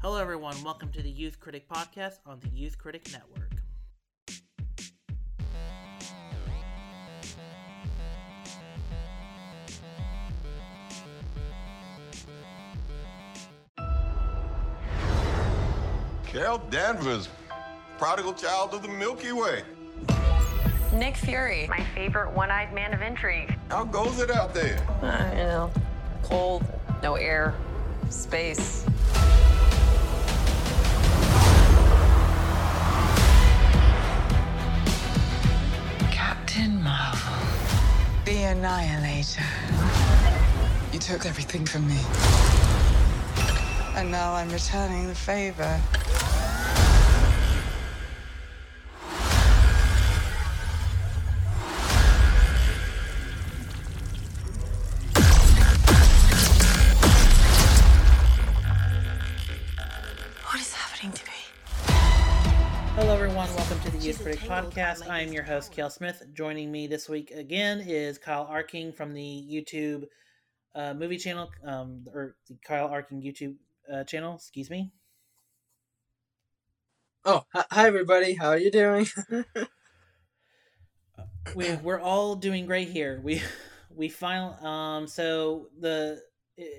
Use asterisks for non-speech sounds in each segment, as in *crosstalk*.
Hello, everyone. Welcome to the Youth Critic Podcast on the Youth Critic Network. Carol Danvers, prodigal child of the Milky Way. Nick Fury, my favorite one eyed man of intrigue. How goes it out there? Uh, you know, cold, no air, space. Captain Marvel. The Annihilator. You took everything from me. And now I'm returning the favor. Critic Podcast. I am your host, Kale Smith. Joining me this week again is Kyle Arking from the YouTube uh, movie channel, um, or the Kyle Arking YouTube uh, channel. Excuse me. Oh, hi, hi everybody. How are you doing? we we're all doing great here. We we final um so the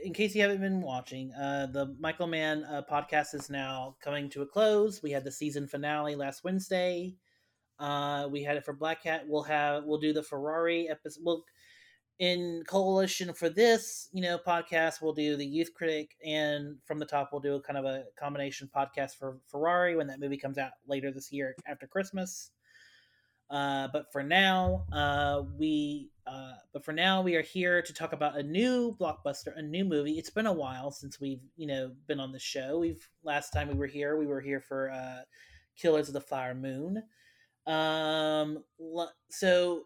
in case you haven't been watching, uh the Michael Mann uh, podcast is now coming to a close. We had the season finale last Wednesday. Uh we had it for Black Cat. We'll have we'll do the Ferrari episode. We'll in coalition for this, you know, podcast, we'll do the Youth Critic, and from the top, we'll do a kind of a combination podcast for Ferrari when that movie comes out later this year after Christmas. Uh, but for now, uh, we uh, but for now we are here to talk about a new blockbuster, a new movie. It's been a while since we've you know been on the show. We've last time we were here, we were here for uh, Killers of the Flower Moon. Um, so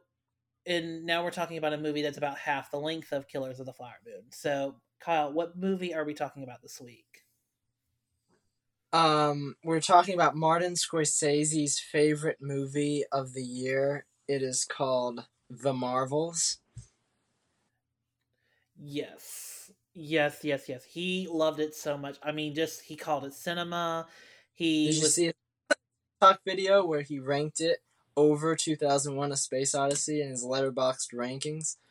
and now we're talking about a movie that's about half the length of Killers of the Flower Moon. So Kyle, what movie are we talking about this week? um, we're talking about Martin Scorsese's favorite movie of the year. It is called The Marvels. Yes. Yes, yes, yes. He loved it so much. I mean, just he called it cinema. He Did you was see a talk video where he ranked it over 2001: A Space Odyssey in his Letterboxd rankings? *laughs*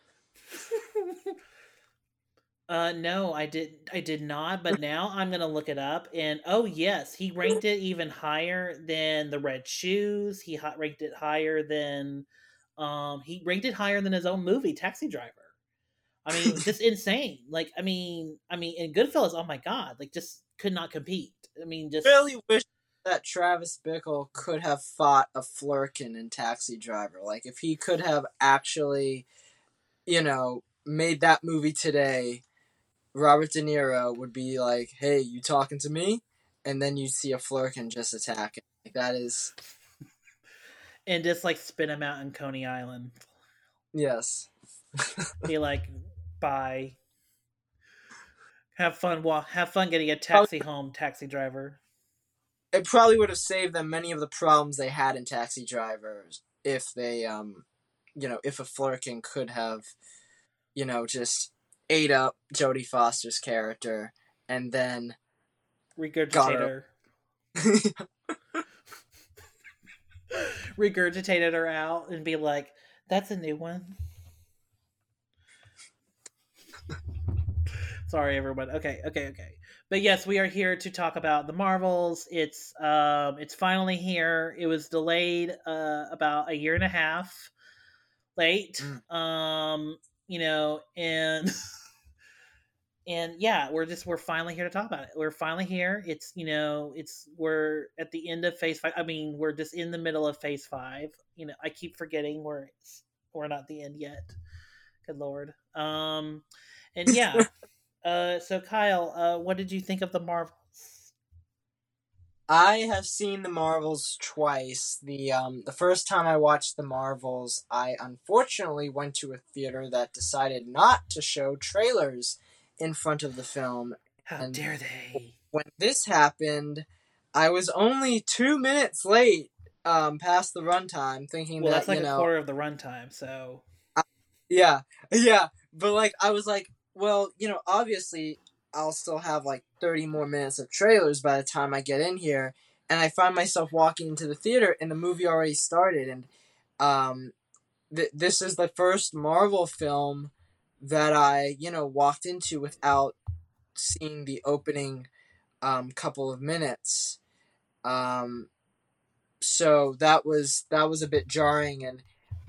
Uh no, I did I did not, but now I'm going to look it up and oh yes, he ranked it even higher than The Red Shoes. He hot ranked it higher than um he ranked it higher than his own movie Taxi Driver. I mean, just *laughs* insane. Like I mean, I mean and Goodfellas, oh my god, like just could not compete. I mean, just Really wish that Travis Bickle could have fought a Flerken in Taxi Driver. Like if he could have actually, you know, made that movie today, Robert De Niro would be like, "Hey, you talking to me?" And then you see a Flerken just attack him. Like that is *laughs* and just like spin him out in Coney Island. yes. *laughs* Be like, bye. Have fun. Walk. Have fun getting a taxi home, taxi driver. It probably would have saved them many of the problems they had in Taxi Drivers if they, um, you know, if a Flerken could have, you know, just ate up Jodie Foster's character and then Regurgitator. *laughs* Regurgitated her out and be like, "That's a new one." *laughs* Sorry, everyone. Okay, okay, okay. But yes, we are here to talk about the Marvels. It's um, it's finally here. It was delayed uh, about a year and a half late. Um, you know, and *laughs* and yeah, we're just we're finally here to talk about it. We're finally here. It's you know, it's we're at the end of phase five. I mean, we're just in the middle of phase five. You know, I keep forgetting we're we're not the end yet. Good lord. Um, and yeah. *laughs* uh, so Kyle, uh, what did you think of the Marvels? I have seen the Marvels twice. The um the first time I watched the Marvels, I unfortunately went to a theater that decided not to show trailers in front of the film. How And- dare they? When this happened, I was only two minutes late um past the runtime, thinking Well, that that's like you a know quarter of the runtime. So Yeah, yeah. But like I was like, well, you know, obviously I'll still have like 30 more minutes of trailers by the time I get in here. And I find myself walking into the theater and the movie already started. And um, th- this is the first Marvel film that I, you know, walked into without seeing the opening um, couple of minutes. Um, so that was that was a bit jarring, and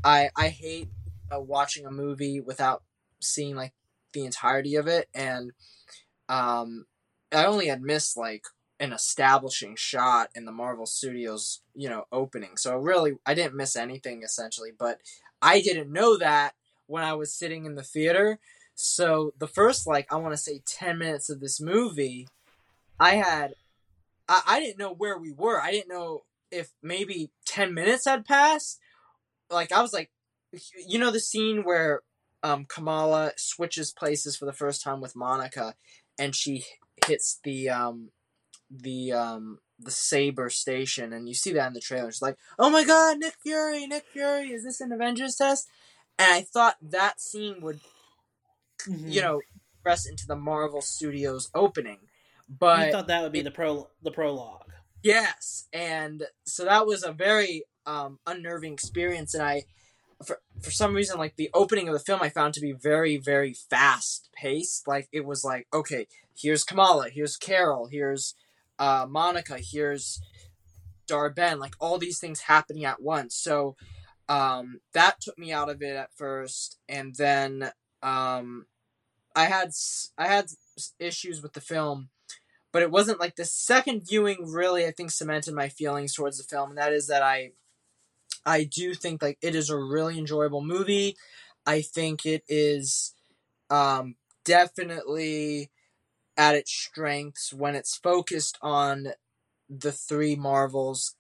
I I hate uh, watching a movie without seeing like the entirety of it, and um, I only had missed like an establishing shot in the Marvel Studios, you know, opening. So really, I didn't miss anything essentially, but I didn't know that when I was sitting in the theater. So the first like I want to say 10 minutes of this movie, I had I, I didn't know where we were. I didn't know if maybe 10 minutes had passed. Like I was like you know the scene where um Kamala switches places for the first time with Monica and she hits the um the um the Saber station and you see that in the trailer. She's like, "Oh my god, Nick Fury, Nick Fury, is this an Avengers test?" And I thought that scene would Mhm. you know, press into the Marvel Studios opening. But you thought that would be the pro the prologue. yes, and so that was a very um, unnerving experience, and I, for for some reason, like the opening of the film, I found to be very very fast paced. Like it was like, okay, here's Kamala, here's Carol, here's uh, Monica, here's Dar-Benn, like all these things happening at once. So um, that took me out of it at first, and then um, I had I had issues with the film, but it wasn't like the second viewing really I think cemented my feelings towards the film, and that is that I I do think like it is a really enjoyable movie. I think it is um, definitely at its strengths when it's focused on the three Marvels,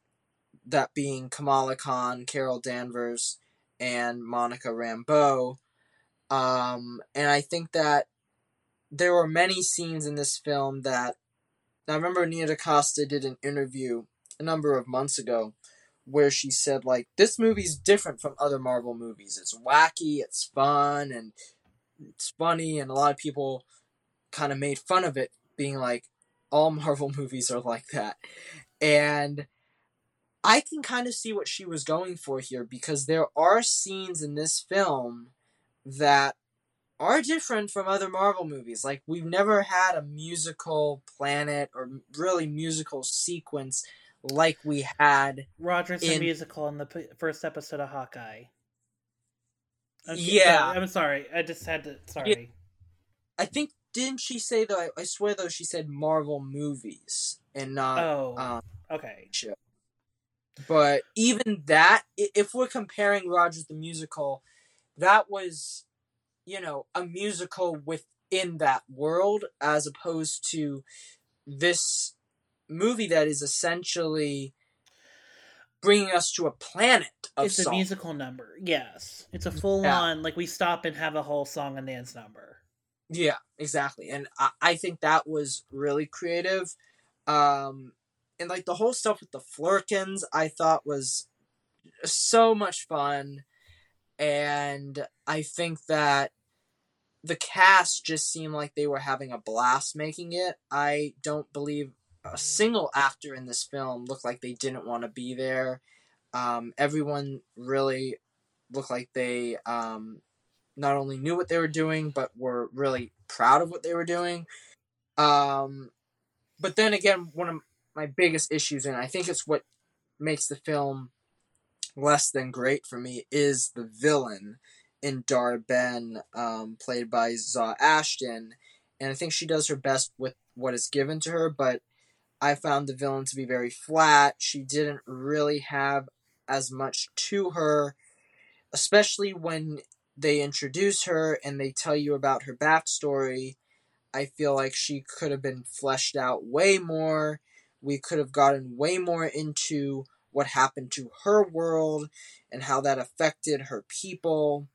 that being Kamala Khan, Carol Danvers, and Monica Rambeau. Um, and I think that there were many scenes in this film that I remember Nia DaCosta did an interview a number of months ago where she said like this movie's different from other Marvel movies. It's wacky, it's fun, and it's funny, and a lot of people kind of made fun of it, being like all *laughs* Marvel movies are like that. And I can kind of see what she was going for here because there are scenes in this film that are different from other Marvel movies. Like we've never had a musical planet or really musical sequence like we had. Roger's the musical in the p- first episode of Hawkeye. Okay, Yeah. sorry, I'm sorry. I just had to. Sorry. I think didn't she say though? I, I swear though she said Marvel movies and not Oh, um, okay. show. But even that, if we're comparing Rogers the musical, that was, you know, a musical within that world as opposed to this movie that is essentially bringing us to a planet of It's a musical number. Yes, it's a full Yeah. on like we stop and have a whole song and dance number. Yeah, exactly. And I, I think that was really creative. Um, and like the whole stuff with the Flerkens, I thought was so much fun. And I think that the cast just seemed like they were having a blast making it. I don't believe a single actor in this film looked like they didn't want to be there. Um, everyone really looked like they um, not only knew what they were doing, but were really proud of what they were doing. Um, but then again, one of my biggest issues, and I think it's what makes the film less than great for me, is the villain in Dar-Benn, um, played by Zawe Ashton. And I think she does her best with what is given to her, but I found the villain to be very flat. She didn't really have as much to her, especially when they introduce her and they tell you about her backstory. I feel like she could have been fleshed out way more. We could have gotten way more into what happened to her world and how that affected her people,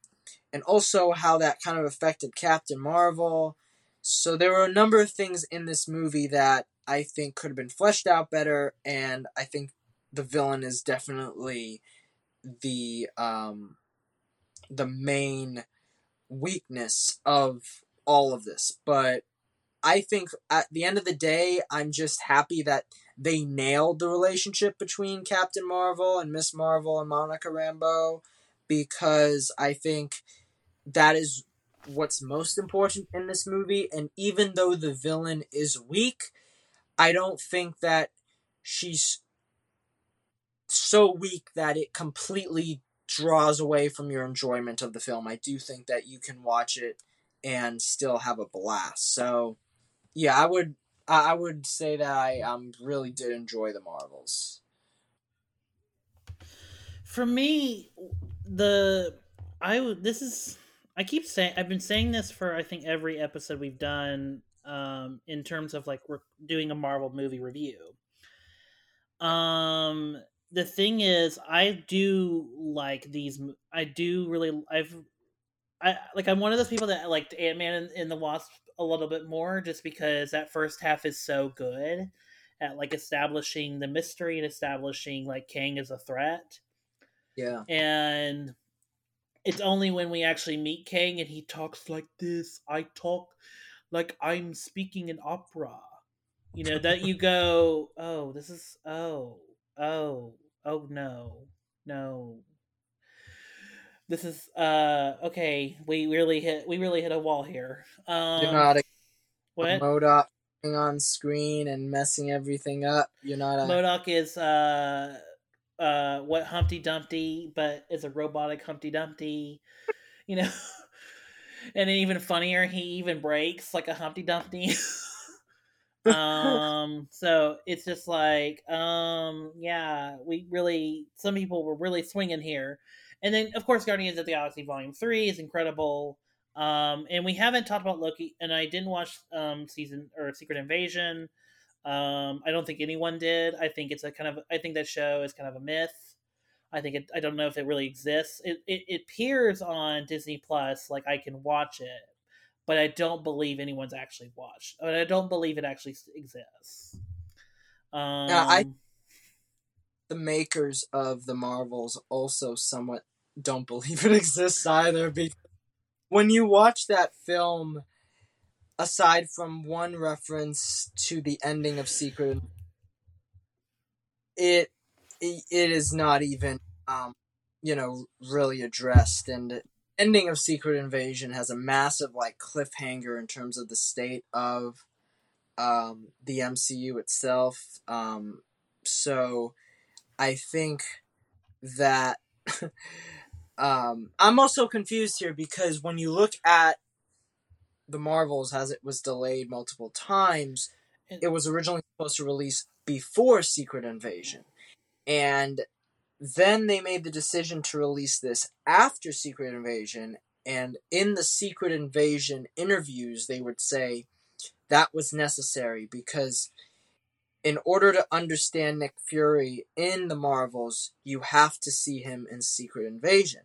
and also how that kind of affected Captain Marvel. So there were a number of things in this movie that I think could have been fleshed out better, and I think the villain is definitely the um, the main weakness of all of this. But I think at the end of the day, I'm just happy that they nailed the relationship between Captain Marvel and Miss Marvel and Monica Rambeau because I think that is what's most important in this movie. And even though the villain is weak, I don't think that she's so weak that it completely draws away from your enjoyment of the film. I do think that you can watch it and still have a blast. So, yeah, I would I would say that I um really did enjoy the Marvels. For me, the I this is I keep saying I've been saying this for I think every episode we've done um in terms of like we're doing a Marvel movie review. Um the thing is I do like these I do really I've I like I'm one of those people that liked Ant Man and, and the Wasp a little bit more just because that first half is so good at like establishing the mystery and establishing like Kang as a threat. Yeah. And it's only when we actually meet Kang and he talks like this, I talk like I'm speaking in opera. You know, that you *laughs* go, oh, this is oh, oh, oh no. No, this is uh okay. We really hit we really hit a wall here. Um, You're not a, what a MODOK on screen and messing everything up. You're not a MODOK is uh uh what Humpty Dumpty, but is a robotic Humpty Dumpty. You know, *laughs* and then even funnier, he even breaks like a Humpty Dumpty. *laughs* *laughs* um so it's just like um yeah we really some people were really swinging here and then, of course, Guardians of the Galaxy Volume 3 is incredible. Um, and we haven't talked about Loki, and I didn't watch um, season or Secret Invasion. Um, I don't think anyone did. I think it's a kind of, I think that show is kind of a myth. I think it, I don't know if it really exists. It, it, it appears on Disney Plus, like I can watch it, but I don't believe anyone's actually watched. I don't believe it actually exists. Um, yeah, I the makers of the Marvels also somewhat don't believe *laughs* it exists either because when you watch that film aside from one reference to the ending of Secret it it, it is not even um you know really addressed and ending of Secret Invasion has a massive like cliffhanger in terms of the state of um the MCU itself um so I think that *laughs* um, I'm also confused here because when you look at the Marvels as it was delayed multiple times, it was originally supposed to release before Secret Invasion. And then they made the decision to release this after Secret Invasion. And in the Secret Invasion interviews, they would say that was necessary because in order to understand Nick Fury in the Marvels, you have to see him in Secret Invasion.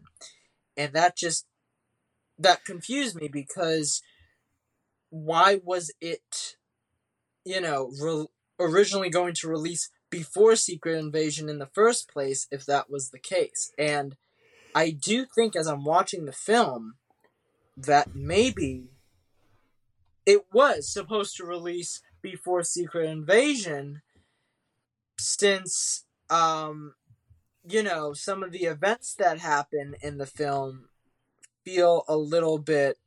And that just that confused me because why was it you know re- originally going to release before Secret Invasion in the first place if that was the case? And I do think as I'm watching the film that maybe it was supposed to release before Secret Invasion, since um, you know some of the events that happen in the film feel a little bit,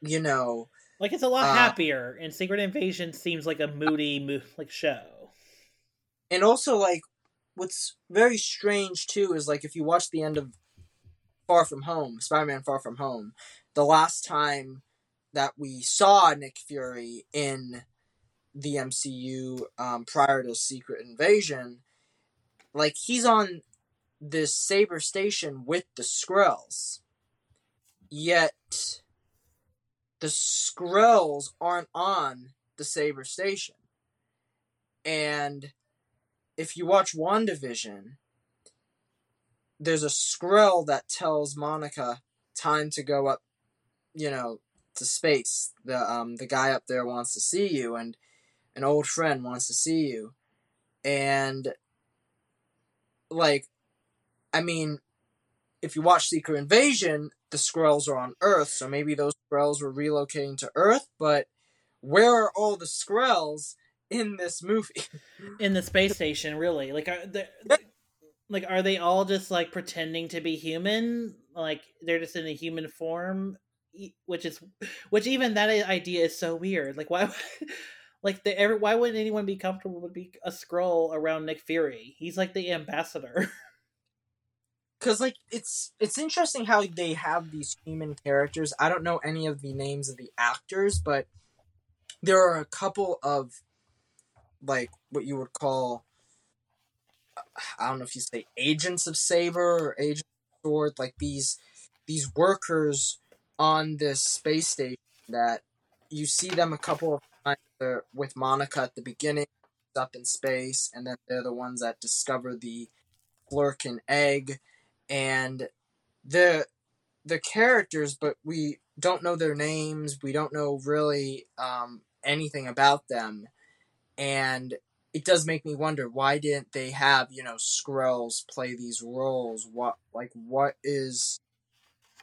you know, like it's a lot uh, happier, and Secret Invasion seems like a moody, mo- like show. And also, like, what's very strange too is like if you watch the end of Far From Home, Spider-Man: Far From Home, the last time that we saw Nick Fury in the MCU um, prior to Secret Invasion, like he's on this Saber station with the Skrulls. Yet the Skrulls aren't on the Saber station. And if you watch WandaVision, there's a Skrull that tells Monica time to go up, you know, to space. The um the guy up there wants to see you and an old friend wants to see you. And like I mean, if you watch Secret Invasion, the Skrulls are on Earth, so maybe those Skrulls were relocating to Earth, but where are all the Skrulls in this movie? *laughs* in the space station really. Like are they like are they all just like pretending to be human? Like they're just in a human form which is which even that idea is so weird. Like why *laughs* like the every, why wouldn't anyone be comfortable with be a Skrull around nick fury? He's like the ambassador. *laughs* Because like it's it's interesting how they have these human characters. I don't know any of the names of the actors but there are a couple of like what you would call i don't know if you say agents of saber or agents of sword like these these workers on this space station that you see them a couple of times with monica at the beginning up in space and then they're the ones that discover the flerken egg and the the characters, but we don't know their names. We don't know really um, anything about them, and it does make me wonder why didn't they have you know Skrulls play these roles? What like what is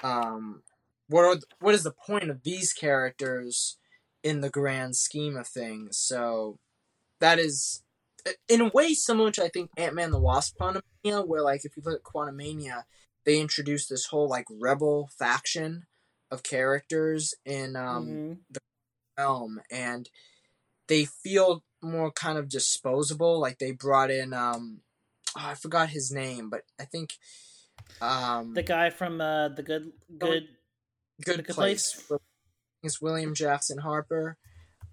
um what are what is the point of these characters in the grand scheme of things? So that is in a way similar to I think Ant Man the Wasp Quantumania, where like if you look at Quantumania, they introduced this whole like rebel faction of characters in um, Mhm. the film and they feel more kind of disposable. Like they brought in um, oh, I forgot his name, but I think um, the guy from uh the good good good, The Good place. Place? Is William Jackson Harper.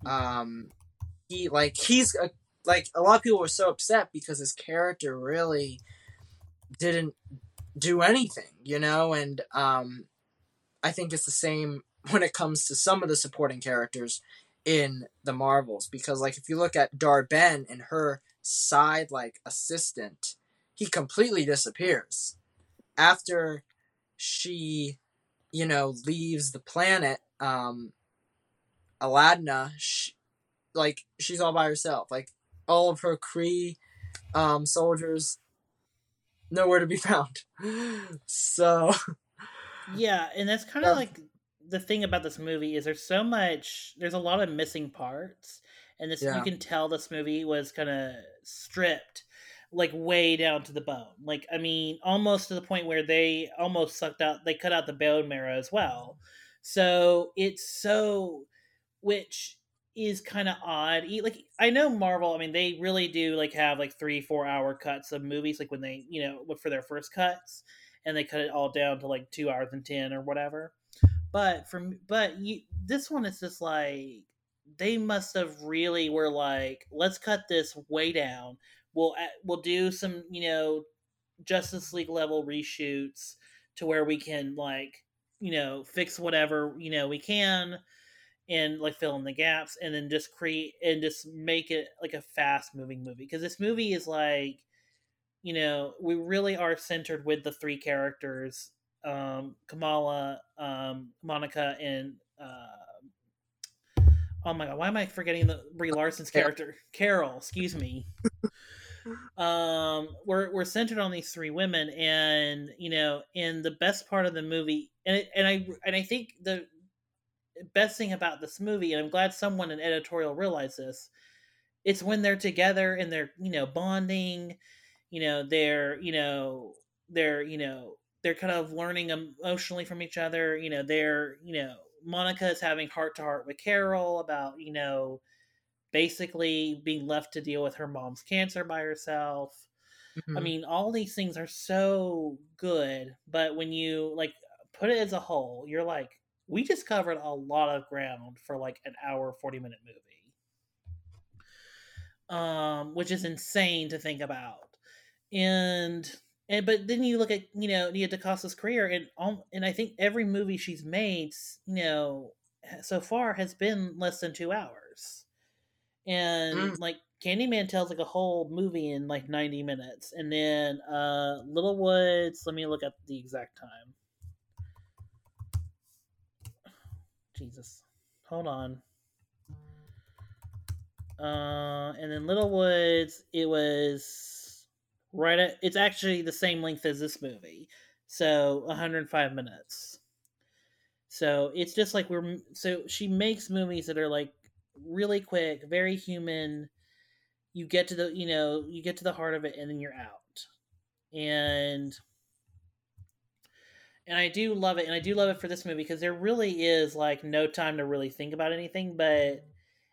Um, he like he's a, like a lot of people were so upset because his character really didn't do anything, you know, and um, I think it's the same when it comes to some of the supporting characters in the Marvels because like if you look at Dar-Benn and her side like assistant, he completely disappears. After she you know leaves the planet um Aladna sh like she's all by herself. Like all of her Kree um soldiers nowhere to be *laughs* found. So Yeah, and that's kind of Yeah. like the thing about this movie is there's so much there's a lot of missing parts and this Yeah. you can tell this movie was kind of stripped like way down to the bone. Like I mean almost to the point where they almost sucked out they cut out the bone marrow as well. So it's so which is kind of odd. Like I know Marvel, I mean they really do like have like 3 4 hour cuts of movies like when they, you know, look for their first cuts and they cut it all down to like 2 hours and 10 or whatever. But from but you this one is just like they must have really were like let's cut this way down. We'll we'll do some, you know, Justice League level reshoots to where we can like, you know, fix whatever, you know, we can and like fill in the gaps and then just create and just make it like a fast moving movie because this movie is like you know we really are centered with the three characters um kamala um monica and uh oh my god why am i forgetting the brie larson's character? Carol excuse me. *laughs* Um we're we're centered on these three women and you know in the best part of the movie and it, and i and i think the best thing about this movie and i'm glad someone in editorial realized this it's when they're together and they're you know bonding you know they're you know they're you know they're kind of learning emotionally from each other you know they're you know monica is having heart to heart with carol about you know basically being left to deal with her mom's cancer by herself I Mhm. mean, all these things are so good, but when you like put it as a whole, you're like, we just covered a lot of ground for like an hour, 40 minute movie. Um, which is insane to think about. And and but then you look at, you know, Nia DaCosta's career and all, and I think every movie she's made, you know, so far has been less than 2 hours. And Mm. like Candyman tells like a whole movie in like 90 minutes. And then uh Little Woods, let me look at the exact time. Jesus. Hold on. Uh and then Little Woods, it was right at it's actually the same length as this movie. So 105 minutes. So it's just like we're so she makes movies that are like really quick, very human. You get to the you know you get to the heart of it, and then you're out. And and I do love it, and I do love it for this movie because there really is like no time to really think about anything. But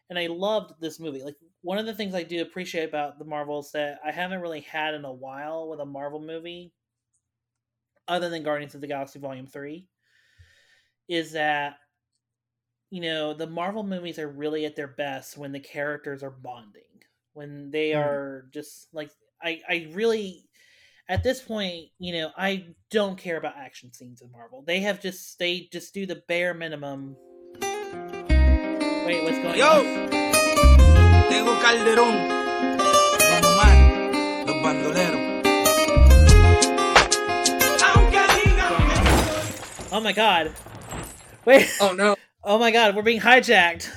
and I loved this movie. Like one of the things I do appreciate about the Marvels that I haven't really had in a while with a Marvel movie, other than Guardians of the Galaxy Volume Three, is that you know the Marvel movies are really at their best when the characters are bonding, when they Mhm. are just like I I really at this point, you know, I don't care about action scenes in Marvel. They have just they just do the bare minimum. Wait, what's going Yo. on? Tego Calderón, Don Omar, los bandoleros. Aunque digan Oh my god. Wait. Oh no! Oh my god, we're being hijacked.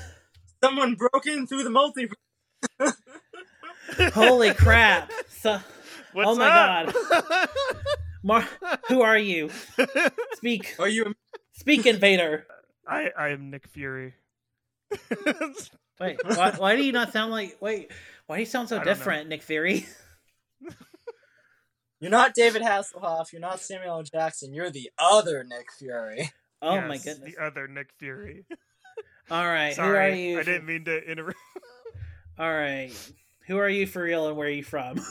Someone broke in through the multiverse. Holy crap. So, What's oh my up? Mar- who are you? Speak. Are you? a- Speak, Invader. I I am Nick Fury. *laughs* Wait, why, why do you not sound like. Wait, why do you sound so I know. different, Nick Fury? *laughs* You're not David Hasselhoff. You're not Samuel Jackson. You're the other Nick Fury. Oh my Yes, goodness. The other Nick Fury. All right, Sorry, who are you? I didn't mean to interrupt. *laughs* All right. Who are you for real and where are you from? *laughs*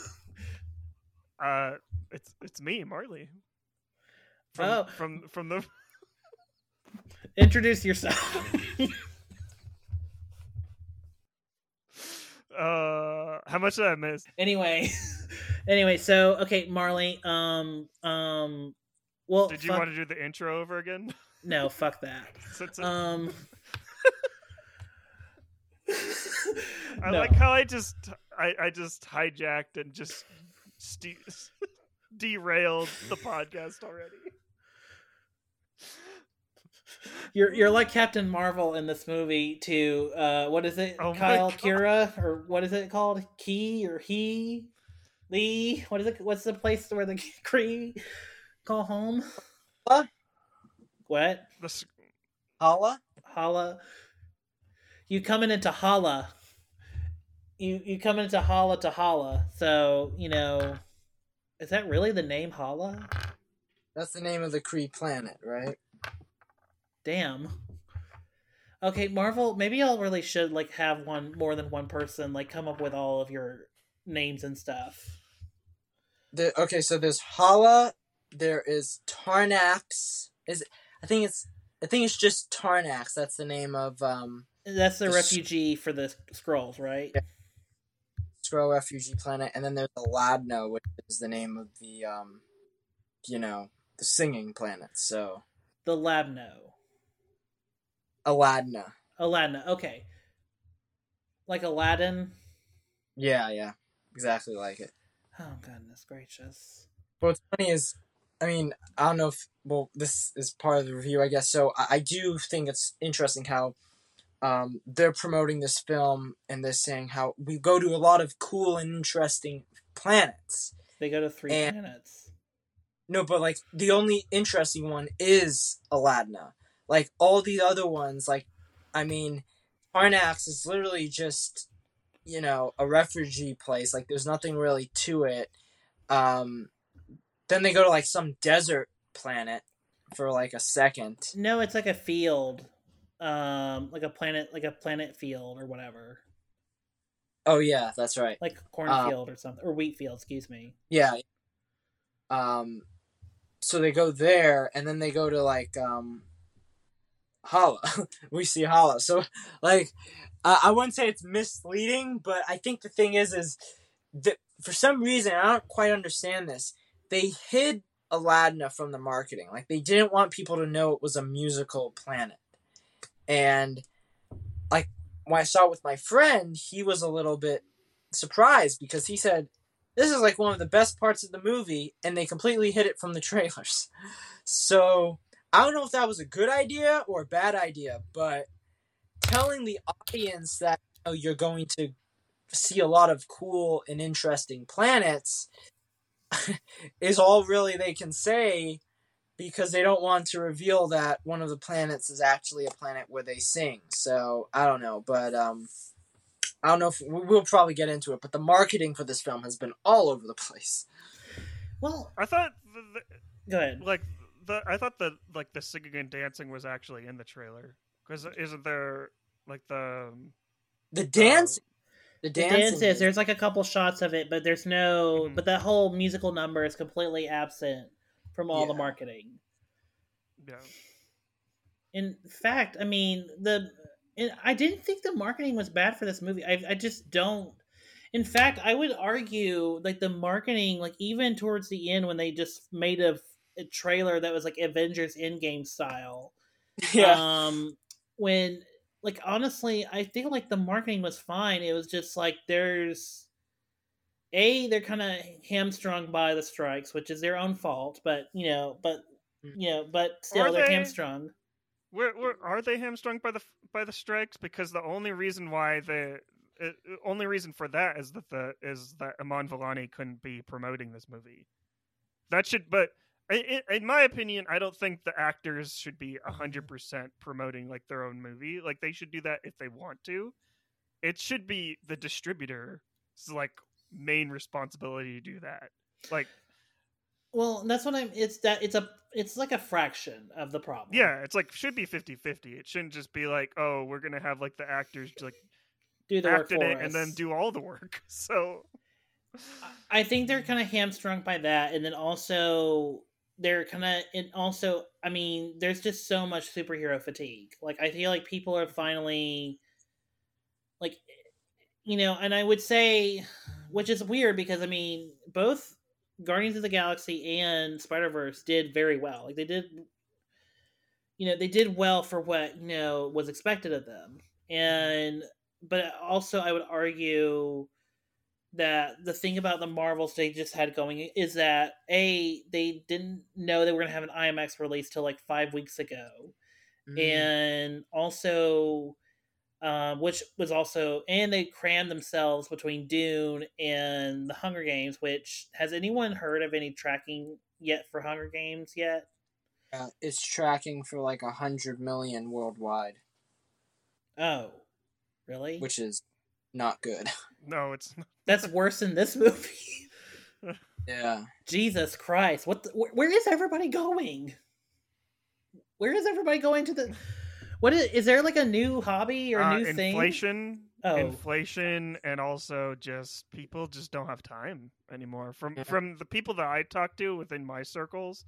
Uh, it's it's me, Marley. From, Oh. from from the Introduce yourself. Uh, how much did I miss? anyway. *laughs* anyway, so okay, Marley, um um well Did you fuck- want to do the intro over again? No, fuck that. *laughs* Um *laughs* I no. like how I just I, I just hijacked and just ste- derailed the podcast already. You're you're like Captain Marvel in this movie to uh what is it? Oh Kyle Kira or what is it called? Key or he? Lee? What is it? What's the place where the *laughs* Kree call home? What? What? The Hala? Hala. You coming into Hala. You you coming into Hala to Hala. So, you know is that really the name Hala? That's the name of the Kree planet, right? Damn. Okay, Marvel, maybe y'all really should like have one more than one person like come up with all of your names and stuff. The, okay, so there's Hala. There is Tarnax. Is I think it's I think it's just Tarnax. That's the name of um That's the The refugee for the Skrulls, right? Yeah. Skrull refugee planet, and then there's Aladna, which is the name of the um, you know, the singing planet. So The Labno. Aladna. Aladdin. Okay. Like Aladdin. Yeah, yeah, exactly like it. Oh goodness gracious. But what's funny is, I mean, I don't know if well, this is part of the review, I guess. So I, I do think it's interesting how um, they're promoting this film and they're saying how we go to a lot of cool and interesting planets. They go to three And- planets. No, but like the only interesting one is Aladna. Like all the other ones, like I mean, Arnax is literally just you know a refugee place. Like there's nothing really to it. Um, then they go to like some desert planet for like a second. No, it's like a field. Um like a planet like a planet field or whatever. Oh yeah, that's right. Like cornfield or something. Or wheat field, excuse me. Yeah. Um, so they go there, and then they go to like um, Hala. *laughs* we see Hala. So like, uh, I wouldn't say it's misleading, but I think the thing is, is that for some reason I don't quite understand this. They hid Aladdin from the marketing. Like they didn't want people to know it was a musical planet, and like when I saw it with my friend, he was a little bit surprised because he said this is like one of the best parts of the movie and they completely hid it from the *laughs* trailers so i don't know if that was a good idea or a bad idea but telling the audience that you know, you're going to see a lot of cool and interesting planets *laughs* is all really they can say because they don't want to reveal that one of the planets is actually a planet where they sing. So I don't know, but um, I don't know if we- we'll probably get into it. But the marketing for this film has been all over the place. Well, I thought the, the, go ahead. like the I thought the like the singing and dancing was actually in the trailer because isn't there like the um, The dance, the The dancing dance is is- there's like a couple shots of it, but there's no. Mhm. But that whole musical number is completely absent from all the marketing. yeah In fact, I mean the. and I didn't think the marketing was bad for this movie. I I just don't. In fact, I would argue like the marketing, like even towards the end when they just made a, a trailer that was like Avengers Endgame style. *laughs* yeah. um when like honestly i think like the marketing was fine it was just like there's a they're kind of hamstrung by the strikes which is their own fault but you know but you know but still Are they're they? hamstrung where, where are they hamstrung by the by the strikes because the only reason why the uh, only reason for that is that the is that Iman Vellani couldn't be promoting this movie. That should, but in my opinion, I don't think the actors should be hundred percent promoting like their own movie. Like they should do that if they want to. It should be the distributor's like main responsibility to do that. Like, well that's what i'm it's that it's a it's like a fraction of the problem yeah, it's like should be 50-50. It shouldn't just be like, oh, we're gonna have like the actors like do the work in for it and then do all the work. *laughs* So I think they're kind of hamstrung by that, and then also they're kind of and also I mean, there's just so much superhero fatigue. Like I feel like people are finally like you know, and I would say which is weird because I mean, both Guardians of the Galaxy and Spider-Verse did very well. Like they did you know, they did well for what, you know, was expected of them. And but also I would argue that the thing about the Marvels they just had going is that a they didn't know they were going to have an IMAX release till like five weeks ago, Mm. and also, um, which was also and they crammed themselves between Dune and the Hunger Games. Which has anyone heard of any tracking yet for Hunger Games yet? Uh, it's tracking for like a hundred million worldwide, Oh, really? which is not good. *laughs* no, it's not. That's worse than this movie. *laughs* Yeah. Jesus Christ! What? The, wh- where is everybody going? Where is everybody going to the? What is? Is there like a new hobby or a Uh, new thing? inflation, Oh. inflation, and also just people just don't have time anymore. From Yeah. from the people that I talk to within my circles,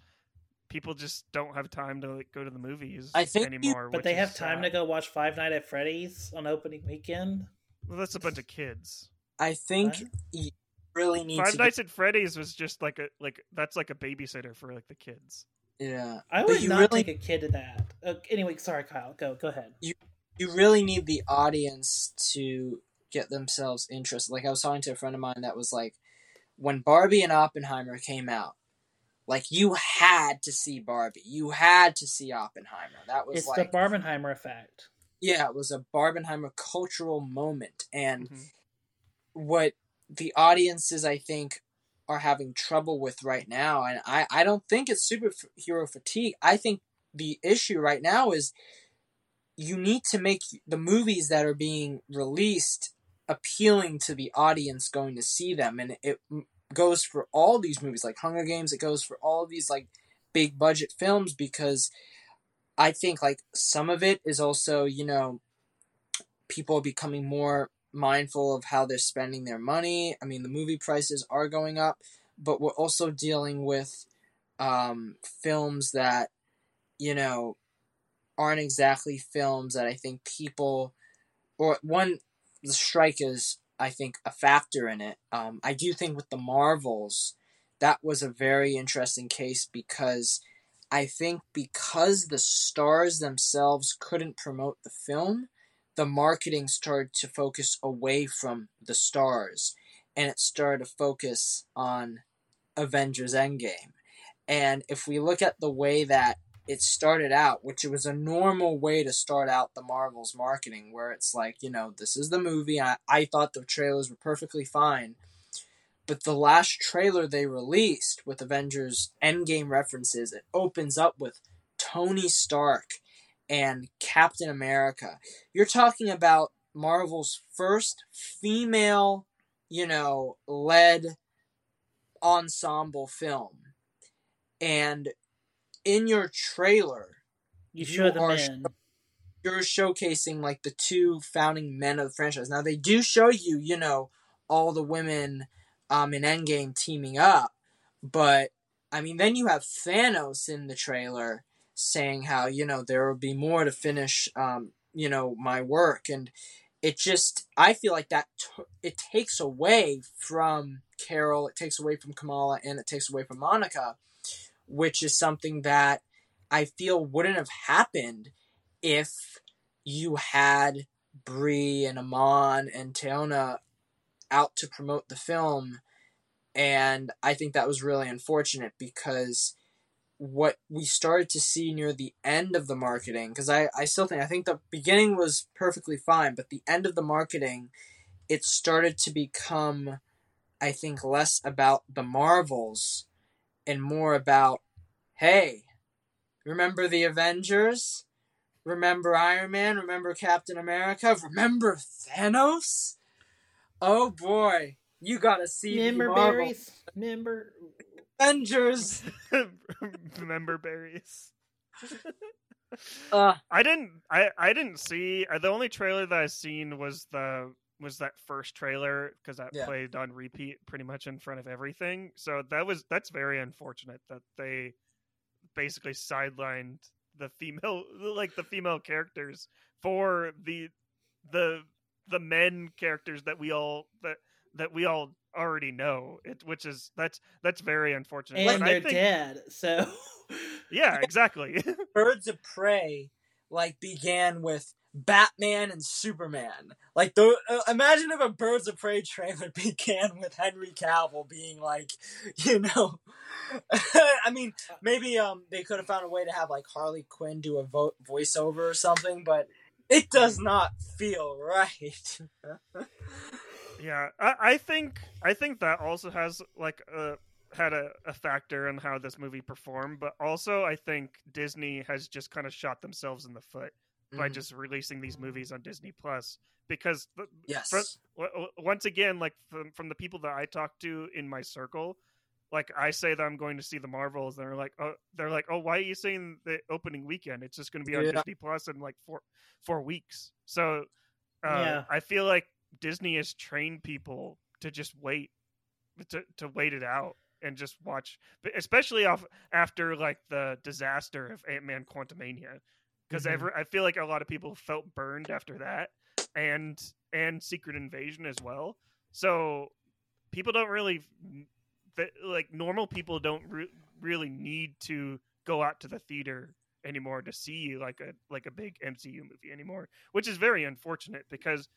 people just don't have time to like go to the movies I think you- anymore. But they have time to go watch Five Night at Freddy's on opening weekend. Well, that's a bunch of kids. I think What? you really need Five to. Nights at Freddy's was just like a like that's like a babysitter for like the kids. Yeah. I But would you not really- take a kid to that. Uh, anyway, sorry, Kyle. Go, go ahead. you really need the audience to get themselves interested. Like I was talking to a friend of mine that was like, when Barbie and Oppenheimer came out, like you had to see Barbie, you had to see Oppenheimer. That was It's like, the Barbenheimer effect. Yeah, it was a Barbenheimer cultural moment, and Mhm. what the audiences I think are having trouble with right now, and I I don't think it's superhero fatigue. I think the issue right now is you need to make the movies that are being released appealing to the audience going to see them and it goes for all these movies like Hunger Games it goes for all of these like big budget films because I think like some of it is also you know people becoming more mindful of how they're spending their money I mean the movie prices are going up but we're also dealing with um, films that you know aren't exactly films that I think people or one the strike is I think a factor in it. Um, I do think with the Marvels that was a very interesting case because I think because the stars themselves couldn't promote the film, the marketing started to focus away from the stars and it started to focus on Avengers Endgame. And if we look at the way that it started out, which it was a normal way to start out the Marvel's marketing, where it's like, you know, this is the movie. I, I thought the trailers were perfectly fine. But the last trailer they released with Avengers Endgame references, it opens up with Tony Stark and Captain America. You're talking about Marvel's first female, you know, led ensemble film. And in your trailer, You show the are men. you're showcasing like the two founding men of the franchise. Now they do show you, you know, all the women um in Endgame teaming up, but I mean then you have Thanos in the trailer saying how, you know, there will be more to finish um, you know, my work and it just I feel like that t- it takes away from Carol, it takes away from Kamala and it takes away from Monica, which is something that I feel wouldn't have happened if you had Brie and Iman and Teyonah out to promote the film. And I think that was really unfortunate because what we started to see near the end of the marketing, because I, I still think, I think the beginning was perfectly fine, but the end of the marketing, it started to become, I think, less about the Marvels and more about, hey, remember the Avengers? Remember Iron Man? Remember Captain America? Remember Thanos? Oh boy, you gotta see Member Marvel berries. Member. Avengers. *laughs* Member berries. *laughs* Uh, I didn't. I I didn't see. uh, The only trailer that I seen was the was that first trailer because that Yeah. played on repeat pretty much in front of everything. So that was that's very unfortunate that they basically sidelined the female *laughs* like the female characters for the the the men characters that we all that that we all already know it which is that's that's very unfortunate And But I they're think- dead. So. *laughs* yeah exactly *laughs* Birds of Prey like began with Batman and Superman. Like the uh, imagine if a Birds of Prey trailer *laughs* began with Henry Cavill being like, you know, I mean, maybe um they could have found a way to have like Harley Quinn do a vo- voiceover or something, but it does not feel right. *laughs* Yeah, I, I think I think that also has like a had a, a factor in how this movie performed, but also I think Disney has just kind of shot themselves in the foot by Mhm. just releasing these movies on Disney Plus because the, yes. for, once again, like from, from the people that I talk to in my circle, like I say that I'm going to see the Marvels, and they're like, oh, they're like, oh, why are you saying the opening weekend? It's just going to be on Yeah. Disney Plus in like four four weeks. So, uh, Yeah. I feel like Disney has trained people to just wait, to to wait it out and just watch, especially off after like the disaster of Ant Man Quantumania, because Mhm. I feel like a lot of people felt burned after that, and and Secret Invasion as well. So people don't really that like normal people don't re- really need to go out to the theater anymore to see like a like a big MCU movie anymore, which is very unfortunate because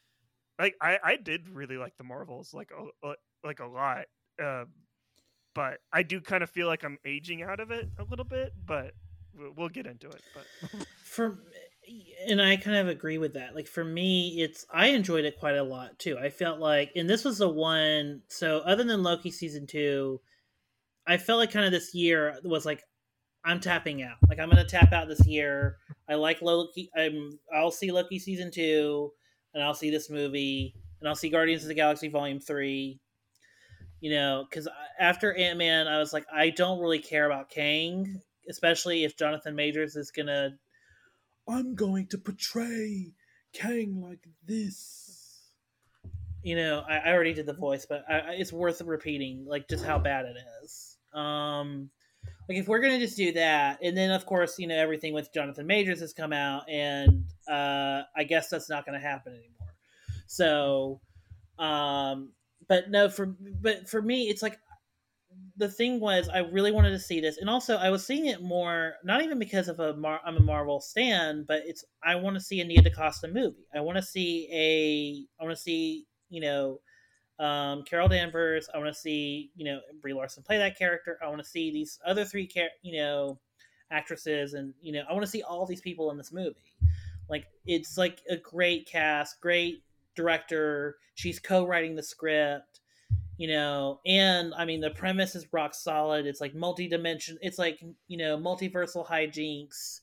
like I I did really like the Marvels like a, like a lot. Uh, but I do kind of feel like I'm aging out of it a little bit, but we'll, we'll get into it. But *laughs* for and I kind of agree with that. Like for me, it's I enjoyed it quite a lot too. I felt like, and this was the one. So other than Loki season two, I felt like kind of this year was like I'm tapping out. Like I'm gonna tap out this year. I like Loki. I'm I'll see Loki season two, and I'll see this movie, and I'll see Guardians of the Galaxy Volume three. You know, because after Ant Man, I was like, I don't really care about Kang, especially if Jonathan Majors is gonna I'm going to portray Kang like this. You know, I, I already did the voice, but I, I- it's worth repeating, like just how bad it is. Um, like if we're gonna just do that, and then of course, you know, everything with Jonathan Majors has come out, and uh, I guess that's not to happen anymore. So, um, but no, for but for me, it's like the thing was I really wanted to see this, and also I was seeing it more not even because of a Mar- I'm a Marvel stan, but it's I want to see a Nia DaCosta movie. I want to see a I want to see you know um, Carol Danvers. I want to see you know Brie Larson play that character. I want to see these other three char- you know actresses, and you know I want to see all these people in this movie. Like it's like a great cast, great director. She's co-writing the script you know and i mean the premise is rock solid. It's like multi-dimension it's like you know multiversal hijinks.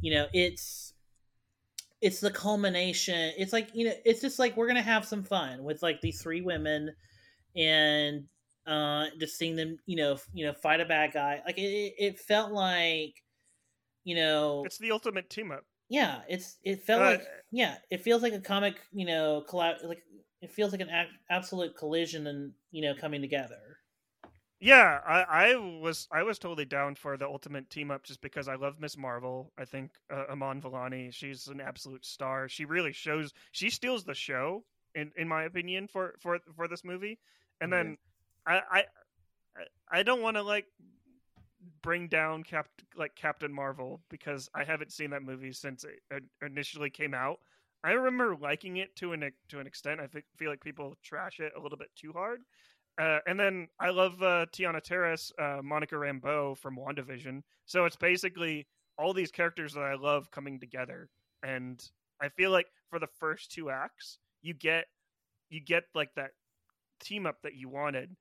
You know it's it's the culmination. It's like you know it's just like we're gonna have some fun with like these three women and uh just seeing them you know f- you know fight a bad guy. Like it, it felt like you know It's the ultimate team up. yeah it's it felt Uh, like yeah it feels like a comic you know collab like it feels like an absolute collision and you know coming together Yeah, I, I was I was totally down for the ultimate team up just because I love Miss Marvel. I think uh, Iman Vellani, she's an absolute star. She really shows she steals the show in in my opinion for for for this movie. And then I I I- don't want to like bring down Cap like Captain Marvel because I haven't seen that movie since it initially came out. I remember liking it to an to an extent. I feel like people trash it a little bit too hard. Uh, and then I love uh, Teyonah Parris, uh, Monica Rambeau from WandaVision. So it's basically all these characters that I love coming together. And I feel like for the first two acts, you get you get like that team up that you wanted.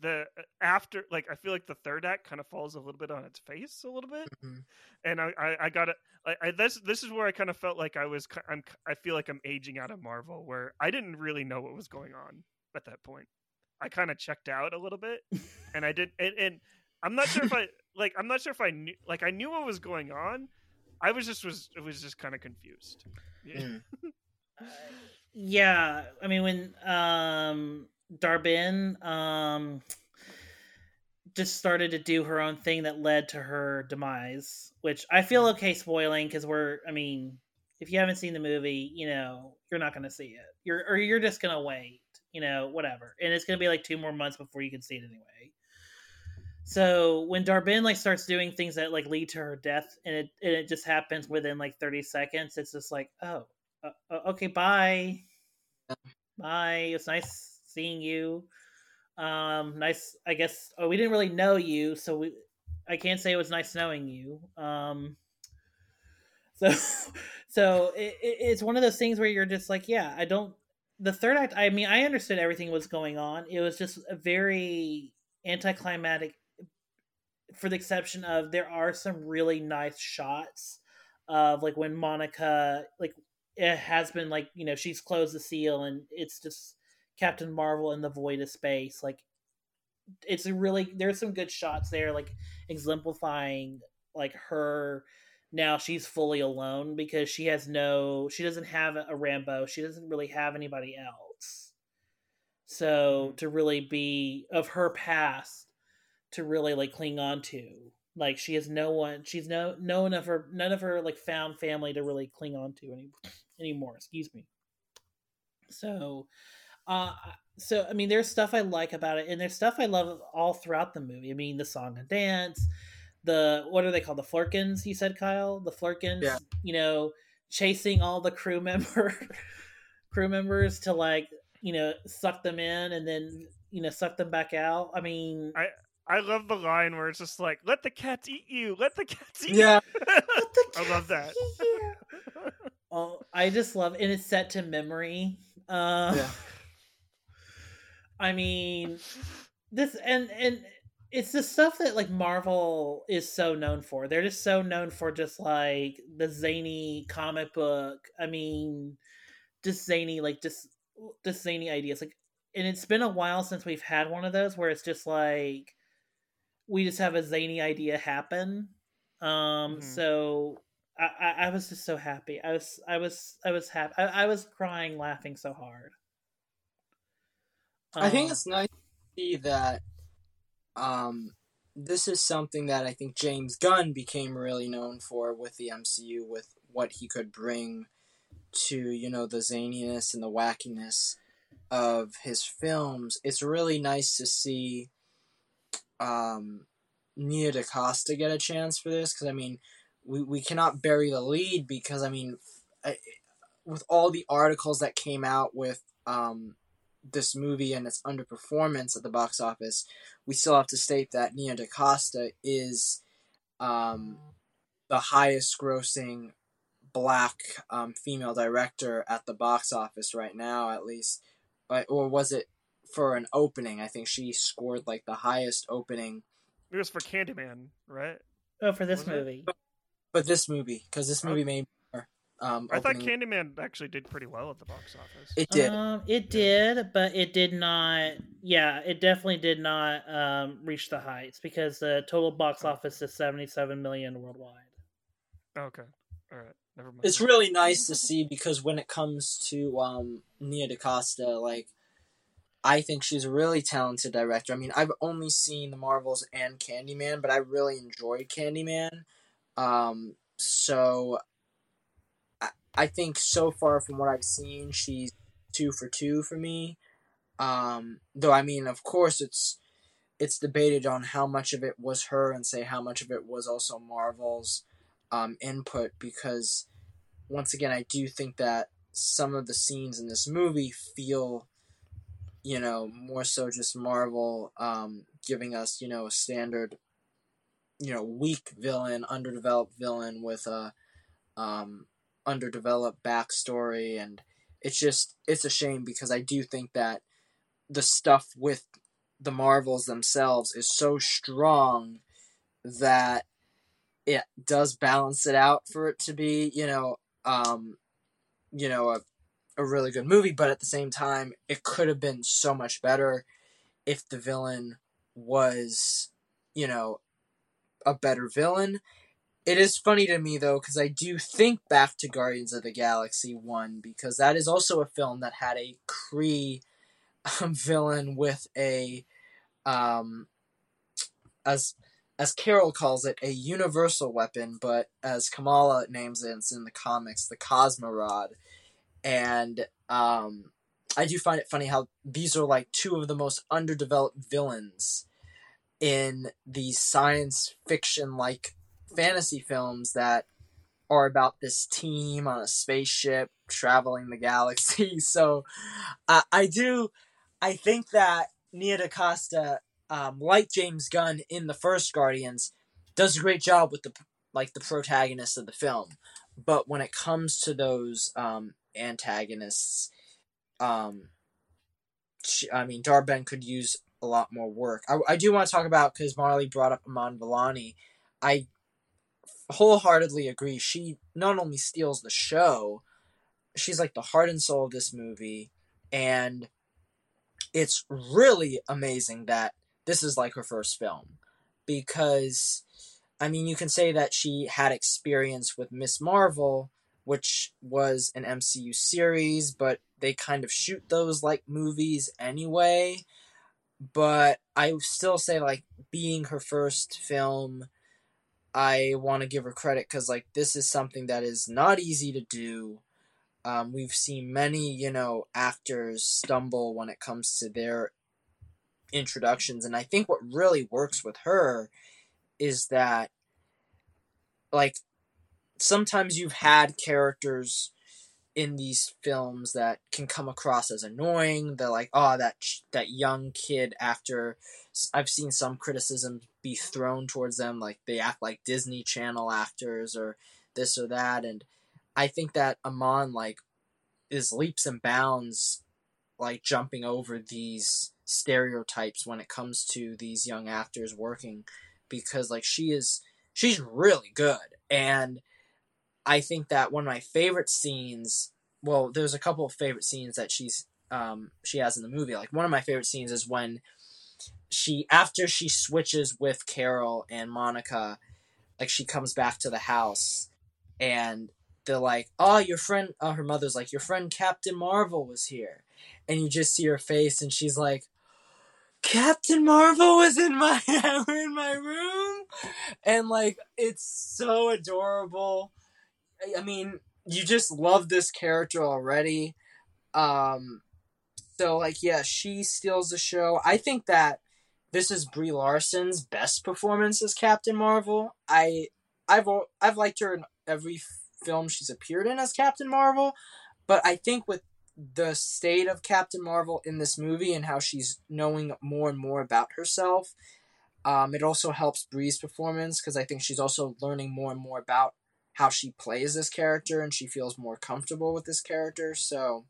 The uh, after like I feel like the third act kind of falls a little bit on its face a little bit, Mhm. and I I, I got it. I, I this this is where I kind of felt like I was I'm I feel like I'm aging out of Marvel where I didn't really know what was going on at that point. I kind of checked out a little bit, and I did and, and I'm not sure if I *laughs* like I'm not sure if I knew like I knew what was going on. I was just was it was just kind of confused. Yeah. Mm. *laughs* yeah i mean when um Dar-Benn um just started to do her own thing that led to her demise which i feel okay spoiling because we're i mean if you haven't seen the movie you know you're not gonna see it. You're or you're just gonna wait you know whatever. And it's gonna be like two more months before you can see it anyway. So when Dar-Benn like starts doing things that like lead to her death and it and it just happens within like 30 seconds it's just like oh uh, uh, okay bye. Bye. It's nice seeing you. Um nice i guess oh we didn't really know you so we i can't say it was nice knowing you. Um *laughs* so so it, it, it's one of those things where you're just like yeah i don't the third act i mean i understood everything was going on. It was just a very anticlimactic for the exception of there are some really nice shots of like when monica like it has been like you know she's closed the seal and it's just captain marvel in the void of space like it's a really there's some good shots there like exemplifying like her now she's fully alone because she has no she doesn't have a Rambeau she doesn't really have anybody else. So mm-hmm. to really be of her past to really like cling on to like she has no one she's no no one of her none of her like found family to really cling on to any, anymore excuse me. So uh so i mean there's stuff i like about it and there's stuff i love all throughout the movie i mean the song and dance the what are they called the flerkens you said kyle the flerkens Yeah. you know chasing all the crew *laughs* member crew members to like you know suck them in and then you know suck them back out i mean I love the line where it's just like, "Let the cats eat you. Let the cats eat." Yeah. you." *laughs* I love that. *laughs* Oh, I just love, and it's set to memory. Uh, Yeah. I mean, this and and it's the stuff that like Marvel is so known for. They're just so known for just like the zany comic book. I mean, just zany like just just zany ideas. Like, and it's been a while since we've had one of those where it's just like we just have a zany idea happen. Um, Mhm. so I, I, I was just so happy. I was I was I was happy. I, I was crying, laughing so hard. I think Um, it's nice to see that um, this is something that I think James Gunn became really known for with the MCU, with what he could bring to, you know, the zaniness and the wackiness of his films. It's really nice to see um, Nia DaCosta get a chance for this, because, I mean, we, we cannot bury the lead because, I mean, I, with all the articles that came out with um, this movie and its underperformance at the box office, we still have to state that Nia DaCosta is um, the highest grossing black um, female director at the box office right now, at least. But, or was it for an opening. I think she scored like the highest opening. It was for Candyman, right? Oh, for this Was it? movie. But this movie, because this Oh. movie made more. Um, I thought opening- Candyman actually did pretty well at the box office. it did. Um, it did, but it did not. Yeah, it definitely did not um, reach the heights because the total box office is seventy-seven million worldwide. okay, all right, never mind. it's really nice to see because when it comes to um Nia DaCosta, like I think she's a really talented director. I mean, I've only seen The Marvels and Candyman, but I really enjoyed Candyman. Um, so I, think so far from what I've seen, she's two for two for me. Um, though I mean, of course, it's it's debated on how much of it was her and say how much of it was also Marvel's um, input because once again, I do think that some of the scenes in this movie feel, you know, more so just Marvel um, giving us, you know, a standard, you know, weak villain, underdeveloped villain with a um, underdeveloped backstory, and it's just it's a shame because I do think that the stuff with the Marvels themselves is so strong that it does balance it out for it to be, you know, um, you know, a, a really good movie, but at the same time, it could have been so much better if the villain was, you know, a better villain. It is funny to me though, because I do think back to Guardians of the Galaxy 1, because that is also a film that had a Kree um, *laughs* villain with a, um, as as Carol calls it, a universal weapon, but as Kamala names it, it's in the comics, the Cosmorod. And um, I do find it funny how these are like two of the most underdeveloped villains in the science fiction like fantasy films that are about this team on a spaceship traveling the galaxy. *laughs* So I I do, I think that Nia DaCosta um, like James Gunn in the first Guardians, does a great job with the like the protagonist of the film. But when it comes to those um, antagonists, um, she, I mean, Dar-Benn could use a lot more work. I, I do want to talk about because Marley brought up Iman Vellani. I wholeheartedly agree. She not only steals the show, she's like the heart and soul of this movie, and it's really amazing that this is like her first film because I mean you can say that she had experience with Miss Marvel which was an MCU series but they kind of shoot those like movies anyway but I still say like being her first film I want to give her credit cuz like this is something that is not easy to do um, we've seen many, you know, actors stumble when it comes to their introductions, and I think what really works with her is that, like, sometimes you've had characters in these films that can come across as annoying. They're like, oh, that that young kid actor. I've seen some criticism be thrown towards them, like they act like Disney Channel actors or this or that, and I think that Iman like is leaps and bounds like jumping over these stereotypes when it comes to these young actors working because like she is she's really good and I think that one of my favorite scenes well there's a couple of favorite scenes that she's um she has in the movie. Like one of my favorite scenes is when she after she switches with Carol and Monica like she comes back to the house and they're like, "Oh, your friend." Oh, her mother's like, "Your friend Captain Marvel was here," and you just see her face, and she's like, "Captain Marvel was in my *laughs* in my room," and like it's so adorable. I mean, you just love this character already. Um, so like, yeah, she steals the show. I think that this is Brie Larson's best performance as Captain Marvel. I I've I've liked her in every film she's appeared in as Captain Marvel, but I think with the state of Captain Marvel in this movie and how she's knowing more and more about herself, um, it also helps Brie's performance because I think she's also learning more and more about how she plays this character and she feels more comfortable with this character. So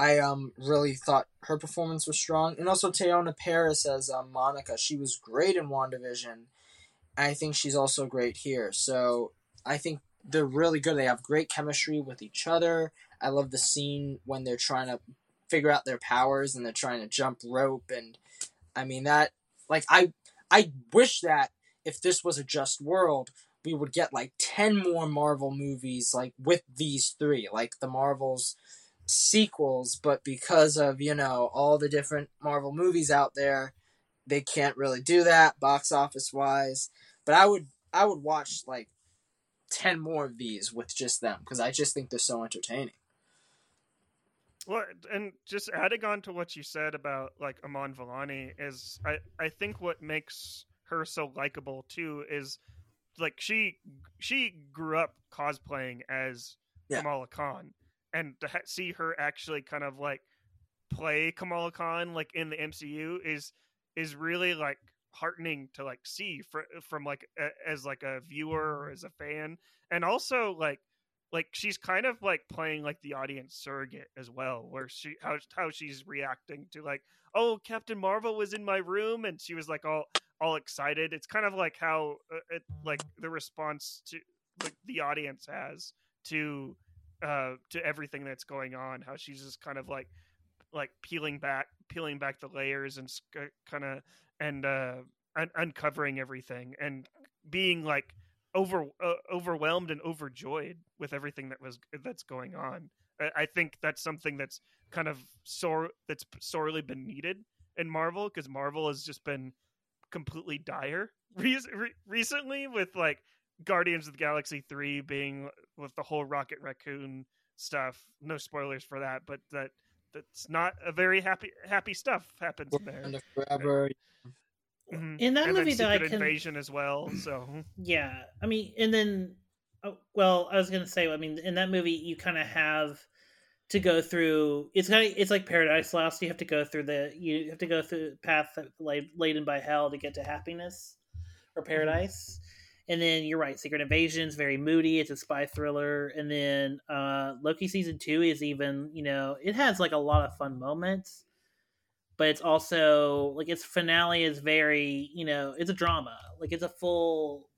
I um really thought her performance was strong, and also Teyonah Parris as um, Monica. She was great in WandaVision. I think she's also great here. So I think they're really good. They have great chemistry with each other. I love the scene when they're trying to figure out their powers and they're trying to jump rope and I mean that like I I wish that if this was a just world, we would get like 10 more Marvel movies like with these three, like the Marvels sequels, but because of, you know, all the different Marvel movies out there, they can't really do that box office wise. But I would I would watch like 10 more of these with just them because I just think they're so entertaining. Well, and just adding on to what you said about like Iman Vellani is, I I think what makes her so likable too is like she she grew up cosplaying as Yeah. Kamala Khan, and to ha- see her actually kind of like play Kamala Khan like in the MCU is is really like heartening to like see from like a, as like a viewer or as a fan, and also like like she's kind of like playing like the audience surrogate as well where she how how she's reacting to like oh captain marvel was in my room and she was like all all excited. It's kind of like how uh, it, like the response to like the audience has to uh to everything that's going on how she's just kind of like like peeling back peeling back the layers and kind of and uh un- uncovering everything and being like over uh, overwhelmed and overjoyed with everything that was that's going on. I, I think that's something that's kind of sore that's sorely been needed in Marvel because Marvel has just been completely dire *laughs* re- re- recently with like Guardians of the Galaxy three being with the whole Rocket Raccoon stuff. No spoilers for that, but that that's not a very happy happy stuff happens in there. Wakanda forever. Mhm. In that and movie, then though, I can- Invasion as well. *clears throat* So Yeah, I mean, and then, oh, well, I was gonna say, I mean, in that movie, you kind of have to go through. It's kind of it's like Paradise Lost. You have to go through the you have to go through the path that la- laden by hell to get to happiness or paradise. And then you're right, Secret Invasion's very moody. It's a spy thriller. And then uh Loki season two is even, you know, it has like a lot of fun moments but it's also like its finale is very you know it's a drama like it's a full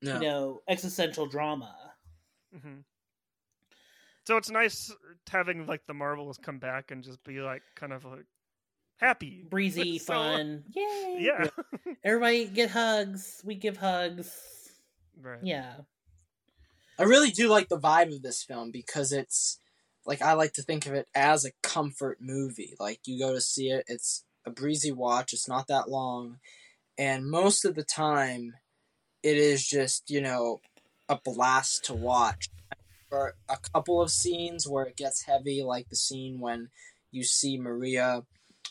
No. you know existential drama hmm So it's nice having like the Marvels come back and just be like kind of like happy, breezy So- fun. Yay. Yeah, everybody get hugs. We give hugs. Right. yeah. I really do like the vibe of this film because it's like I like to think of it as a comfort movie. Like you go to see it, it's a breezy watch, it's not that long, and most of the time it is just, you know, a blast to watch. For a couple of scenes where it gets heavy, like the scene when you see Maria,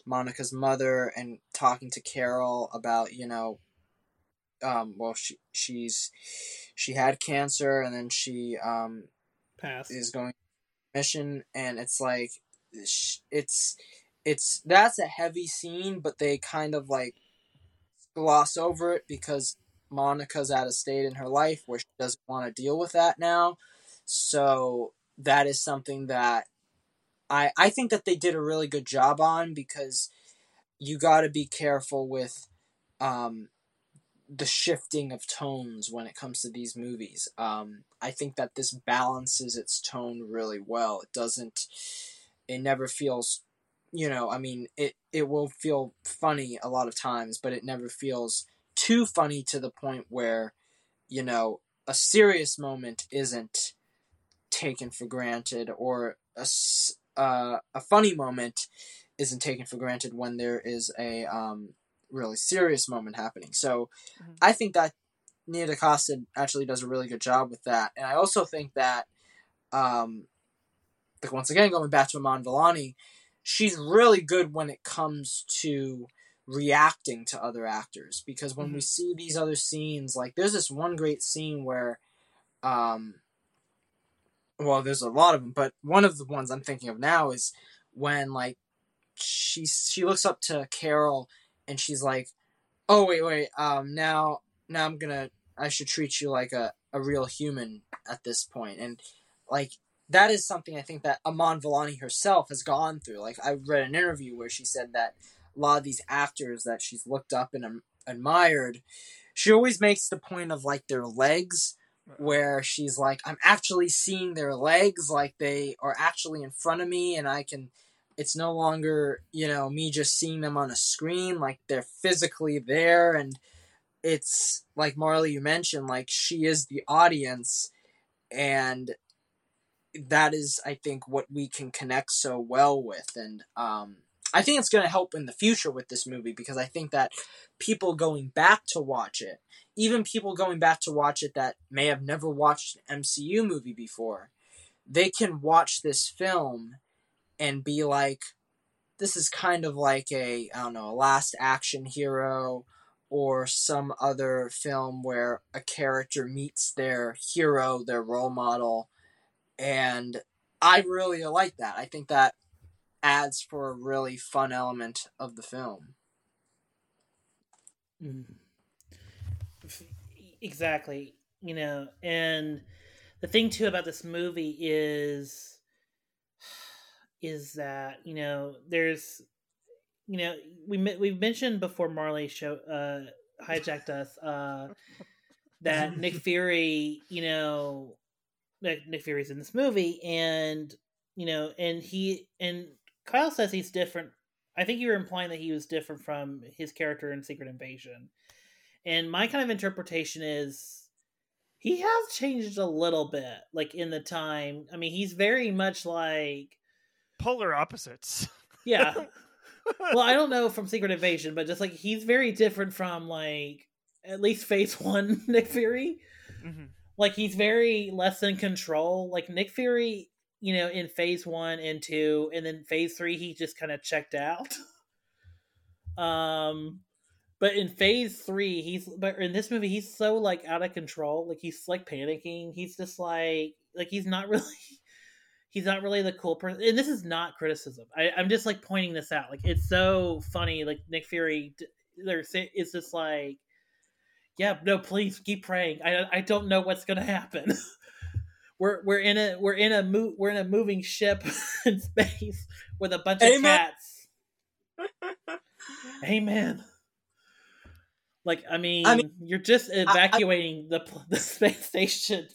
Monica's mother, and talking to Carol about, you know, um, well, she she's she had cancer, and then she um Passed. is going mission, and it's like it's it's that's a heavy scene, but they kind of like gloss over it because Monica's at a state in her life where she doesn't want to deal with that now. So that is something that I I think that they did a really good job on because you got to be careful with um the shifting of tones when it comes to these movies. Um, I think that this balances its tone really well. It doesn't. It never feels, you know. I mean, it it will feel funny a lot of times, but it never feels too funny to the point where, you know, a serious moment isn't taken for granted, or a uh, a funny moment isn't taken for granted when there is a um, really serious moment happening. So Mhm. I think that Nia DaCosta actually does a really good job with that. And I also think that, um, like once again, going back to Iman Vellani, she's really good when it comes to reacting to other actors. Because when we see these other scenes, like there's this one great scene where, um, well, there's a lot of them, but one of the ones I'm thinking of now is when like she she looks up to Carol and she's like, "Oh wait, wait, um, now now I'm gonna I should treat you like a a real human at this point," and like that is something I think that Iman Vellani herself has gone through. Like I read an interview where she said that a lot of these actors that she's looked up and admired, she always makes the point of like their legs where she's like I'm actually seeing their legs like they are actually in front of me and I can it's no longer, you know, me just seeing them on a screen like they're physically there. And it's like Marley you mentioned like she is the audience and that is I think what we can connect so well with and um I think it's going to help in the future with this movie because I think that people going back to watch it, even people going back to watch it that may have never watched an MCU movie before, they can watch this film and be like, this is kind of like a, I don't know, a last action hero or some other film where a character meets their hero, their role model. And I really like that. I think that adds for a really fun element of the film. Mm. Exactly. You know, and the thing too about this movie is is that, you know, there's you know, we we've mentioned before Marley show uh hijacked us uh *laughs* that Nick Fury, you know, Nick Fury's in this movie and you know, and he and Kyle says he's different. I think you were implying that he was different from his character in Secret Invasion. And my kind of interpretation is he has changed a little bit, like in the time. I mean, he's very much like polar opposites. *laughs* Yeah. well, I don't know from Secret Invasion, but just like he's very different from like at least Phase One *laughs* Nick Fury. Mm-hmm. Like he's very less in control. Like Nick Fury you know, in phase one and two, and then phase three, he just kind of checked out. *laughs* um, but in phase three, he's but in this movie, he's so like out of control. Like he's like panicking. He's just like like he's not *laughs* really. He's not really the cool person, and this is not criticism. I, I'm just like pointing this out. Like it's so funny. Like Nick Fury, they're it's just like, yeah, no, please keep praying. I I don't know what's gonna happen. *laughs* we're we're in a we're in a mo- we're in a moving ship *laughs* in space with a bunch Amen. of cats. *laughs* Amen. Like I mean, I mean, you're just evacuating I, I, the *laughs* the space station.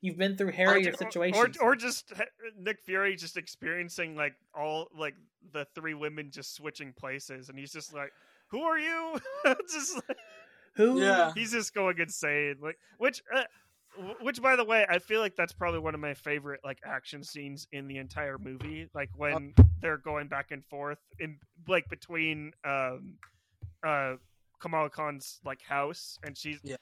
You've been through hairier or, situations, or, or just Nick Fury just experiencing like all like the three women just switching places, and he's just like, "Who are you?" just like, who? Yeah, he's just going insane. Like, which uh, which, by the way, I feel like that's probably one of my favorite like action scenes in the entire movie. Like when they're going back and forth in like between um, uh, Kamala Khan's like house, and she's yeah.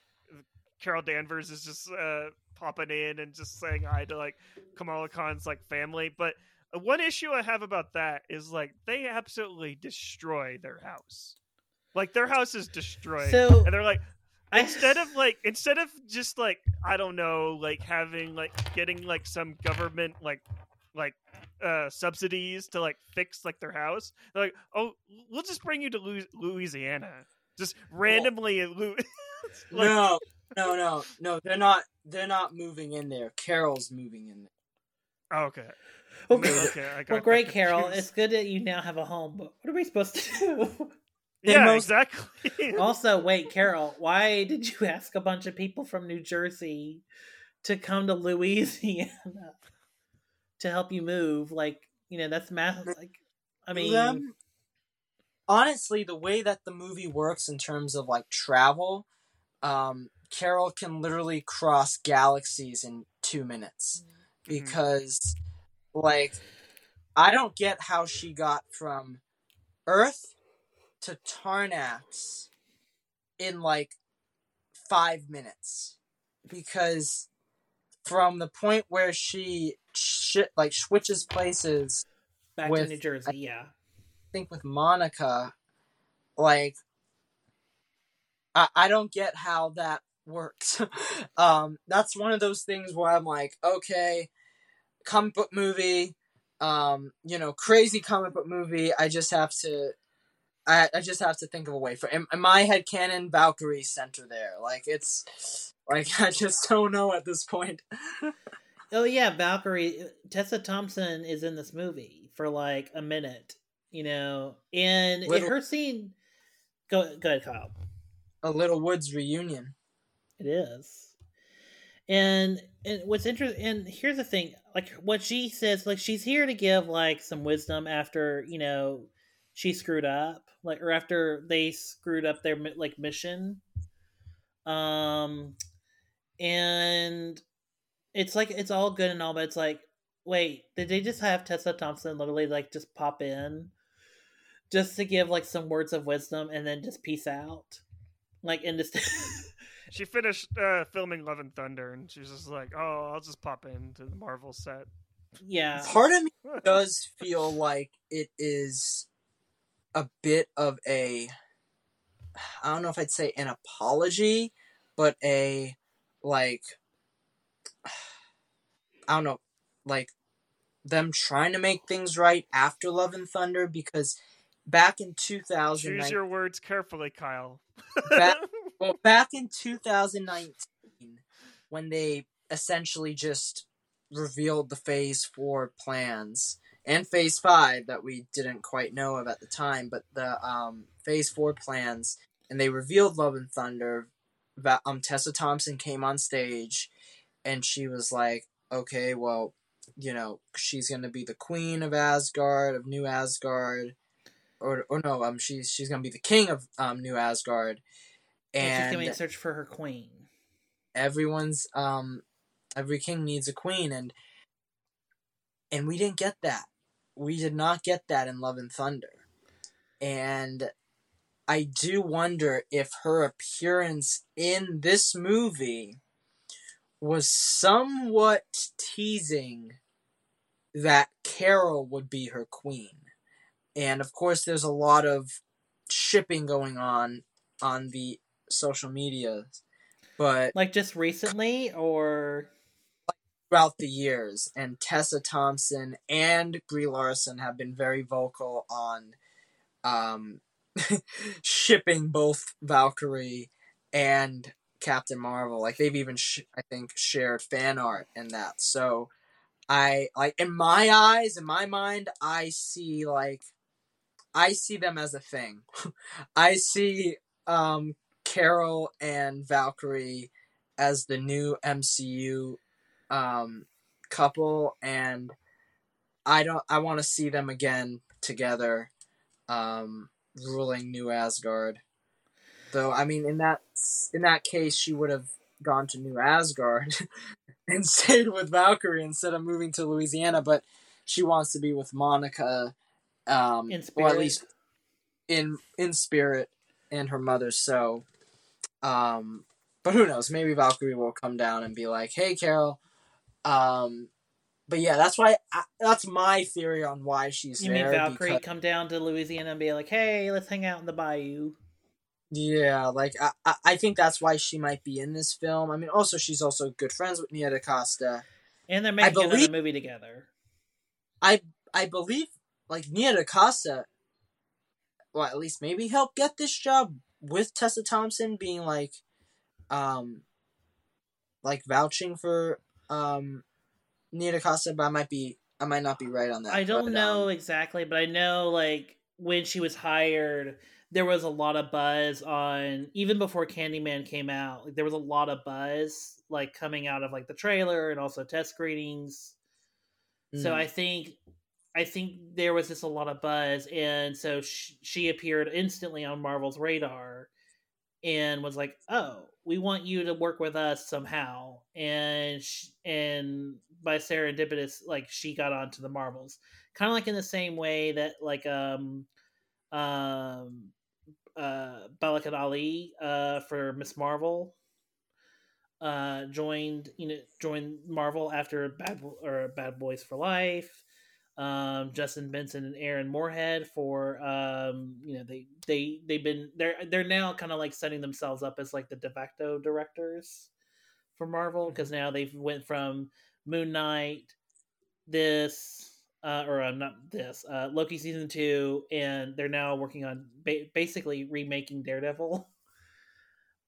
Carol Danvers is just uh, popping in and just saying hi to like Kamala Khan's like family. But one issue I have about that is like they absolutely destroy their house. Like their house is destroyed, so, and they're like, instead of like instead of just like i don't know like having like getting like some government like like uh subsidies to like fix like their house they're like oh we'll just bring you to louisiana. Just randomly well, *laughs* like, no no no no they're not they're not moving in there. Carol's moving in there. Oh, okay. Okay, okay well great carol it's good that you now have a home but what are we supposed to do *laughs* yeah, most... exactly. *laughs* also, wait, Carol, why did you *laughs* ask a bunch of people from New Jersey to come to Louisiana *laughs* to help you move? Like, you know, that's massive. Like, I mean, Them, honestly, the way that the movie works in terms of like travel, um, Carol can literally cross galaxies in two minutes mm-hmm. because, like, I don't get how she got from Earth to Tarnax in like five minutes because from the point where she shit like switches places back with, to New Jersey, yeah. I yeah. think with Monica, like I I don't get how that works. *laughs* um, that's one of those things where I'm like, okay, comic book movie, um, you know, crazy comic book movie. I just have to I, I just have to think of a way for in, in my head canon Valkyrie center there. Like it's like *laughs* I just don't know at this point. *laughs* Oh yeah, Valkyrie. Uh, Tessa Thompson is in this movie for like a minute, you know, and in Little- her scene. Go, go ahead, Kyle. A Little Woods reunion. It is. And and what's interesting and here's the thing, like what she says, like she's here to give like some wisdom after, you know, she screwed up, like or after they screwed up their like mission. Um and it's like it's all good and all, but it's like, wait, did they just have Tessa Thompson literally like just pop in just to give like some words of wisdom and then just peace out? Like in this *laughs* She finished uh, filming Love and Thunder, and she's just like, "Oh, I'll just pop into the Marvel set." yeah. Part of me *laughs* does feel like it is a bit of a I don't know if I'd say an apology, but a like I don't know, like them trying to make things right after Love and Thunder because back in 2000 Use your words carefully, Kyle. Back- *laughs* well, back in 2019 when they essentially just revealed the phase 4 plans and phase 5 that we didn't quite know of at the time but the um, phase 4 plans and they revealed love and thunder Va- um, tessa thompson came on stage and she was like okay well you know she's gonna be the queen of asgard of new asgard or, or no um she's she's gonna be the king of um new asgard And she's and to search for her queen. everyone's um every king needs a queen and and we didn't get that we did not get that in love and thunder. And i do wonder if her appearance in this movie was somewhat teasing that carol would be her queen. And of course there's a lot of shipping going on on the social media but Like just recently, or throughout the years, and Tessa Thompson and Brie Larson have been very vocal on um, *laughs* shipping both Valkyrie and Captain Marvel. Like they've even, sh- I think, shared fan art in that. So I like in my eyes, in my mind, I see like I see them as a thing. *laughs* I see um, Carol and Valkyrie as the new MCU um, couple, and I don't. I want to see them again together, um, ruling New Asgard. Though I mean, in that in that case, she would have gone to New Asgard *laughs* and stayed with Valkyrie instead of moving to Louisiana. But she wants to be with Monica, um, or at least in in spirit, and her mother. So, um, but who knows? Maybe Valkyrie will come down and be like, "Hey, Carol." Um, but yeah, that's why I, that's my theory on why she's you mean. Valkyrie because- come down to Louisiana and be like, "Hey, let's hang out in the bayou." Yeah, like I, I, I think that's why she might be in this film. I mean, also she's also good friends with Nia DaCosta. And they're making believe- another movie together. I I believe like Nia DaCosta, well, at least maybe helped get this job with Tessa Thompson being like, um, like vouching for um, Nia DaCosta, but I might be I might not be right on that. I don't but, know um, exactly, but I know like when she was hired, there was a lot of buzz on even before Candyman came out. Like there was a lot of buzz like coming out of like the trailer and also test screenings. So mm. I think I think there was just a lot of buzz, and so sh- she appeared instantly on Marvel's radar, and was like, "Oh, we want you to work with us somehow." And sh- and by serendipitous, like she got onto the Marvels, kind of like in the same way that like um um uh Balakat Ali uh for Miss Marvel uh joined you know joined Marvel after Bad or Bad Boys for Life. Um, Justin Benson and Aaron Moorhead for um, you know they they they've been they're they're now kind of like setting themselves up as like the de facto directors for Marvel because now they've went from Moon Knight, this uh, or uh, not this uh, Loki season two, and they're now working on ba- basically remaking Daredevil. *laughs*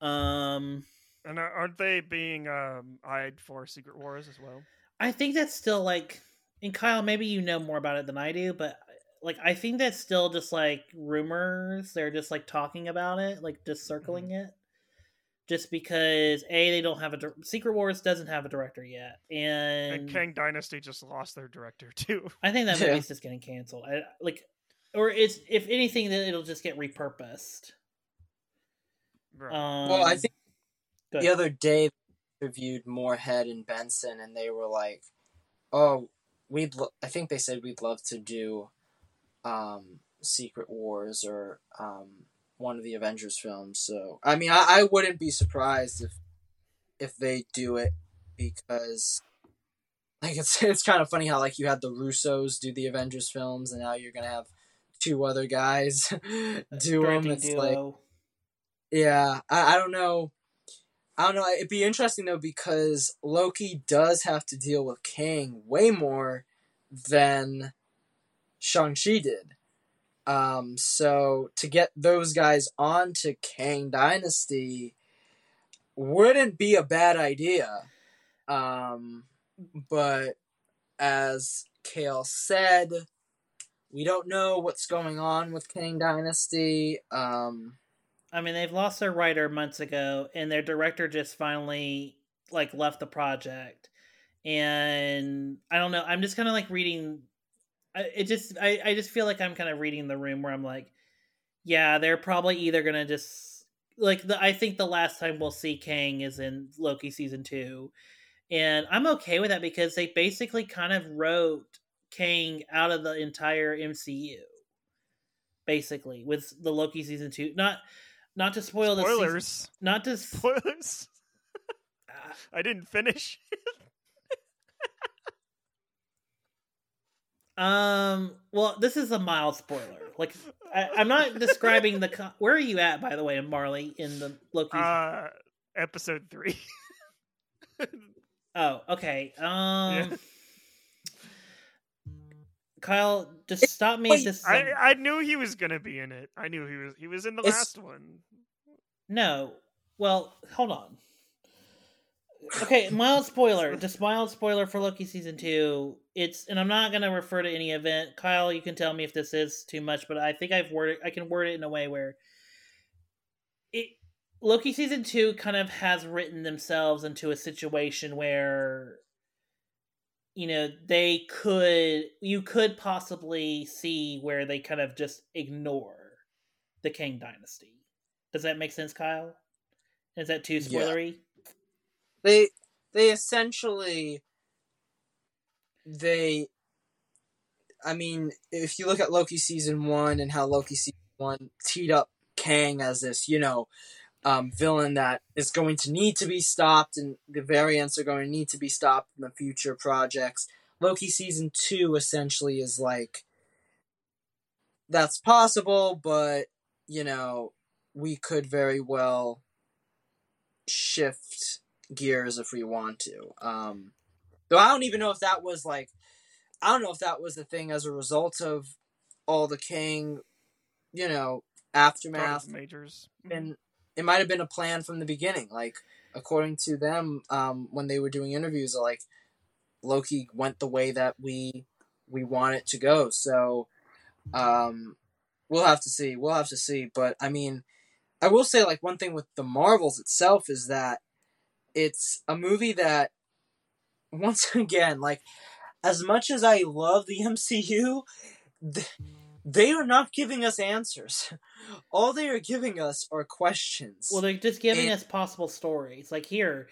Um, And are- aren't they being um, eyed for Secret Wars as well? I think that's still like, and Kyle, maybe you know more about it than I do, but like I think that's still just like rumors. They're just like talking about it, like just circling Mm-hmm. it. Just because a they don't have a dir- Secret Wars doesn't have a director yet, and, And Kang Dynasty just lost their director *laughs* too. I think that Yeah. movie's just getting canceled. I, like, or it's if anything, that it'll just get repurposed. Right. Um, well, I think the other day they interviewed Moorhead and Benson, and they were like, "Oh, we'd." Lo- I think they said we'd love to do, um, Secret Wars or um one of the Avengers films. So I mean, I, I wouldn't be surprised if if they do it because. Like it's *laughs* it's kind of funny how like you had the Russos do the Avengers films, and now you're gonna have two other guys *laughs* do them. It's like yeah, I, I don't know. I don't know. It'd be interesting though because Loki does have to deal with Kang way more than Shang Chi did. Um, so to get those guys onto Kang Dynasty wouldn't be a bad idea. Um, but as Kale said, we don't know what's going on with Kang Dynasty. Um, I mean, they've lost their writer months ago, and their director just finally like left the project. And I don't know. I'm just kind of like reading. I- It just I I just feel like I'm kind of reading the room where I'm like, yeah, they're probably either gonna just like the. I think the last time we'll see Kang is in Loki season two, and I'm okay with that because they basically kind of wrote Kang out of the entire MCU. Basically, with the Loki season two, not not to spoil the season, Spoilers. not to Spoilers. I didn't finish. *laughs* um well this is a mild spoiler like I, i'm not describing the co- where are you at by the way marley in the loki Uh, episode three. *laughs* oh okay um Yeah. Kyle just stop me Wait, if this is I a- I knew he was gonna be in it. I knew he was. He was in the It's- last one. no well hold on okay mild spoiler *laughs* just mild spoiler for loki season two it's and i'm not going to refer to any event kyle you can tell me if this is too much but i think i've worded i can word it in a way where it loki season two kind of has written themselves into a situation where you know they could you could possibly see where they kind of just ignore the Kang dynasty. Does that make sense kyle? Is that too Yeah. spoilery? They they essentially they I mean, if you look at Loki season one and how Loki season one teed up Kang as this, you know, um, villain that is going to need to be stopped, and the variants are going to need to be stopped in the future projects. Loki season two essentially is like that's possible, but you know, we could very well shift gears if we want to. Um, though I don't even know if that was like, I don't know if that was the thing as a result of all the Kang, you know, aftermath. Jonathan Majors. And it might have been a plan from the beginning. Like, according to them, um, when they were doing interviews, like Loki went the way that we we want it to go. So, um, we'll have to see. We'll have to see. But I mean, I will say like one thing with the Marvels itself is that it's a movie that once *laughs* again like as much as I love the MCU they are not giving us answers. *laughs* All they are giving us are questions. Well, they're just giving And- us possible stories. Like here,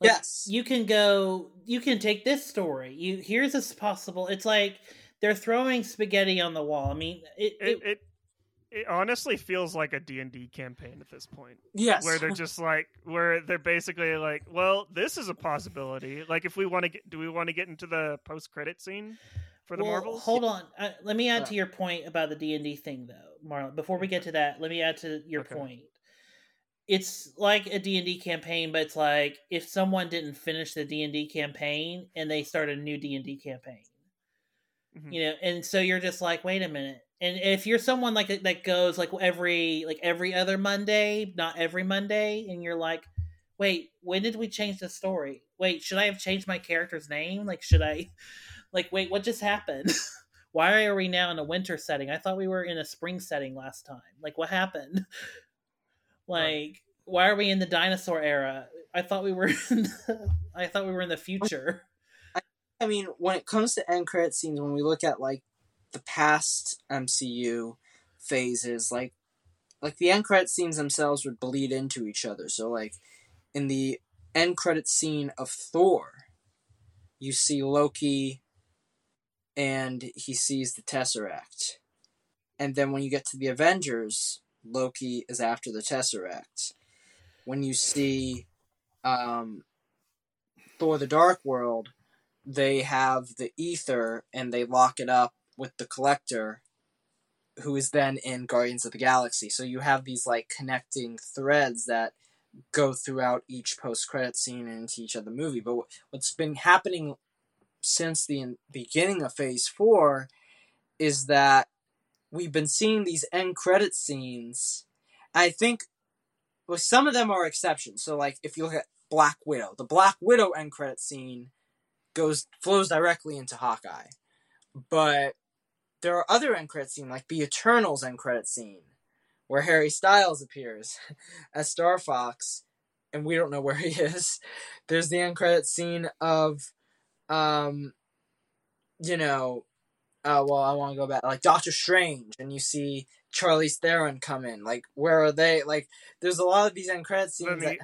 like, Yes. you can go. You can take this story. You here's this possible. It's like they're throwing spaghetti on the wall. I mean, it. It, it, it it honestly feels like a D&D campaign at this point. yes. Where they're just like where they're basically like, well, this is a possibility. Like if we want to get do we want to get into the post-credit scene for the well, Marvels? Hold on. Uh, let me add Uh. to your point about the D and D thing, though, Marlon. Before we get to that, let me add to your Okay. point. It's like a D and D campaign, but it's like if someone didn't finish the D and D campaign and they start a new D and D campaign. Mhm. you know and so you're just like wait a minute and if you're someone like that goes like every like every other monday not every monday and you're like wait, when did we change the story? Wait, should I have changed my character's name? Like, should I, like, wait, what just happened? *laughs* Why are we now in a winter setting? I thought we were in a spring setting last time. Like, what happened? *laughs* Like, why are we in the dinosaur era? I thought we were. *laughs* In the, I thought we were in the future. I mean, when it comes to end credit scenes, when we look at like the past MCU phases, like like the end credit scenes themselves would bleed into each other. So like in the end credit scene of Thor, you see Loki and he sees the Tesseract. And then when you get to the Avengers, Loki is after the Tesseract. When you see um, Thor the Dark World, they have the ether and they lock it up with the collector who is then in Guardians of the Galaxy. So you have these like connecting threads that go throughout each post credit scene and into each other movie. But what's been happening since the beginning of Phase 4 is that we've been seeing these end credit scenes. I think well, some of them are exceptions. So like if you look at Black Widow, the Black Widow end credit scene goes flows directly into Hawkeye. But there are other end credit scenes, like the Eternals end credit scene, where Harry Styles appears *laughs* as Star Fox, and we don't know where he is. *laughs* There's the end credit scene of, um, you know, uh, well, I want to go back, like Doctor Strange, and you see Charlize Theron come in. Like, where are they? Like, there's a lot of these end credit scenes. me- That,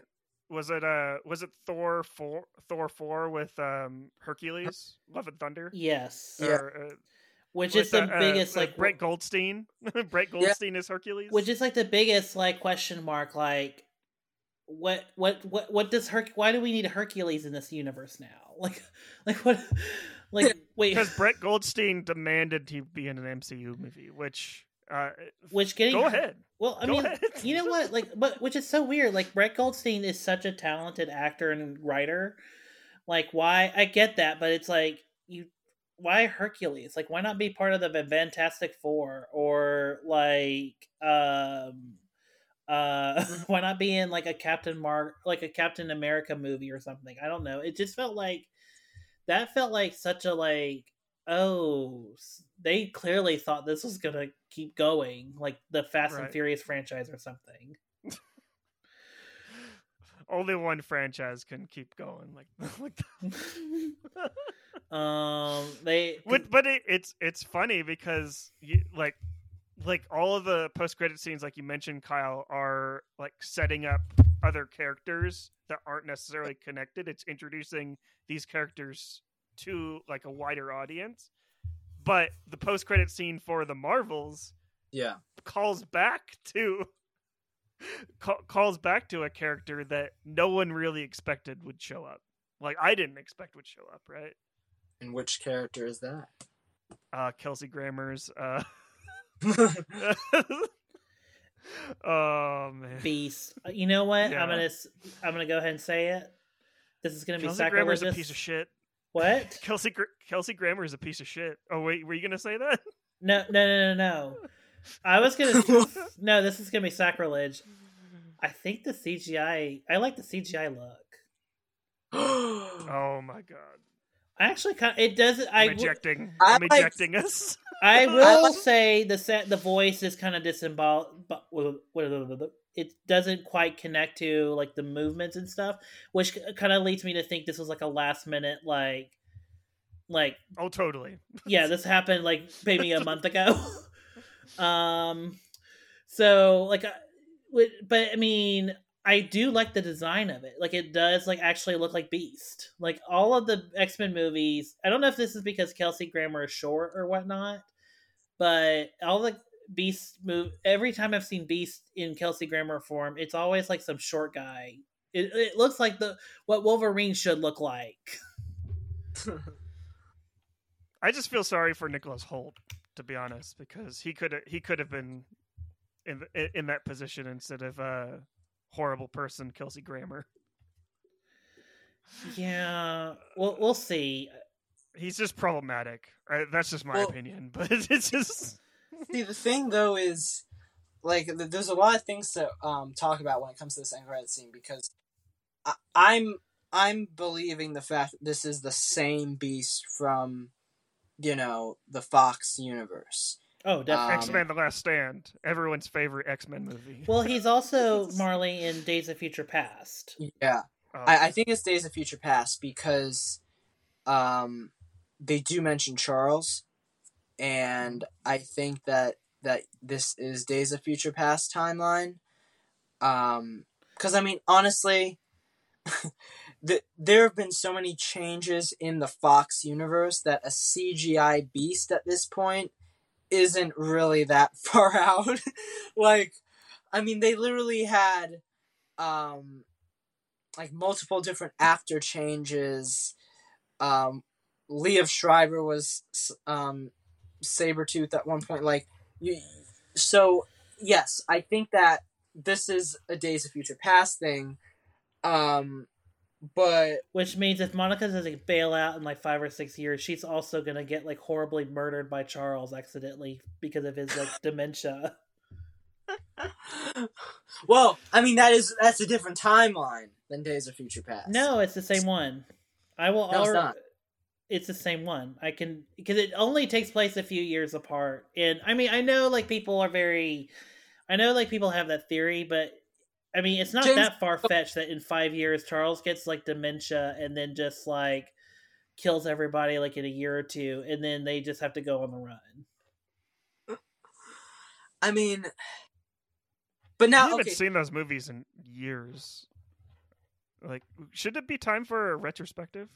Was it uh was it Thor four Thor four with um Hercules Love and Thunder? Yes, Yeah. Uh, which with is the uh, biggest uh, like Brett Goldstein. *laughs* Brett Goldstein is Hercules. which is like the biggest like question mark like what what what what does Herc why do we need a Hercules in this universe now? *laughs* Like like what like *laughs* wait. Because Brett Goldstein demanded he be in an MCU movie, which uh, which getting go ahead. well I Go mean ahead. you know what? Like but which is so weird. Like Brett Goldstein is such a talented actor and writer. Like why I get that but it's like you why Hercules? Like why not be part of the Fantastic Four or like um uh *laughs* why not be in like a captain mark like a captain america movie or something? I don't know. It just felt like that felt like such a like oh they clearly thought this was gonna keep going like the fast and furious franchise or something. *laughs* Only one franchise can keep going like *laughs* like um they but but it, it's it's funny because you like like all of the post credit scenes like you mentioned Kyle are like setting up other characters that aren't necessarily connected it's introducing these characters to like a wider audience but the post credit scene for the Marvels yeah. calls back to ca- calls back to a character that no one really expected would show up like I didn't expect would show up right And which character is that? uh Kelsey Grammer's uh *laughs* *laughs* oh man beast you know what Yeah. i'm gonna i'm gonna go ahead and say it this is gonna be Kelsey Grammer's sacrilegious a piece of shit. what *laughs* Kelsey Gr- Kelsey Grammer is a piece of shit. Oh wait, were you gonna say that? no no no no no i was gonna *laughs* no this is gonna be sacrilege I think the CGI. I like the CGI look. *gasps* Oh my god! I actually kind. Of, it doesn't. I'm w- ejecting. I I'm like- ejecting us. *laughs* I I will say the set. The voice is kind of disemboweled, but it doesn't quite connect to like the movements and stuff, which kind of leads me to think this was like a last minute like, like Oh, totally. *laughs* yeah, this happened like maybe a month ago. *laughs* um, so like, I- but I mean, I do like the design of it. Like, it does like actually look like Beast. Like all of the X Men movies. I don't know if this is because Kelsey Grammer is short or whatnot, but all the Beast move. Every time I've seen Beast in Kelsey Grammer form, it's always like some short guy. It, it looks like the what Wolverine should look like. *laughs* I just feel sorry for Nicholas Hoult, to be honest, because he could he could have been in in that position instead of a horrible person, Kelsey Grammer. Yeah, well, we'll see. He's just problematic. Uh, That's just my Well- opinion, but *laughs* it's just See, the thing though is, like, there's a lot of things to um talk about when it comes to this end credit scene because I, I'm I'm believing the fact that this is the same beast from, you know, the Fox universe. Oh, definitely. Um, X Men: The Last Stand, everyone's favorite X Men movie. well, he's also *laughs* Marley in Days of Future Past. Yeah, Oh, I, I think it's Days of Future Past because, um, they do mention Charles, and I think that that this is Days of Future Past timeline. Um, because I mean, honestly, *laughs* the, there have been so many changes in the Fox universe that a CGI beast at this point isn't really that *laughs* far out. like, I mean, they literally had, um, like multiple different actor changes. Um, Liev Schreiber was um, Sabretooth at one point. Like, you, so yes, I think that this is a Days of Future Past thing. Um, but Which means if Monica doesn't bail out in like five or six years, she's also gonna get like horribly murdered by Charles accidentally because of his like *laughs* dementia. well, I mean that is that's a different timeline than Days of Future Past. No, it's the same one. I will. No, it's not. It's the same one. I can because it only takes place a few years apart. And I mean, I know like people are very, I know like people have that theory, but I mean, it's not James- that far fetched that in five years Charles gets like dementia and then just like kills everybody like in a year or two, and then they just have to go on the run. I mean, but now I haven't okay, seen those movies in years. Like, should it be time for a retrospective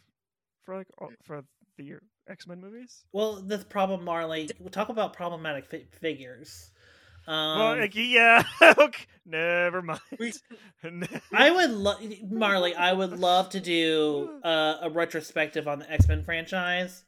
for like all, for the X Men movies? Well, the problem, Marley, we'll talk about problematic fi- figures. Um, well, like, yeah. *laughs* okay, never mind. We- *laughs* I would love Marley. I would love to do uh, a retrospective on the X Men franchise.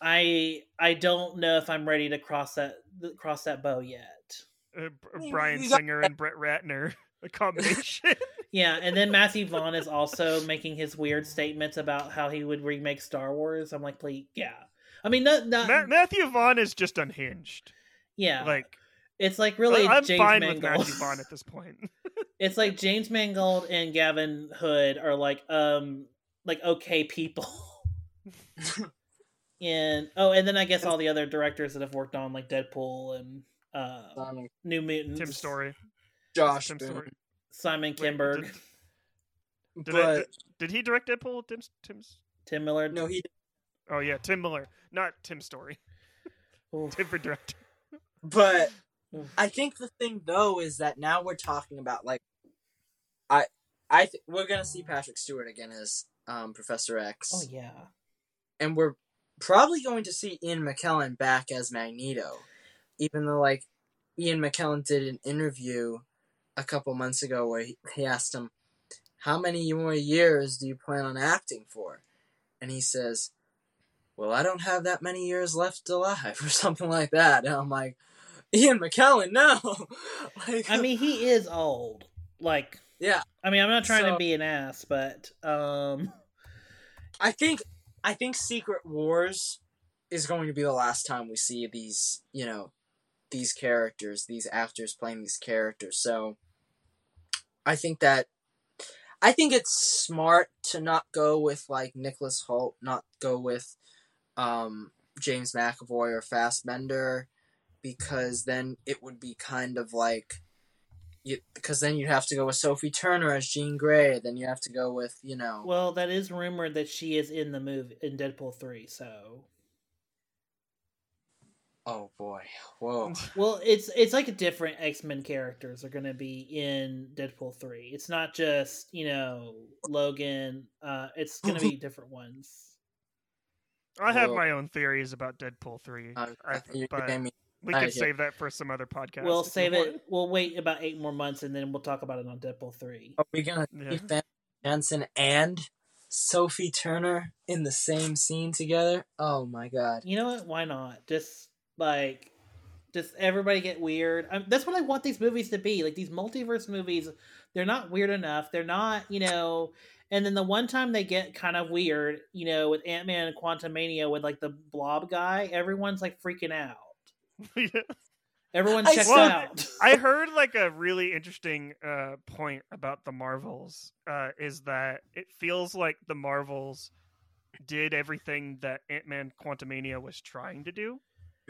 I I don't know if I'm ready to cross that cross that bow yet. Uh, B- Bryan Singer and Brett Ratner, *laughs* a combination. Yeah, and then Matthew Vaughn is also making his weird statements about how he would remake Star Wars. I'm like, please, yeah. I mean, not, not Ma- Matthew Vaughn is just unhinged. yeah. Like, it's like really I'm James fine Mangold. with Matthew Vaughn at this point. *laughs* *laughs* it's like James Mangold and Gavin Hood are like um like okay people. *laughs* and oh, and then I guess all the other directors that have worked on like Deadpool and uh Simon, New Mutants, Tim Story. Josh Tim Story. Simon Wait, Kinberg, did- Did, but I, did, did he direct Deadpool? Tim's Tim's. Tim Miller? no, he. Oh yeah, Tim Miller, not Tim Story. Oof. Different director. But Oof. I think the thing though is that now we're talking about like, I, I th- we're gonna see Patrick Stewart again as um, Professor X. Oh yeah. and we're probably going to see Ian McKellen back as Magneto, even though like Ian McKellen did an interview a couple months ago where he, he asked him, "How many more years do you plan on acting for?" And he says, "Well, I don't have that many years left alive," *laughs* or something like that. And I'm like, Ian McKellen, no. *laughs* like, I mean, he is old. Like, yeah. I mean, I'm not trying to be an ass, but um, I think I think Secret Wars is going to be the last time we see these, you know, these characters, these actors playing these characters. So I think that I think it's smart to not go with like Nicholas Hoult, not go with um James McAvoy or Fassbender because then it would be kind of like you, because then you'd have to go with Sophie Turner as Jean Grey, then you have to go with, you know, well, that is rumored that she is in the movie in Deadpool three. So, Oh boy. Whoa. *laughs* well, it's it's like different X Men characters are going to be in Deadpool three. It's not just you know Logan. Uh, it's going to be *laughs* different ones. I have Well- my own theories about Deadpool three, Uh, I, *laughs* you but gave me- we I could save that for some other podcast. we'll save it. We'll wait about eight more months and then we'll talk about it on Deadpool three. Are we gonna Yeah. see Famke Janssen and Sophie Turner in the same scene together? Oh my god. You know what? Why not? Just like, just everybody get weird. i that's what I want these movies to be. Like these multiverse movies, they're not weird enough. They're not, you know. And then the one time they get kind of weird, you know, with Ant Man and Quantumania with like the Blob guy, everyone's like freaking out. *laughs* Yeah. Everyone I checks saw- out. I heard like a really interesting uh, point about the Marvels uh, is that it feels like the Marvels did everything that Ant Man Quantumania was trying to do.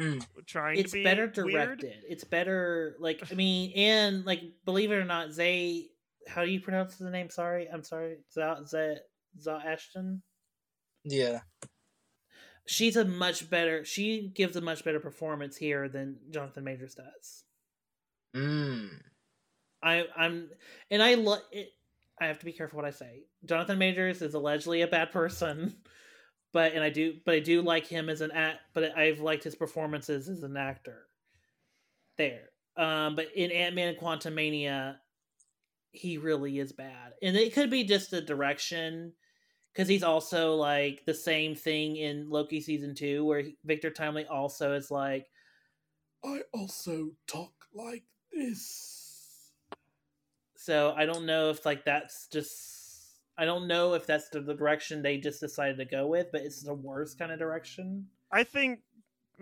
Mm. Trying it's to be better weird. directed. It's better, like I mean, *laughs* and like believe it or not, Zay. How do you pronounce the name? Sorry, I'm sorry. Zah Zah, Zah Ashton. Yeah. She's a much better. She gives a much better performance here than Jonathan Majors does. Mm. I I'm and I lo- it, I have to be careful what I say. Jonathan Majors is allegedly a bad person, *laughs* but and I do but I do like him as an act. But I've liked his performances as an actor. There, um, but in Ant Man and Quantumania, he really is bad, and it could be just the direction. Because he's also like the same thing in Loki season two, where he, Victor Timely also is like, I also talk like this. So I don't know if like that's just I don't know if that's the, direction they just decided to go with, but it's the worst kind of direction. I think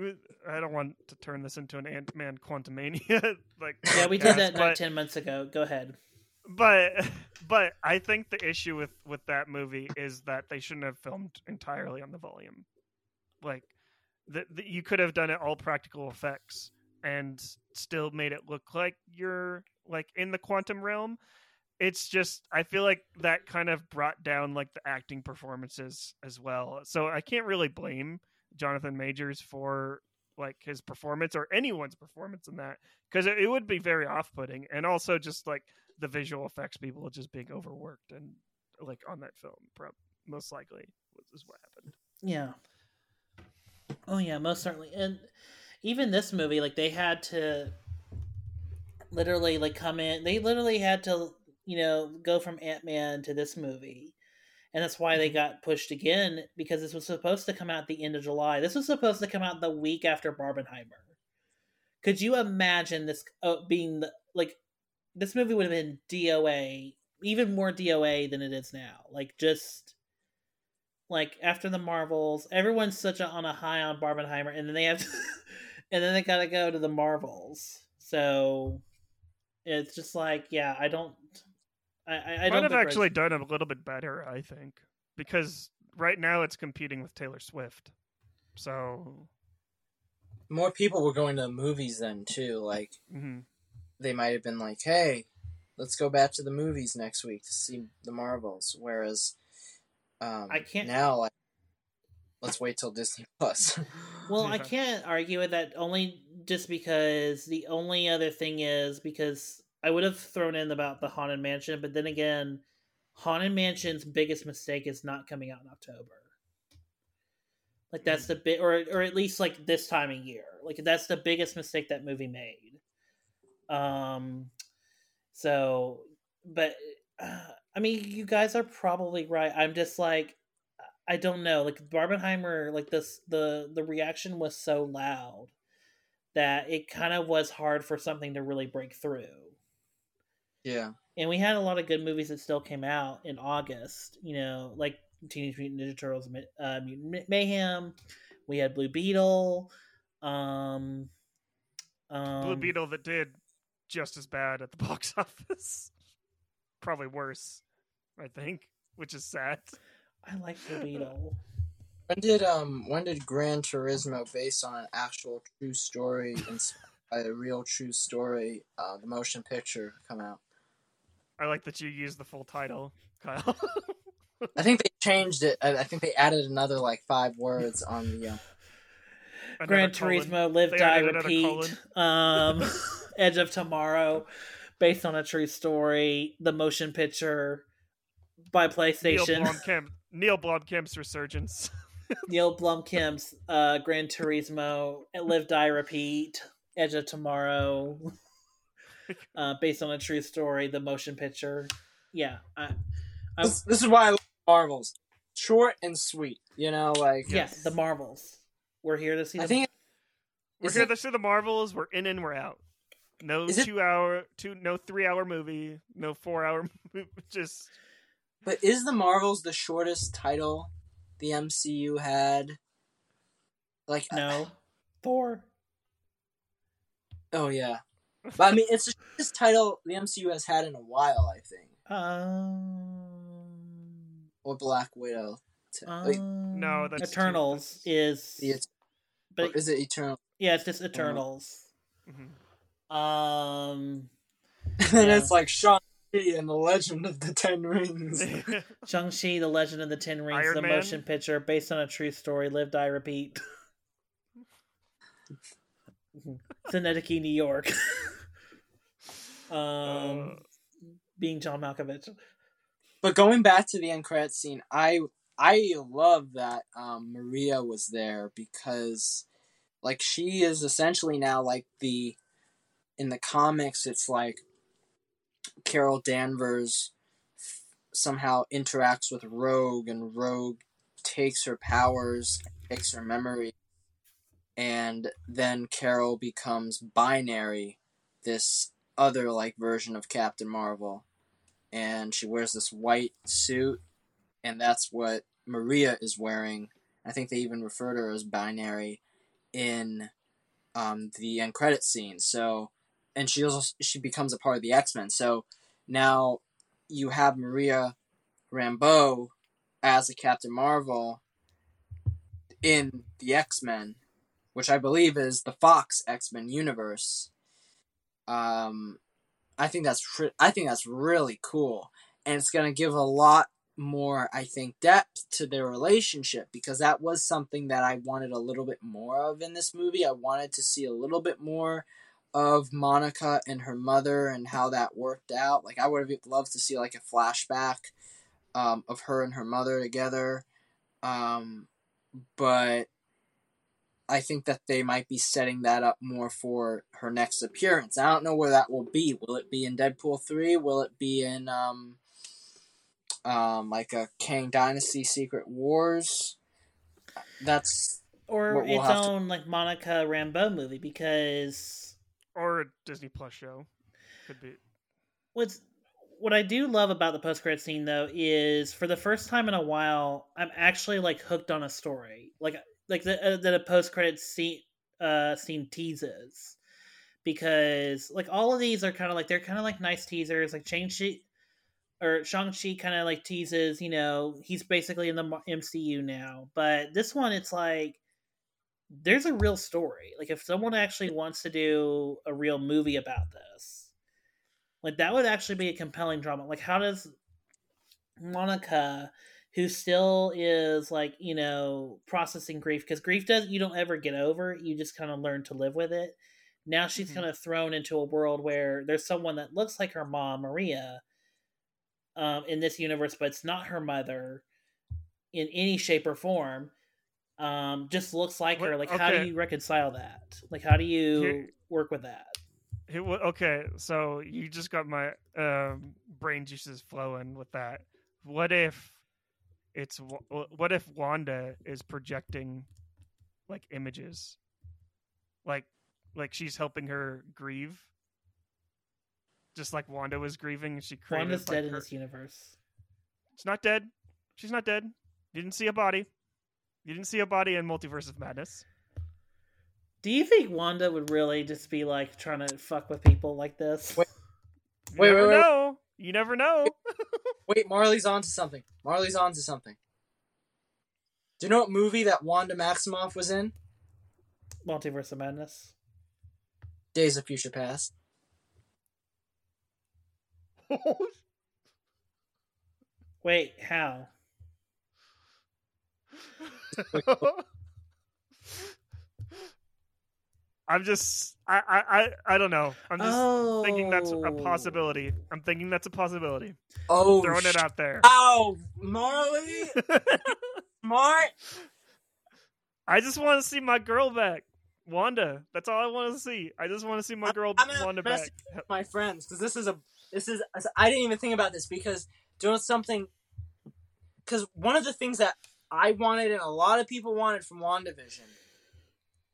uh, I don't want to turn this into an Ant Man Quantumania. *laughs* like Yeah, we did that not ten months ago. Go ahead. But but I think the issue with with that movie is that they shouldn't have filmed entirely on the volume. Like, the, you could have done it all practical effects and still made it look like you're like in the quantum realm. It's just I feel like that kind of brought down like the acting performances as well. So I can't really blame Jonathan Majors for like his performance or anyone's performance in that because it, it would be very off-putting and also just like the visual effects people just being overworked and like on that film prob- most likely was is what happened Yeah. Oh yeah, most certainly. And even this movie, like they had to literally like come in. They literally had to, you know, go from Ant Man to this movie, and that's why they got pushed again because this was supposed to come out the end of July. This was supposed to come out the week after Barbenheimer. Could you imagine this uh, being the like? This movie would have been DOA, even more DOA than it is now. Like just like after the Marvels, everyone's such a, on a high on Barbenheimer, and then they have, to, *laughs* and then they gotta go to the Marvels. So it's just like, yeah, I don't, I, I, I might don't have actually Res- done a little bit better i think because right now it's competing with taylor swift so More people were going to the movies then too. Like mhm. They might have been like, "Hey, let's go back to the movies next week to see the Marvels." Whereas, um, I can't- now. Like, let's wait till Disney *laughs* Plus. Well, I can't argue with that only just because the only other thing is because I would have thrown in about the Haunted Mansion, but then again, Haunted Mansion's biggest mistake is not coming out in October. Like that's the bit, or or at least like this time of year. Like that's the biggest mistake that movie made. Um, so, but uh, I mean, you guys are probably right. I'm just like, I don't know. Like Barbenheimer, like this, the the reaction was so loud that it kind of was hard for something to really break through. yeah. And we had a lot of good movies that still came out in August. You know, like Teenage Mutant Ninja Turtles, uh, Mutant Mayhem. We had Blue Beetle. Um, um, blue beetle that did just as bad at the *laughs* box office probably worse i think which is sad I like Blue Beetle. When did um when did Gran Turismo, based on an actual true story, inspired by a real true story, uh, the motion picture come out? i like that you use the full title kyle *laughs* I think they changed it. I, I think they added another like five words on the. Uh, Another Gran. Turismo, Live, They Die, Repeat. Um, *laughs* Edge of Tomorrow, based on a true story. The motion picture by Neil PlayStation. Blomkamp, *laughs* Neil Blomkamp's resurgence. *laughs* Neil Blomkamp's uh, Gran Turismo, Live, Die, Repeat, Edge of Tomorrow, *laughs* uh, based on a true story. The motion picture. Yeah, I, I, this, this is why I love Marvels. Short and sweet. You know, like yeah, the Marvels. We're here to see. I the- think. We're is here it- to see the Marvels. We're in and we're out. No Is it- two hour, two no three hour movie, no four hour. *laughs* Movie, just But is the Marvels the shortest title the MCU had? Like no *sighs* Thor. Oh yeah, but I mean it's the shortest title the MCU has had in a while. I think, Um, or Black Widow. T- wait, um, No, that's two- Eternals is, the Et- but is it Eternal? yeah, it's just Eternals. Mhm. Um, *laughs* and Yeah. it's like Shang-Chi and the Legend of the Ten Rings. *laughs* *laughs* Shang-Chi, The Legend of the Ten Rings, Iron the Man? motion picture based on a true story, Live, Die, Repeat. Synecdoche, New York. um, Uh. being John Malkovich. But going back to the end credit scene, I I love that um, Maria was there because, like, she is essentially now like the in the comics. It's like Carol Danvers somehow interacts with Rogue, and Rogue takes her powers, takes her memory, and then Carol becomes binary, this other like version of Captain Marvel and she wears this white suit, and that's what Maria is wearing. I think they even refer to her as binary in um, the end credit scene. So, and she also she becomes a part of the X Men. So now you have Maria Rambeau as a Captain Marvel in the X Men, which I believe is the Fox X Men universe. Um, I think that's I think that's really cool, and it's gonna give a lot more I think depth to their relationship because that was something that I wanted a little bit more of in this movie. I wanted to see a little bit more of Monica and her mother and how that worked out. Like I would have loved to see like a flashback um, of her and her mother together, um, but I think that they might be setting that up more for her next appearance. I don't know where that will be. Will it be in Deadpool three? Will it be in um, um, like a Kang Dynasty Secret Wars? That's Or We'll- its have to- own like Monica Rambeau movie because or a Disney Plus show. Could be. what's what I do love about the post credit scene though is for the first time in a while I'm actually like hooked on a story like like uh, that a post credit scene uh scene teases because like all of these are kind of like they're kind of like nice teasers like Shang Chi or Shang Chi kind of like teases you know he's basically in the MCU now but this one it's like there's a real story like if someone actually wants to do a real movie about this like that would actually be a compelling drama. Like how does Monica, who still is like you know processing grief because grief does you don't ever get over. it, You just kind of learn to live with it. Now she's Mhm. kind of thrown into a world where there's someone that looks like her mom, Maria, um, in this universe, but it's not her mother in any shape or form. Um, just looks like her. What- Like, how do you reconcile that? Like, how do you Here- work with that? Okay, so you just got my um, brain juices flowing with that. What if it's what if Wanda is projecting like images, like like she's helping her grieve, just like Wanda was grieving and she created. Wanda's like, dead in this universe. She's not dead. She's not dead. You didn't see a body. You didn't see a body in Multiverse of Madness. Do you think Wanda would really just be like trying to fuck with people like this? Wait. You Wait, never wait, wait. know. You never know. *laughs* wait. Marley's on to something. Marley's on to something. Do you know what movie that Wanda Maximoff was in? Multiverse of Madness. Days of Future Past. *laughs* Wait, how? *laughs* I'm just I, I I I don't know. I'm just oh, thinking that's a possibility. Oh. I'm thinking that's a possibility. Oh, Throwing it out there. Oh, Marley, *laughs* smart. I just want to see my girl back. Wanda. That's all I want to see. I just want to see my girl I'm gonna Wanda back. my friends because this is a this is I didn't even think about this because doing something because one of the things that I wanted and a lot of people wanted from WandaVision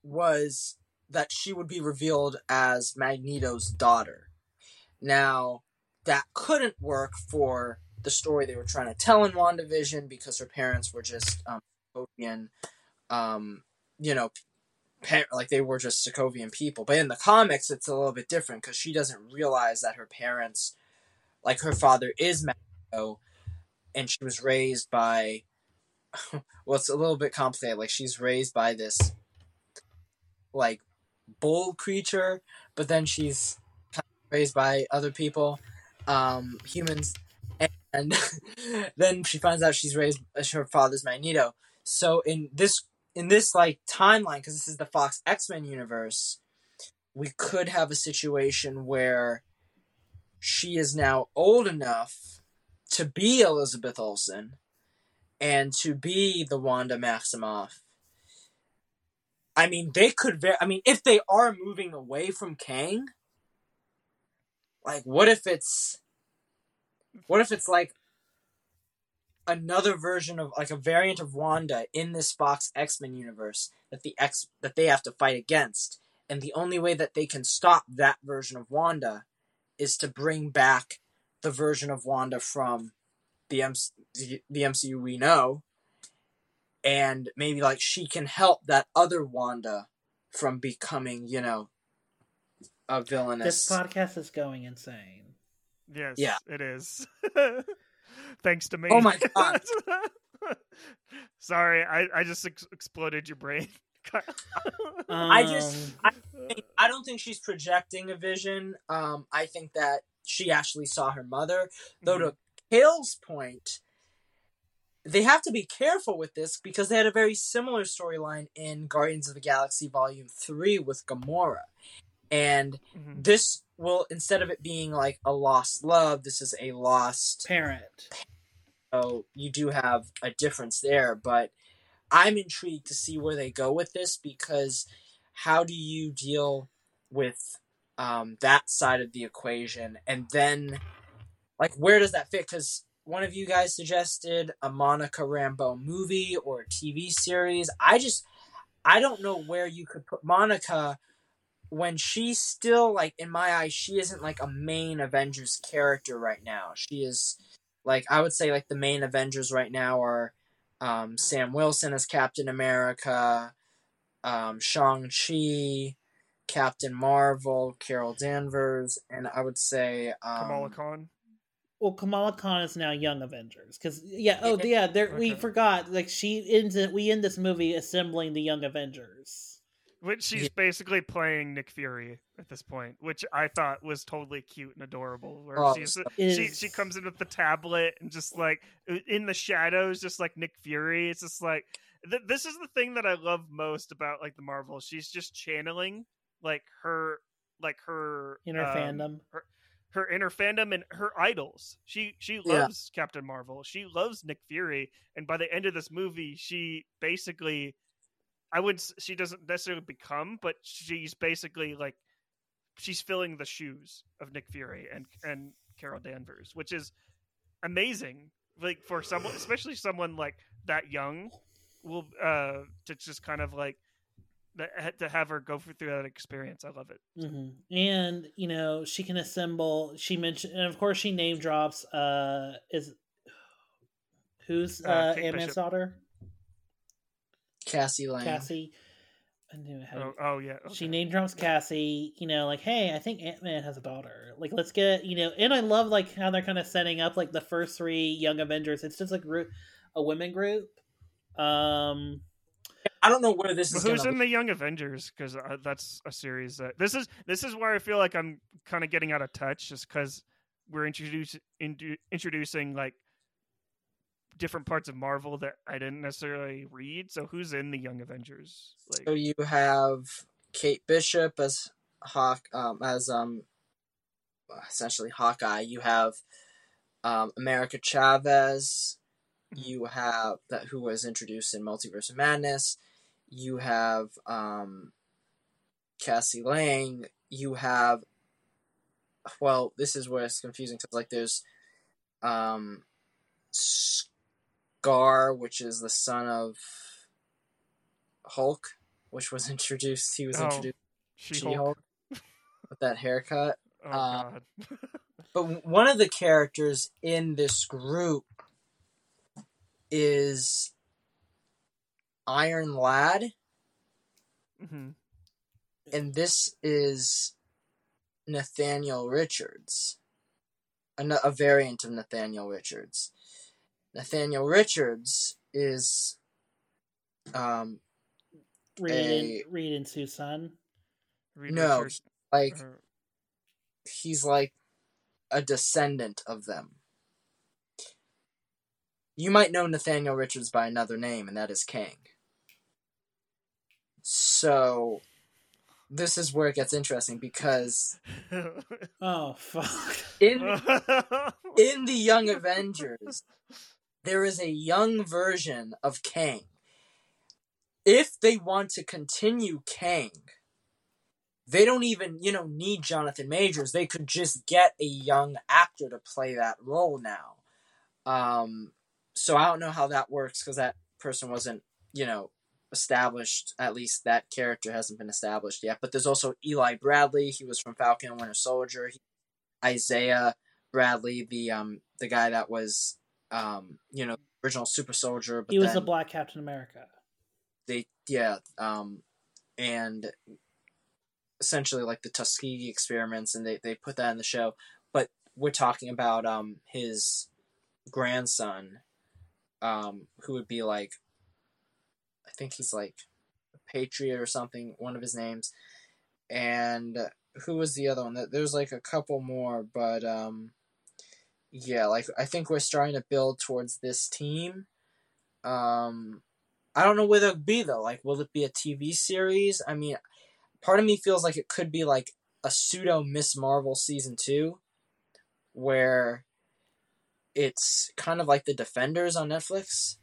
was that she would be revealed as Magneto's daughter. Now that couldn't work for the story they were trying to tell in WandaVision because her parents were just um, Sokovian, um you know like they were just Sokovian people. But in the comics, it's a little bit different because she doesn't realize that her parents, like her father, is Magneto, and she was raised by. *laughs* well, it's a little bit complicated. Like she's raised by this, like, bull creature, but then she's raised by other people, um, humans, and *laughs* then she finds out she's raised her father's Magneto. So in this in this like timeline, because this is the Fox X Men universe, we could have a situation where she is now old enough to be Elizabeth Olsen and to be the Wanda Maximoff. I mean, they could very. I mean, if they are moving away from Kang, like, what if it's, what if it's like another version of like a variant of Wanda in this Fox X Men universe that the X that they have to fight against, and the only way that they can stop that version of Wanda is to bring back the version of Wanda from the MC, the MCU we know, and maybe like she can help that other Wanda from becoming, you know, a villainous. This podcast is going insane. Yes, Yeah. it is. *laughs* Thanks to me. Oh my *laughs* God. Sorry, I, I just ex- exploded your brain. *laughs* I just- Um, think- I don't think she's projecting a vision. Um, I think that she actually saw her mother. Though to Kale's point, they have to be careful with this because they had a very similar storyline in Guardians of the Galaxy Volume Three with Gamora, and Mhm. this will instead of it being like a lost love, this is a lost. parent. So you do have a difference there, but I'm intrigued to see where they go with this because how do you deal with um, that side of the equation, and then like where does that fit? Because one of you guys suggested a Monica Rambeau movie or TV series. I just I don't know where you could put Monica when she's still like in my eyes she isn't like a main Avengers character right now. She is like I would say like the main Avengers right now are um, Sam Wilson as Captain America, um, Shang Chi, Captain Marvel, Carol Danvers, and I would say um, Kamala Khan. Well, Kamala Khan is now Young Avengers because yeah, oh Yeah. yeah, there we forgot like she ends it. We end this movie assembling the Young Avengers. Which she's Yeah. basically playing Nick Fury at this point, which I thought was totally cute and adorable. Where Oh, she's so- she she comes in with the tablet and just like in the shadows, just like Nick Fury. It's just like th- this is the thing that I love most about like the Marvel. She's just channeling like her like her In her um, fandom. her inner fandom and her idols. She she Yeah. loves Captain Marvel. She loves Nick Fury, and by the end of this movie, she basically, I would she doesn't necessarily become, but she's basically like she's filling the shoes of Nick Fury and and Carol Danvers, which is amazing. Like for someone, especially someone like that young, will uh to just kind of like that to have her go through that experience. I love it. hmm And you know she can assemble. She mentioned, and of course she name drops. Uh, is who's Uh, uh, Ant Man's daughter? Cassie Lang. Cassie. I knew it had. Oh, oh yeah, She name drops Cassie, you know, like, hey, I think Ant Man has a daughter. Like, let's get, you know, and I love like how they're kind of setting up like the first three Young Avengers. It's just like a women group. Um, I don't know where this is. who's in the Young Avengers? Because uh, that's a series that this is. This is where I feel like I'm kind of getting out of touch, just because we're introducing introducing like different parts of Marvel that I didn't necessarily read. So who's in the Young Avengers? Like, So you have Kate Bishop as Hawk, um, as um, essentially Hawkeye. You have um, America Chavez. Mhm. You have that who was introduced in Multiverse of Madness. You have um, Cassie Lang. You have well, this is where it's confusing because like there's um, Skaar, which is the son of Hulk, which was *laughs* introduced. He was Oh, introduced She Hulk. With that haircut. Oh God. *laughs* But one of the characters in this group is Iron Lad, hmm and this is Nathaniel Richards, a variant of Nathaniel Richards. Nathaniel Richards is um Reed, A- and, Reed and Sue's son. Reed No, Richards, like or- he's like a descendant of them. You might know Nathaniel Richards by another name, and that is Kang. So, this is where it gets interesting because Oh fuck! in *laughs* in the Young Avengers, there is a young version of Kang. If they want to continue Kang, they don't even, you know, need Jonathan Majors. They could just get a young actor to play that role now. Um, so I don't know how that works because that person wasn't, you know, established. At least that character hasn't been established yet. But there's also Eli Bradley. He was from Falcon and Winter Soldier. He, Isaiah Bradley, the um the guy that was um you know original Super Soldier. But He was the Black Captain America. they yeah um and essentially like the Tuskegee experiments and they, they put that in the show but we're talking about um his grandson um who would be like think he's like a patriot or something one of his names and who was the other one There- there's like a couple more but um yeah like I think we're starting to build towards this team um I don't know where they'll be though. Like, will it be a TV series? I mean, part of me feels like it could be like a pseudo Miss Marvel season two, where it's kind of like the Defenders on Netflix,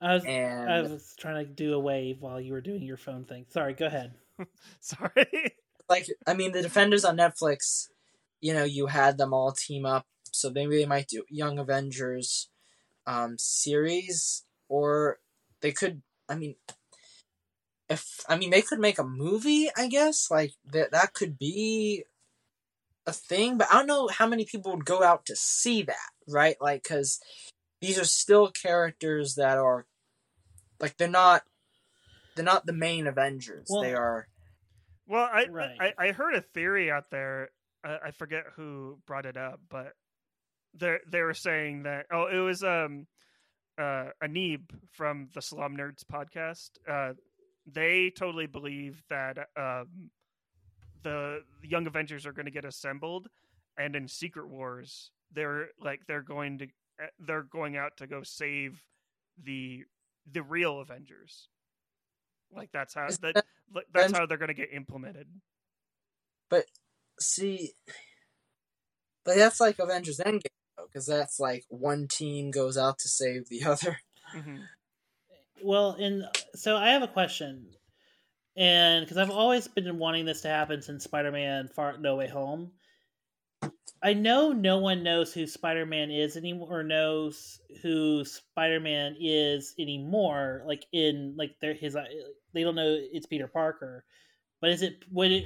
I was and I was trying to do a wave while you were doing your phone thing. Sorry, go ahead. *laughs* Sorry. like I mean, the Defenders on Netflix. You know, you had them all team up, so maybe they might do Young Avengers um, series, or they could. I mean, if I mean they could make a movie, I guess like that that could be a thing, but I don't know how many people would go out to see that, right? Like, because these are still characters that are like they're not they're not the main Avengers. Well- they are Well, I, Right. I I heard a theory out there. I, I forget who brought it up, but they they were saying that oh, it was um uh Anib from the Slum Nerds podcast. Uh, they totally believe that um the Young Avengers are going to get assembled, and in Secret Wars, they're like they're going to they're going out to go save the the real Avengers. Like that's how Is that, that- that's how they're going to get implemented. But see, but that's like Avengers Endgame though, because that's like one team goes out to save the *laughs* other. hmm Well, and so I have a question, and because I've always been wanting this to happen since Spider-Man: Far No Way Home. I know no one knows who Spider-Man is anymore, or knows who Spider-Man is anymore. Like in like their his, uh, they don't know it's Peter Parker. But is it would it?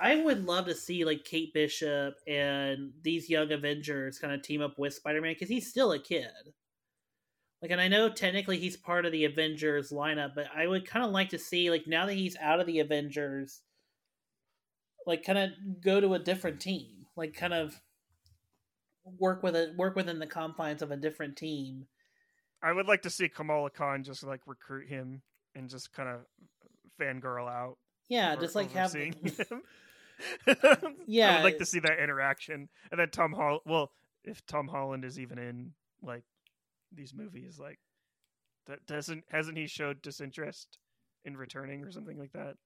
I would love to see like Kate Bishop and these young Avengers kind of team up with Spider-Man because he's still a kid. Like, and I know technically he's part of the Avengers lineup, but I would kind of like to see, like, now that he's out of the Avengers, like, kind of go to a different team, like, kind of work with it, work within the confines of a different team. I would like to see Kamala Khan just like recruit him and just kind of fangirl out. Yeah, just like have, *laughs* him. Yeah. I would like to see that interaction, and then Tom Hall. Well, if Tom Holland is even in like these movies, like that doesn't hasn't he showed disinterest in returning or something like that?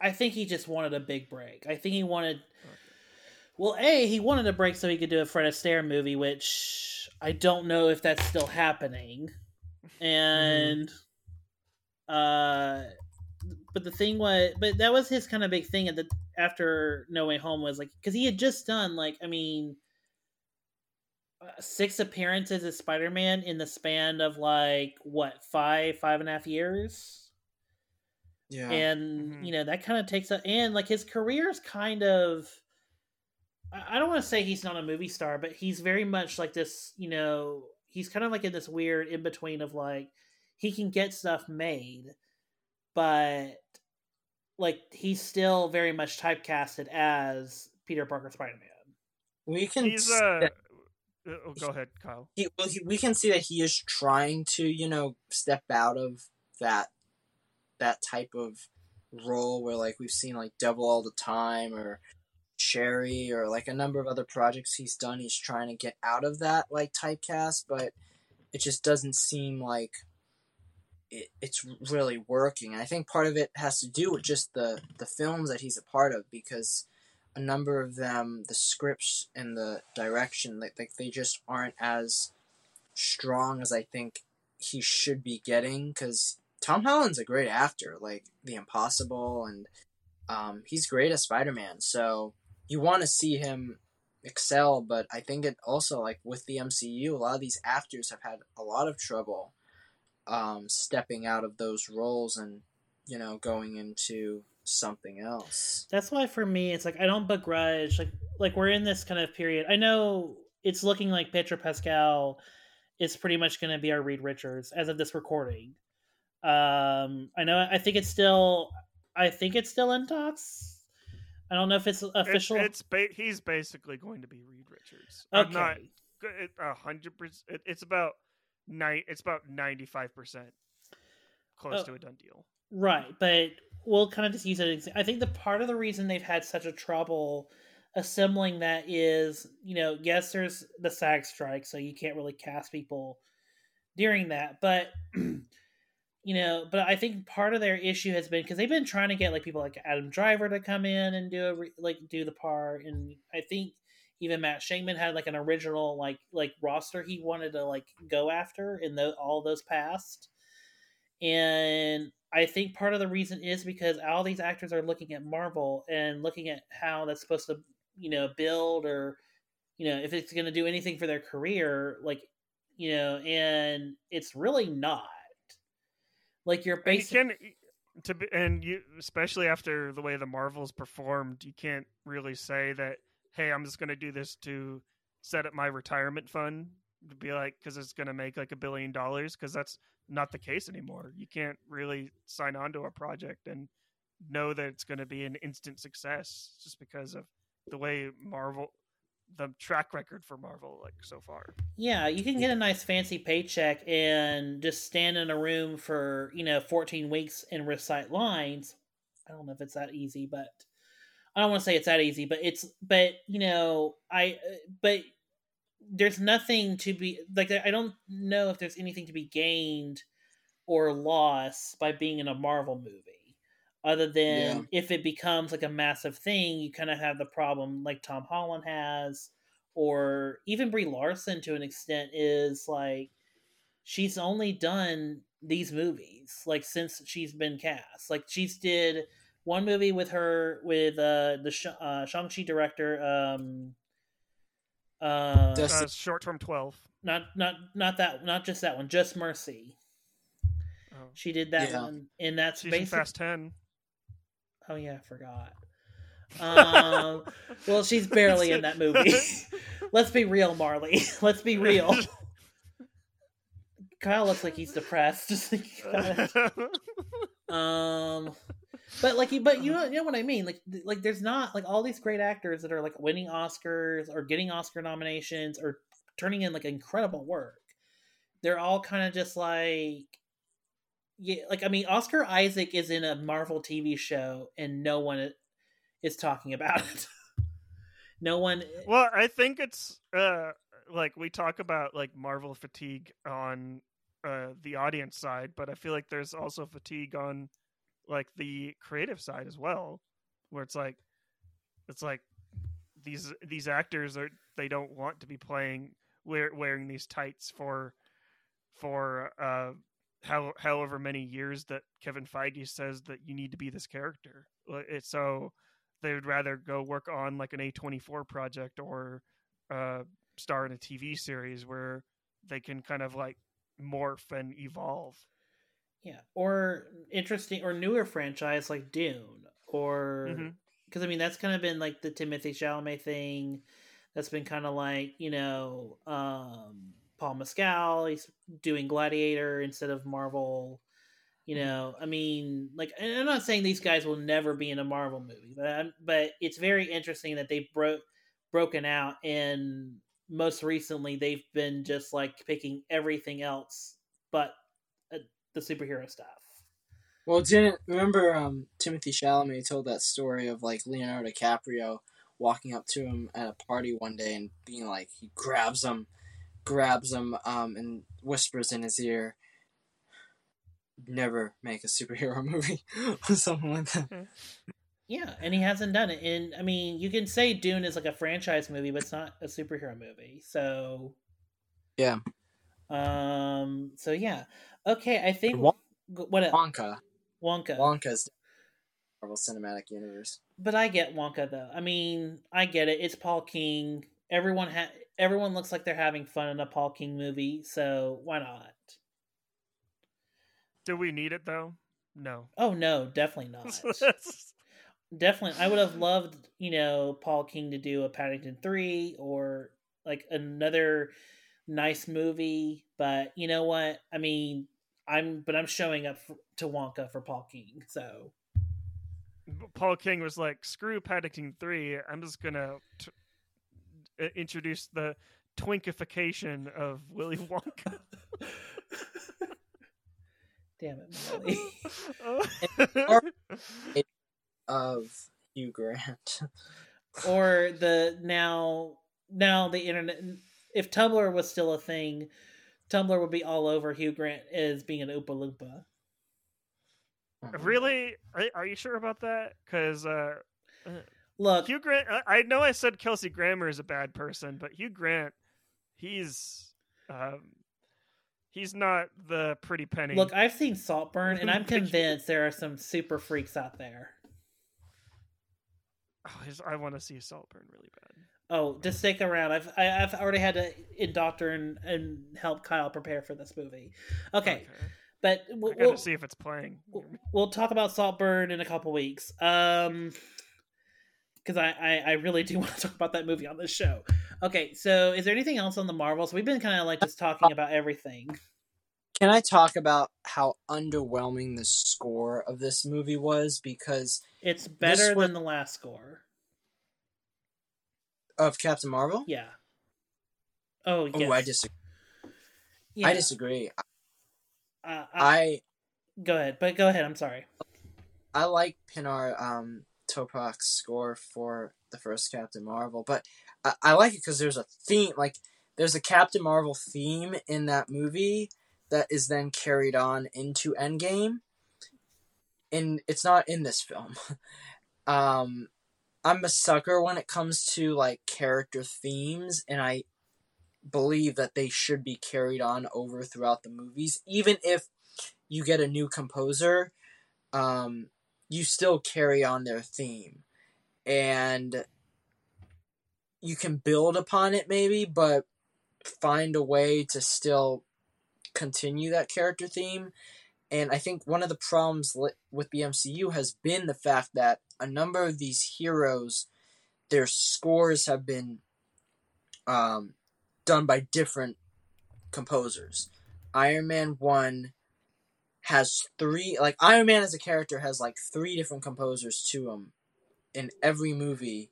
I think he just wanted a big break. I think he wanted. Oh. Well, a he wanted a break so he could do a Fred Astaire movie, which I don't know if that's still happening. And, uh, but the thing was, but that was his kind of big thing at the after No Way Home was like because he had just done like I mean. uh, Six appearances as Spider Man in the span of like what five five and a half years, Yeah. and Mhm. you know that kind of takes up and like his career's kind of i I don't want to say he's not a movie star but he's very much like this you know he's kind of like in this weird in between of like he can get stuff made, but like he's still very much typecasted as Peter Parker Spider Man. We can He's uh. that oh, go ahead, Kyle. he, well, he, we can see that he is trying to, you know, step out of that that type of role where like we've seen like Devil All the Time or Cherry or like a number of other projects he's done. He's trying to get out of that like typecast, but it just doesn't seem like it, it's really working. And I think part of it has to do with just the the films that he's a part of because a number of them, the scripts and the direction, like, like they just aren't as strong as I think he should be getting. Because Tom Holland's a great actor, like The Impossible, and um, he's great as Spider Man. So you want to see him excel, but I think it also like with the MCU, a lot of these actors have had a lot of trouble um, stepping out of those roles and you know going into something else. That's why for me it's like I don't begrudge like like we're in this kind of period. I know it's looking like Pedro Pascal is pretty much going to be our Reed Richards as of this recording. Um, I know I think it's still I think it's still in talks. I don't know if it's It- official. it's ba- he's basically going to be Reed Richards. I'm okay. not a hundred percent. It's about nine. It's about ninety five percent close Oh. to a done deal. Right, but we'll kind of just use it. I think the part of the reason they've had such a trouble assembling that is, you know, yes, there's the SAG strike, so you can't really cast people during that, but *clears throat* you know, but I think part of their issue has been because they've been trying to get like people like Adam Driver to come in and do a re- like do the part, and I think even Matt Shakman had like an original like like roster he wanted to like go after, and the, all those passed. And I think part of the reason is because all these actors are looking at Marvel and looking at how that's supposed to, you know, build or, you know, if it's going to do anything for their career, like, you know, and it's really not. Like you're And you basically can to be, and you especially after the way the Marvels performed, you can't really say that. Hey, I'm just going to do this to set up my retirement fund to be like because it's going to make like a billion dollars because that's not the case anymore. You can't really sign on to a project and know that it's going to be an instant success just because of the way Marvel, the track record for Marvel, like so far. Yeah, you can get a nice fancy paycheck and just stand in a room for, you know, 14 weeks and recite lines. I don't know if it's that easy, but I don't want to say it's that easy, but it's but, you know, I uh, but there's nothing to be like I don't know if there's anything to be gained or lost by being in a Marvel movie other than if it becomes like a massive thing, you kind of have the problem like Tom Holland has, or even Brie Larson to an extent is like she's only done these movies like since she's been cast. Like she's did one movie with her with uh the Sh- uh, Shang Chi director um uh Uh, short term twelve. not not not that not just that one just Mercy. Oh. She did that Yeah. one, and that's She's in Fast Ten. Oh yeah, I forgot. Um, well, she's barely in that movie. *laughs* Let's be real, Marley. *laughs* Let's be real. Kyle looks like he's depressed. *laughs* Um, but like, you- but you know, you know what I mean. Like, like there's not like all these great actors that are like winning Oscars or getting Oscar nominations or turning in like incredible work. They're all kind of just like, yeah, like I mean, Oscar Isaac is in a Marvel TV show and no one is talking about it. *laughs* no one. Well, I think it's uh like we talk about like Marvel fatigue on uh the audience side, but I feel like there's also fatigue on like the creative side as well, where it's like it's like these these actors are they don't want to be playing wear, wearing these tights for for uh how however many years that Kevin Feige says that you need to be this character. It's so they would rather go work on like an A24 project or uh, star in a TV series where they can kind of like morph and evolve. Yeah, or interesting or newer franchise like Dune, or because I mean that's kind of been like the Timothée Chalamet thing. That's been kind of like you know, um, Paul Mescal. He's doing Gladiator instead of Marvel. You know, I mean, like, and I'm not saying these guys will never be in a Marvel movie, but I'm, but it's very interesting that they've broke broken out, and most recently they've been just like picking everything else but uh, the superhero stuff. Well, didn't remember um, Timothée Chalamet told that story of like Leonardo DiCaprio walking up to him at a party one day and being like, he grabs him, grabs him, um, and whispers in his ear, "Never make a superhero *laughs* movie," or something like that. Yeah, and he hasn't done it. And I mean, you can say Dune is like a franchise movie, but it's not a superhero movie. So Yeah, um, so yeah, okay. I think Won- what else? Wonka. Wonka. Wonka's Marvel Cinematic Universe. But I get Wonka though. I mean, I get it. It's Paul King. Everyone ha- everyone looks like they're having fun in a Paul King movie, so why not? Do we need it though? No. Oh no, definitely not. *laughs* definitely, I would have loved you know Paul King to do a Paddington three or like another nice movie. But you know what? I mean, I'm but I'm showing up for, to Wonka for Paul King. So Paul King was like, "Screw Paddington Three. I'm just gonna t- uh, introduce the twinkification of Willy Wonka." *laughs* damn it, Molly. *laughs* Of Hugh Grant. or the now now the internet. If Tumblr was still a thing, Tumblr would be all over Hugh Grant as being an Oompa Loompa. really? Are, are you sure about that? Because uh, Look, Hugh Grant. I, I know I said Kelsey Grammer is a bad person, but Hugh Grant, he's um, he's not the pretty penny. Look, I've seen Saltburn, and I'm *laughs* convinced there are some super freaks out there. Oh, I want to see Saltburn really bad. Oh, just stick around. I've I, I've already had to indoctor and, and help Kyle prepare for this movie. Okay, but we'll, gotta we'll, see if it's playing. we'll talk about Saltburn in a couple weeks. Um, because I, I I really do *laughs* want to talk about that movie on this show. Okay, so is there anything else on the Marvels? We've been kind of like just talking about everything. Can I talk about how underwhelming the score of this movie was? Because It's better was- than the last score. of Captain Marvel. Yeah. Oh, Oh. I disagree. Yeah. I disagree. Uh, I, I go ahead, but go ahead. I'm sorry. I like Pinar um, Toprak's score for the first Captain Marvel, but I, I like it because there's a theme. Like there's a Captain Marvel theme in that movie that is then carried on into Endgame, and it's not in this film. *laughs* um, I'm a sucker when it comes to like character themes, and I believe that they should be carried on over throughout the movies, even if you get a new composer. Um, you still carry on their theme. And you can build upon it maybe but find a way to still continue that character theme. And i think one of the problems with the mcu has been the fact that a number of these heroes their scores have been um, done by different composers. Iron man 1 has three like Iron Man as a character has like three different composers to him in every movie.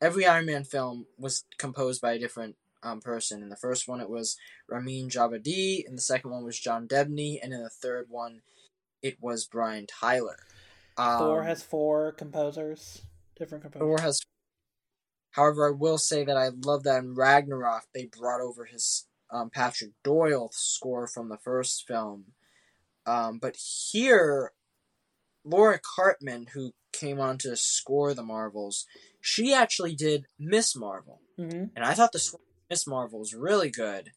Every Iron Man film was composed by a different um, person. In the first one, it was Ramin Djawadi. In the second one was John Debney, and in the third one, it was Brian Tyler. Um, Thor has four composers, different composers. Thor has. However, I will say that I love that in Ragnarok they brought over his um, Patrick Doyle score from the first film. Um, but here, Laura Karpman, who came on to score the Marvels, she actually did Miss Marvel, Mhm. and I thought the Miss Marvel was really good.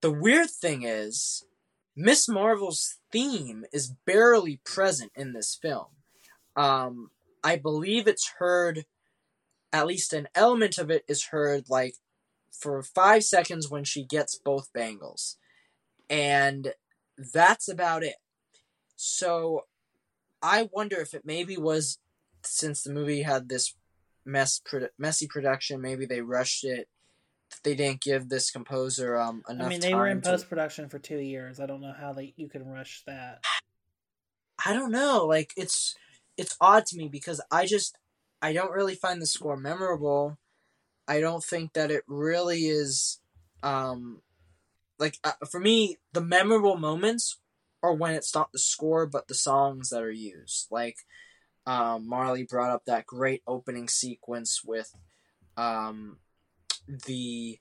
The weird thing is, Miss Marvel's theme is barely present in this film. Um, I believe it's heard, at least an element of it is heard like for five seconds when she gets both bangles. And that's about it. So I wonder if it maybe was since the movie had this mess messy production, maybe they rushed it they didn't give this composer um enough I mean, they were in to- post production for two years. I don't know how they you can rush that. I don't know. Like it's it's odd to me because I just I don't really find the score memorable. I don't think that it really is um like uh, for me the memorable moments are when it's not the score but the songs that are used. Like um Marley brought up that great opening sequence with um the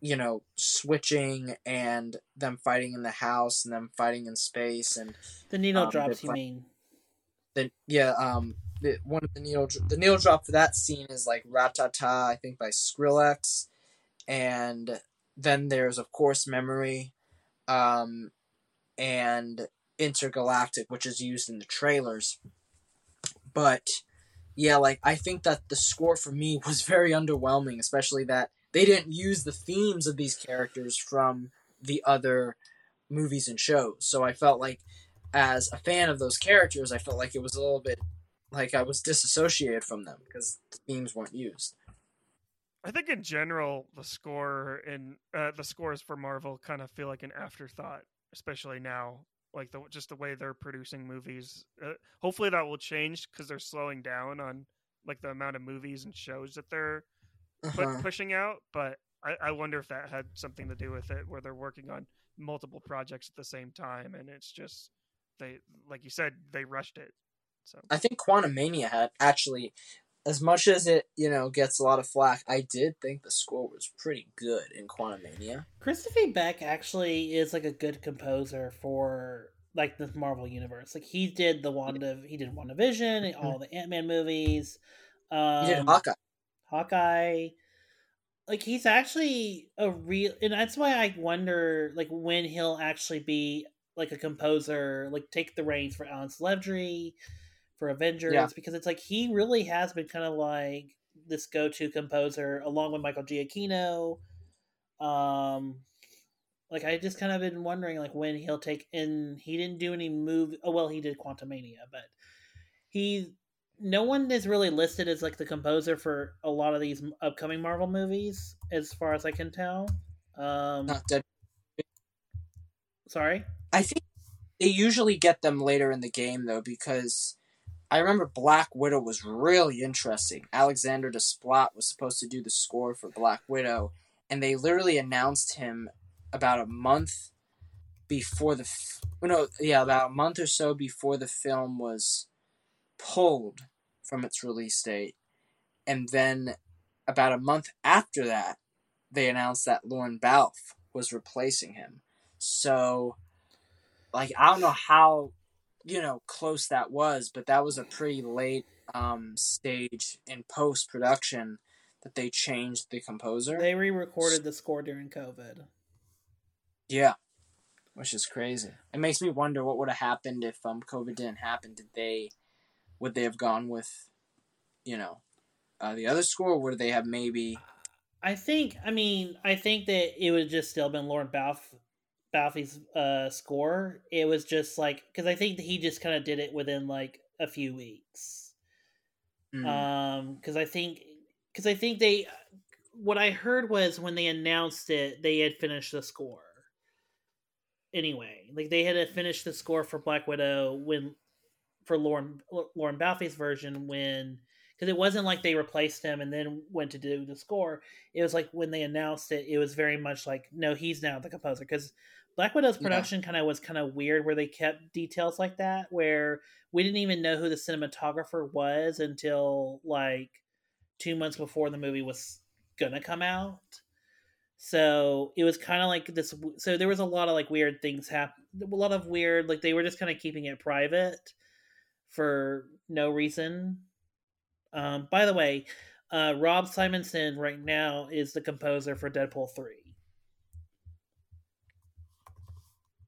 you know switching and them fighting in the house and them fighting in space and The needle Um, drops, you mean? the yeah um the, one of the needle the needle drop for that scene is like Ratata I think by Skrillex, and then there's of course Memory, um, and Intergalactic which is used in the trailers, but yeah like I think that the score for me *laughs* was very underwhelming especially that they didn't use the themes of these characters from the other movies and shows so I felt like as a fan of those characters, I felt like it was a little bit like I was disassociated from them because the themes weren't used. I think in general the score and uh, the scores for Marvel kind of feel like an afterthought, especially now. Like the just the way they're producing movies. Uh, hopefully that will change because they're slowing down on like the amount of movies and shows that they're Uh-huh. pushing out. But I, I wonder if that had something to do with it, where they're working on multiple projects at the same time, and it's just they, like you said, they rushed it. So I think Quantum Mania had actually, as much as it you know gets a lot of flack, I did think the score was pretty good in Quantumania. Christopher Beck actually is like a good composer for like the Marvel universe. Like he did the Wanda, he did WandaVision, all the Ant Man movies. Um, He did Hawkeye. Hawkeye. Like he's actually a real, and that's why I wonder like when he'll actually be like a composer, like take the reins for Alan Sledry, for Avengers, Yeah. because it's like he really has been kind of like this go-to composer along with Michael Giacchino. Um, like I just kind of been wondering like when he'll take in. He didn't do any movie. Oh well, he did Quantumania, but he no one is really listed as like the composer for a lot of these upcoming Marvel movies, as far as I can tell. Um, Not dead. sorry. I think they usually get them later in the game though because I remember Black Widow was really interesting. Alexander Desplat was supposed to do the score for Black Widow, and they literally announced him about a month before the f- oh, no yeah about a month or so before the film was pulled from its release date, and then about a month after that they announced that Lorne Balfe was replacing him. So like I don't know how you know close that was, but that was a pretty late um stage in post production that they changed the composer. They re-recorded the score during COVID. yeah. Which is crazy. It makes me wonder what would have happened if um COVID didn't happen. Did they would they have gone with you know uh, the other score or would they have maybe I think. I mean, I think that it would just still been Lorne Balfe, Balfe's uh, score. It was just like because I think he just kind of did it within like a few weeks. mm, Um, because I think because I think they what I heard was when they announced it, they had finished the score. Anyway, like they had finished the score for Black Widow when for Lorne Lorne Balfe's version when because it wasn't like they replaced him and then went to do the score. It was like when they announced it, it was very much like no, he's now the composer because Black Widow's Yeah. production kind of was kind of weird where they kept details like that where we didn't even know who the cinematographer was until like two months before the movie was gonna come out. So it was kind of like this. So there was a lot of like weird things happen. A lot of weird, like they were just kind of keeping it private for no reason. Um, by the way, uh, Rob Simonsen right now is the composer for Deadpool three.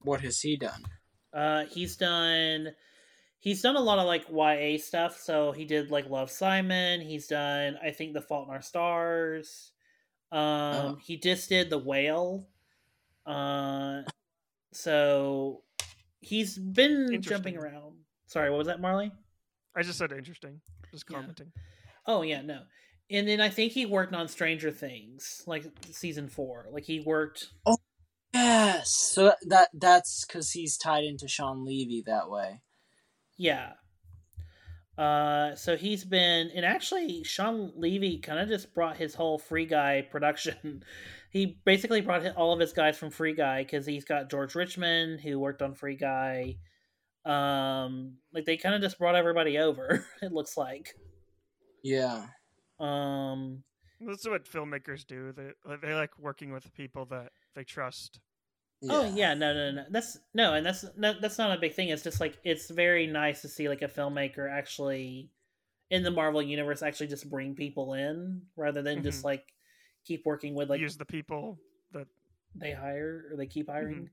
What has he done? Uh, he's done he's done a lot of like YA stuff. So he did like Love Simon. He's done I think The Fault in Our Stars. Um, Oh. he just did The Whale. Uh, so he's been jumping around. Sorry, what was that, Marley? I just said interesting. Just Yeah. commenting. Oh yeah, no. And then I think he worked on Stranger Things, like season four. Like he worked. Yes. So that, that that's because he's tied into Shawn Levy that way. Yeah. Uh, so he's been, and actually, Shawn Levy kind of just brought his whole Free Guy *laughs* production. he basically brought all of his guys from Free Guy because he's got George Richmond who worked on Free Guy. Um, like they kind of just brought everybody over. *laughs* It looks like. Yeah. Um, That's what filmmakers do. They they like working with people that they trust. Oh yeah, no, no, no. That's no, and that's no, that's not a big thing. It's just like it's very nice to see like a filmmaker actually in the Marvel universe actually just bring people in rather than just Mhm. like keep working with like Use the people that they hire or they keep hiring.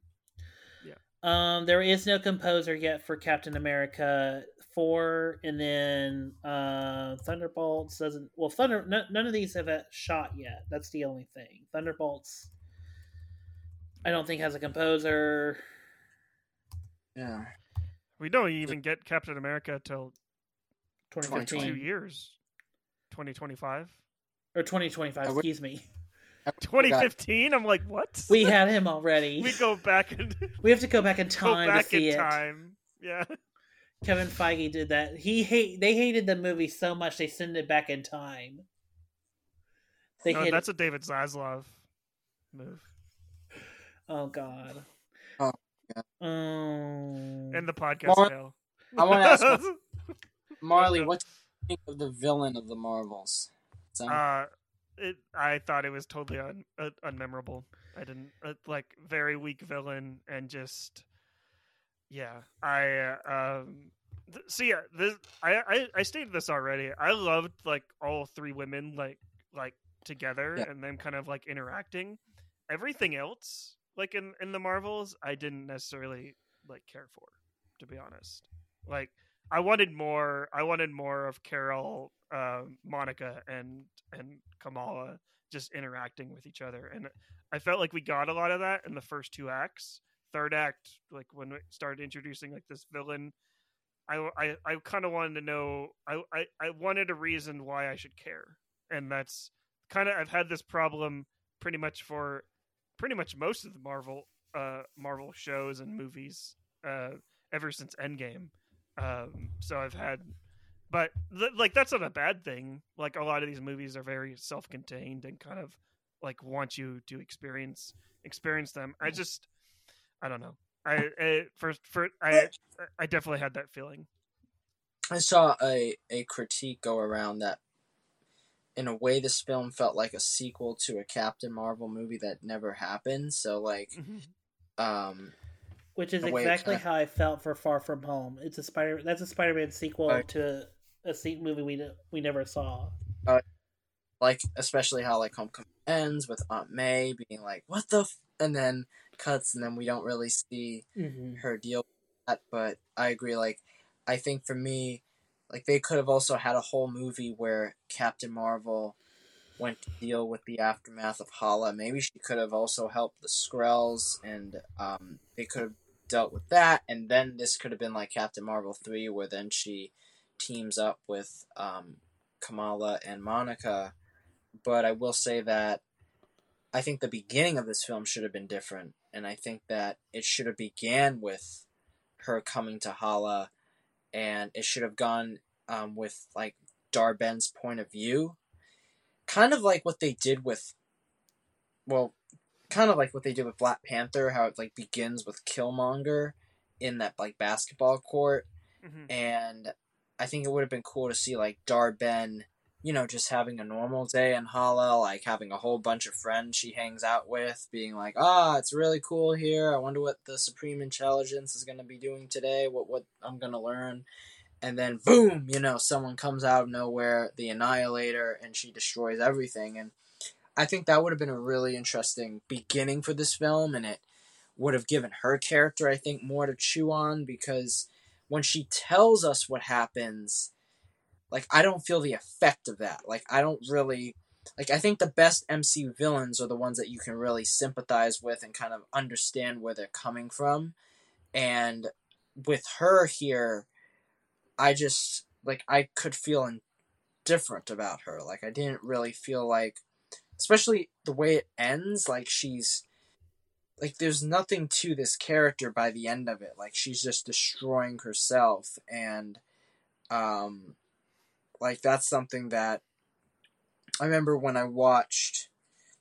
Yeah. Um, there is no composer yet for Captain America four, and then uh, Thunderbolts doesn't. Well, Thunder. No, none of these have a shot yet. That's the only thing. Thunderbolts. I don't think has a composer. Yeah. we don't even get Captain America till two 2015 years, twenty twenty five. or 2025. Would- Excuse me. Twenty fifteen. I'm like, what? We had him already. *laughs* we go back and *laughs* We have to go back in *laughs* go time back to see in it. time. Yeah. Kevin Feige did that. He hate. They hated the movie so much they sent it back in time. They oh, No, hit. that's a David Zaslav move. Oh God. Oh, Oh. And the podcast Mar- fail. I want to ask what- *laughs* Marley, what do you think of the villain of the Marvels? So, uh, it, I thought it was totally un, uh, unmemorable. I didn't uh, like very weak villain and just yeah. I uh, um th- see. Yeah, this I, I I stated this already. I loved like all three women like like together Yeah. and them kind of like interacting. Everything else like in in the Marvels, I didn't necessarily like care for, to be honest. Like I wanted more. I wanted more of Carol, um, Monica, and and Kamala just interacting with each other, and I felt like we got a lot of that in the first two acts. Third act, like when we started introducing like this villain, I I, I kind of wanted to know. I, I I wanted a reason why I should care, and that's kind of I've had this problem pretty much for pretty much most of the Marvel uh Marvel shows and movies uh ever since Endgame. Um so I've had but th- like that's not a bad thing. Like a lot of these movies are very self-contained and kind of like want you to experience experience them. I just I don't know. I, *laughs* I first for I I definitely had that feeling. I saw a, a critique go around that in a way this film felt like a sequel to a Captain Marvel movie that never happened. So like um Which is the it exactly kinda- how I felt for Far From Home. It's a Spider. That's a Spider-Man sequel Right. to a, a se- movie we we never saw. like especially how like Homecoming ends with Aunt May being like, "What the," f-? and then cuts, and then we don't really see Mm-hmm. her deal with that. But I agree. Like, I think for me, like they could have also had a whole movie where Captain Marvel went to deal with the aftermath of Hala. Maybe she could have also helped the Skrulls, and um, they could have dealt with that. And then this could have been like Captain Marvel three, where then she teams up with um, Kamala and Monica. But I will say that I think the beginning of this film should have been different, and I think that it should have began with her coming to Hala, and it should have gone um, with like Dar-Benn's point of view, kind of like what they did with, well, kind of like what they did with Black Panther, how it like begins with Killmonger in that like basketball court, Mhm. and I think it would have been cool to see like Darben, you know, just having a normal day in Hala, like having a whole bunch of friends she hangs out with, being like, ah, it's really cool here. I wonder what the Supreme Intelligence is gonna be doing today. What what I'm gonna learn. And then boom, you know, someone comes out of nowhere, the Annihilator, and she destroys everything. And I think that would have been a really interesting beginning for this film, and it would have given her character, I think, more to chew on because when she tells us what happens, like I don't feel the effect of that. Like I don't really like I think the best MC villains are the ones that you can really sympathize with and kind of understand where they're coming from. And with her here, I just like I could feel indifferent about her. Like I didn't really feel like, especially the way it ends. Like she's like there's nothing to this character by the end of it. Like she's just destroying herself, and um, like that's something that I remember when I watched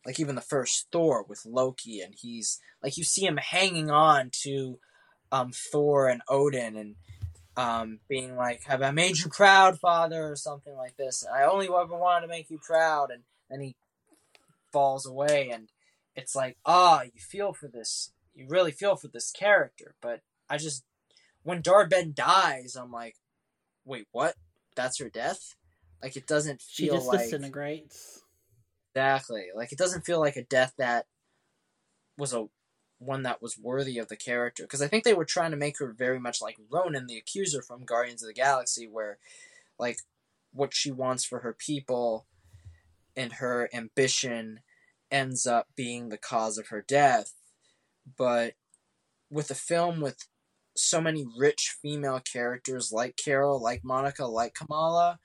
like even the first Thor with Loki, and he's like you see him hanging on to um Thor and Odin, and um being like, "Have I made you proud, Father?" or something like this. I only ever wanted to make you proud, and then he falls away, and it's like, ah, you feel for this, you really feel for this character, but I just when Dar-Benn dies, I'm like, wait, what? That's her death? Like it doesn't feel She just like disintegrates. Exactly. Like it doesn't feel like a death that was a one that was worthy of the character because I think they were trying to make her very much like Ronan the Accuser from Guardians of the Galaxy where like what she wants for her people and her ambition ends up being the cause of her death. But with a film with so many rich female characters like Carol, like Monica, like Kamala,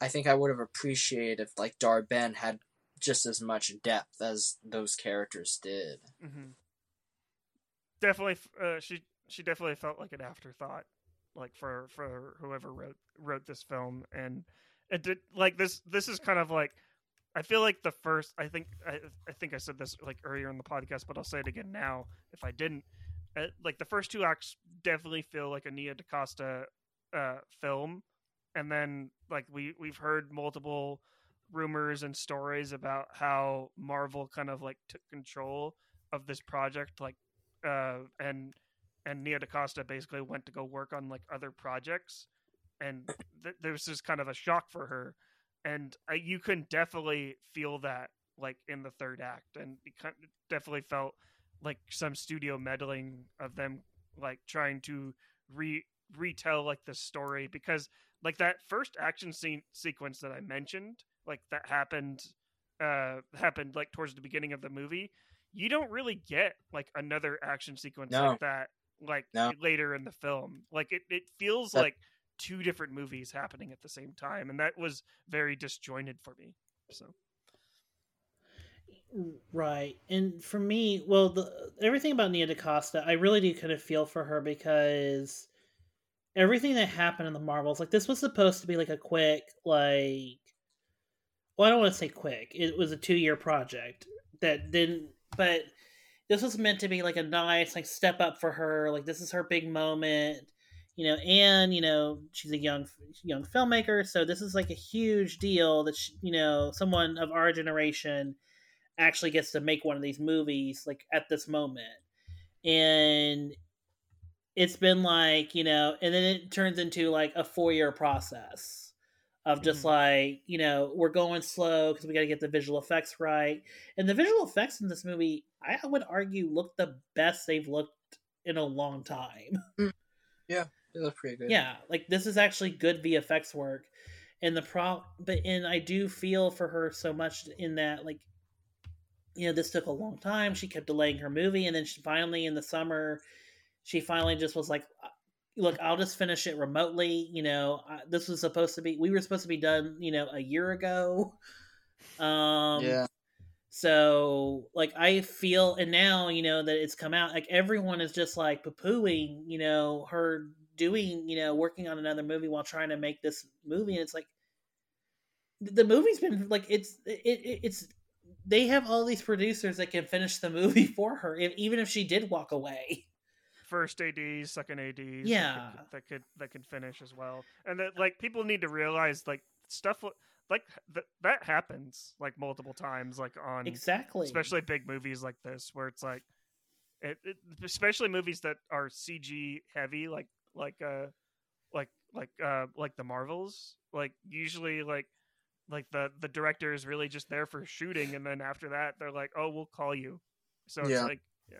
I think I would have appreciated if like Dar-Benn had just as much depth as those characters did. hmm Definitely, uh, she she definitely felt like an afterthought, like for for whoever wrote wrote this film, and it did like this. This is kind of like I feel like the first. I think I I think I said this like earlier in the podcast, but I'll say it again now if I didn't. Uh, like the first two acts definitely feel like a Nia DaCosta uh, film, and then like we we've heard multiple rumors and stories about how Marvel kind of like took control of this project, like uh, and and Nia DaCosta basically went to go work on like other projects, and th- there was just kind of a shock for her, and uh, you can definitely feel that like in the third act, and it kind of definitely felt like some studio meddling of them like trying to re retell like the story because like that first action scene sequence that I mentioned, like that happened uh happened like towards the beginning of the movie. You don't really get like another action sequence No. like that like No. later in the film. Like it, it feels That- like two different movies happening at the same time and that was very disjointed for me. So Right. And for me, well, the everything about Nia DaCosta, I really do kind of feel for her because everything that happened in the Marvels, like this was supposed to be like a quick, like, well, I don't want to say quick. It was a two year project that didn't, but this was meant to be like a nice, like, step up for her. Like, this is her big moment, you know, and, you know, she's a young, young filmmaker. So this is like a huge deal that, she, you know, someone of our generation actually gets to make one of these movies like at this moment and it's been like you know and then it turns into like a four year process of just Mhm. like you know we're going slow because we got to get the visual effects right. And the visual effects in this movie i would argue look the best they've looked in a long time. *laughs* Yeah, They look pretty good. yeah like this is actually good vfx work. And the pro but and i do feel for her so much in that like you know this took a long time. She kept delaying her movie and then she finally in the summer she finally just was like "Uh, look i'll just finish it remotely you know I, this was supposed to be we were supposed to be done you know a year ago *laughs* um yeah. so like I feel and now, you know, that it's come out, like everyone is just like poo-pooing, you know, her doing, you know, working on another movie while trying to make this movie. And it's like the movie's been like it's it, it it's they have all these producers that can finish the movie *laughs* for her, if, even if she did walk away. First ADs, second ADs, Yeah. that could, that could that can finish as well. And that like people need to realize like stuff like th- that happens like multiple times like on Exactly. especially big movies like this where it's like it, it especially movies that are CG heavy like like uh like like uh like the Marvels like usually like like the the director is really just there for shooting and then after that they're like oh we'll call you so it's Yeah. like yeah,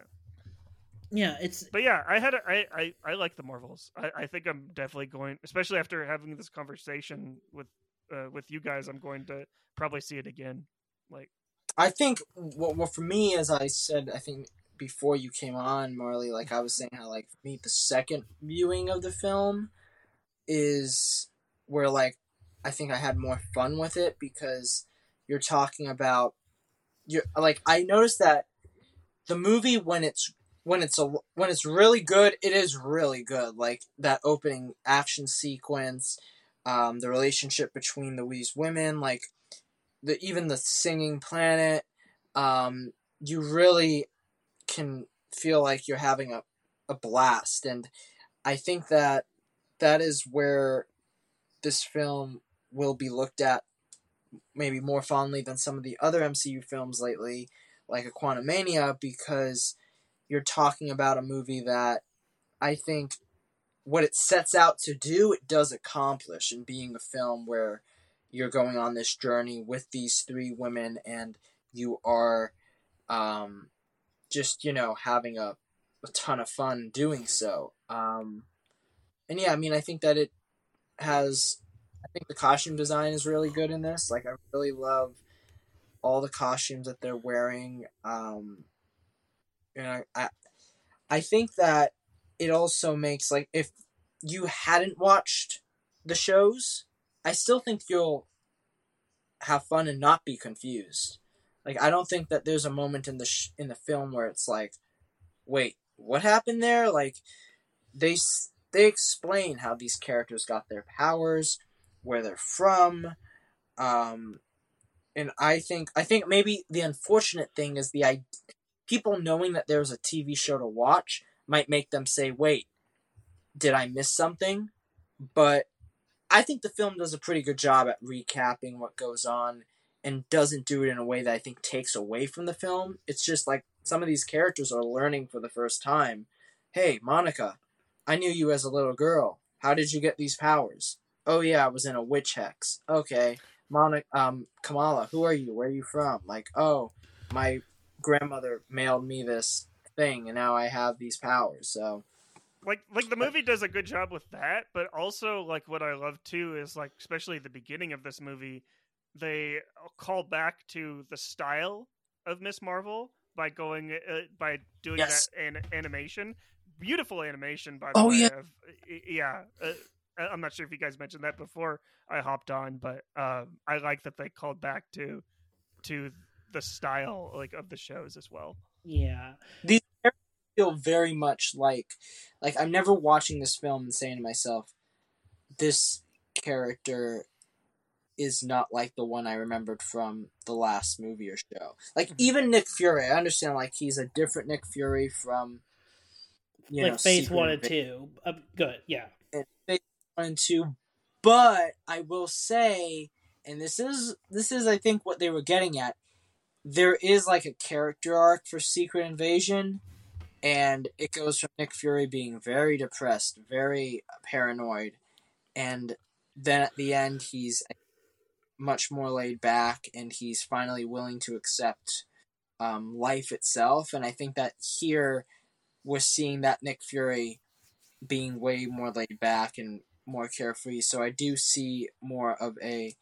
it's but yeah i had a, I, I i like the marvels. I, I think i'm definitely going especially after having this conversation with uh, with you guys i'm going to probably see it again like I think what well, for me, as I said, I think before you came on, Marley, like I was saying, how like for me, the second viewing of the film is where like I think I had more fun with it because you're talking about you're like I noticed that the movie when it's when it's a when it's really good, it is really good. Like that opening action sequence, um, the relationship between the these women, like the even the singing planet, um, you really can feel like you're having a, a blast, and I think that that is where this film will be looked at maybe more fondly than some of the other MCU films lately, like a Quantumania, because you're talking about a movie that I think what it sets out to do, it does accomplish in being a film where you're going on this journey with these three women and you are um, just, you know, having a, a ton of fun doing so. Um, and yeah, I mean, I think that it has, I think the costume design is really good in this. Like, I really love all the costumes that they're wearing. Um, and I, I, I think that it also makes like if you hadn't watched the shows, I still think you'll have fun and not be confused. Like I don't think that there's a moment in the sh- in the film where it's like, wait, what happened there? Like they they explain how these characters got their powers, where they're from, um, and I think I think maybe the unfortunate thing is the people knowing that there's a TV show to watch might make them say, "Wait, did I miss something?" But I think the film does a pretty good job at recapping what goes on and doesn't do it in a way that I think takes away from the film. It's just like some of these characters are learning for the first time. Hey, Monica, I knew you as a little girl. How did you get these powers? Oh yeah, I was in a witch hex. Okay. Monica um Kamala, who are you? Where are you from? Like, oh, my grandmother mailed me this thing and now I have these powers. So like like the movie does a good job with that, but also like what I love too is like especially the beginning of this movie, they call back to the style of Miss Marvel by going uh, by doing yes. that an- animation. Beautiful animation by the oh, way. Yeah, of, yeah. Uh, I'm not sure if you guys mentioned that before I hopped on, but um, I like that they called back to to the style like of the shows as well. Yeah, these feel very much like like I'm never watching this film and saying to myself, this character is not like the one I remembered from the last movie or show. Like mm-hmm. even Nick Fury, I understand like he's a different Nick Fury from you like know, Phase Secret One and Two. Uh, good, yeah. And Phase One and Two, but I will say, and this is this is I think what they were getting at. There is like a character arc for Secret Invasion and it goes from Nick Fury being very depressed, very paranoid, and then at the end he's much more laid back and he's finally willing to accept um, life itself. And I think that here we're seeing that Nick Fury being way more laid back and more carefree. So I do see more of a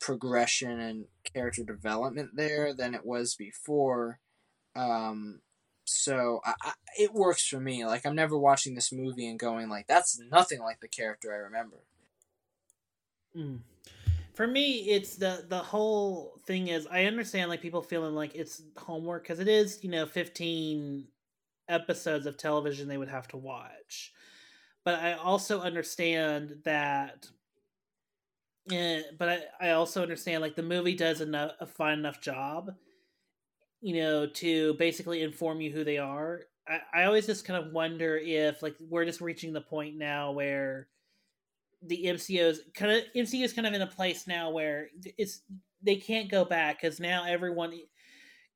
progression and character development there than it was before. Um, so I, I, it works for me. Like I'm never watching this movie and going like that's nothing like the character I remember. Mm. For me, it's the the whole thing is I understand like people feeling like it's homework because it is you know 15 episodes of television they would have to watch, but I also understand that. But I, I also understand like the movie does enough a fine enough job you know, to basically inform you who they are. I, I always just kind of wonder if like we're just reaching the point now where the MCO's kind of MCU is kind of in a place now where it's they can't go back because now everyone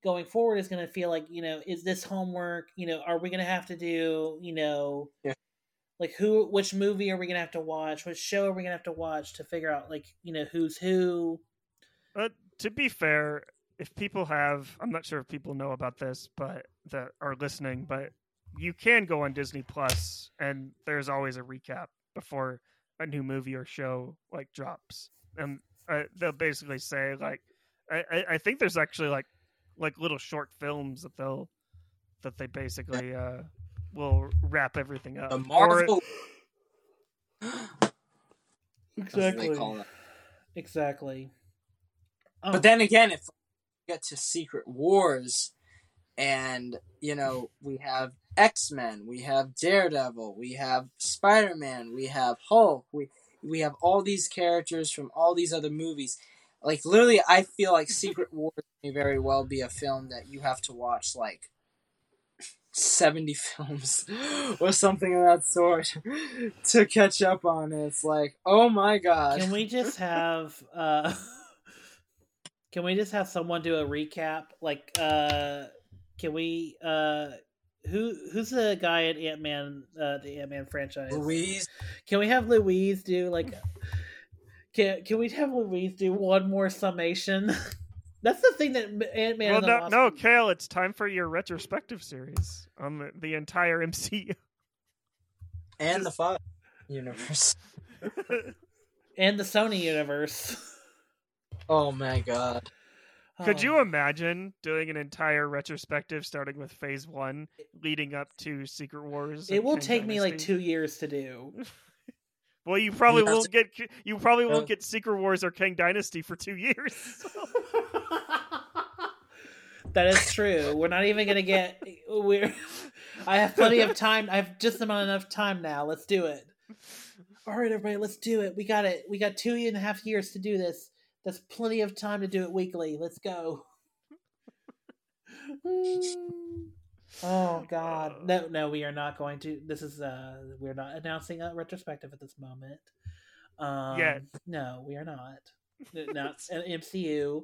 going forward is going to feel like you know is this homework you know are we going to have to do you know yeah. Like who which movie are we to have to watch? Which show are we to have to watch to figure out like you know who's who? But to be fair if people have, I'm not sure if people know about this, but that are listening, but you can go on Disney Plus, and there's always a recap before a new movie or show like drops, and uh, they'll basically say like, I, I think there's actually like like little short films that they'll that they basically uh will wrap everything up. The Marvel. *gasps* exactly. exactly. Oh, But then again, if we get to Secret Wars, and you know we have X Men, we have Daredevil, we have Spider Man, we have Hulk, we we have all these characters from all these other movies. Like literally, I feel like Secret *laughs* Wars may very well be a film that you have to watch like seventy *laughs* films or something of that sort to catch up on. It's like, oh my god! can we *laughs* just have uh can we just have someone do a recap like uh can we uh who who's the guy at ant-man uh the ant-man franchise Luis? can we have luis do like can can we have luis do one more summation *laughs* that's the thing that ant-man well, no, Wasp- no, Kale, it's time for your retrospective series on the, the entire MCU. and the Fox universe. *laughs* and the sony universe Oh my god. Could Oh. you imagine doing an entire retrospective starting with Phase One, leading up to Secret Wars? it will Kang take me like two years to do *laughs* Well, you probably You won't get you probably won't Uh, get Secret Wars or Kang Dynasty for two years. *laughs* that is true. We're not even gonna get. We're. I have plenty of time. I have just about enough time now. Let's do it. All right, everybody, let's do it. We got it. We got two and a half years to do this. That's plenty of time to do it weekly. Let's go. *laughs* oh God, no, no, we are not going to. This is uh, we're not announcing a retrospective at this moment. Um, Yet. no, we are not. Not an MCU,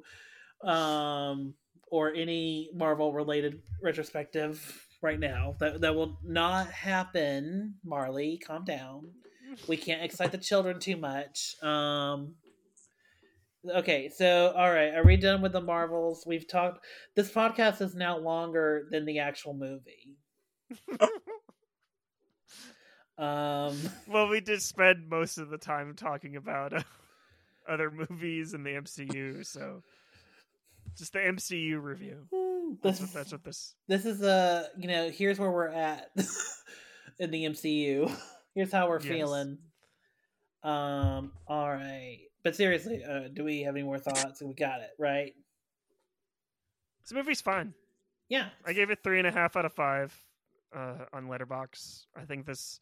um, or any Marvel related retrospective right now. That that will not happen. Marley, calm down. We can't excite the children too much. Um, okay, so all right, are we done with the Marvels? We've talked. This podcast is now longer than the actual movie. *laughs* um, well, we did spend most of the time talking about uh, *laughs* other movies in the MCU, so just the MCU review. *laughs* That's this, what, that's what this. this is a you know here's where we're at *laughs* in the MCU. *laughs* Here's how we're Yes. feeling. Um. All right, but seriously, uh, do we have any more thoughts? We got it right. This movie's fine. Yeah, I gave it three and a half out of five uh, on Letterboxd. I think this,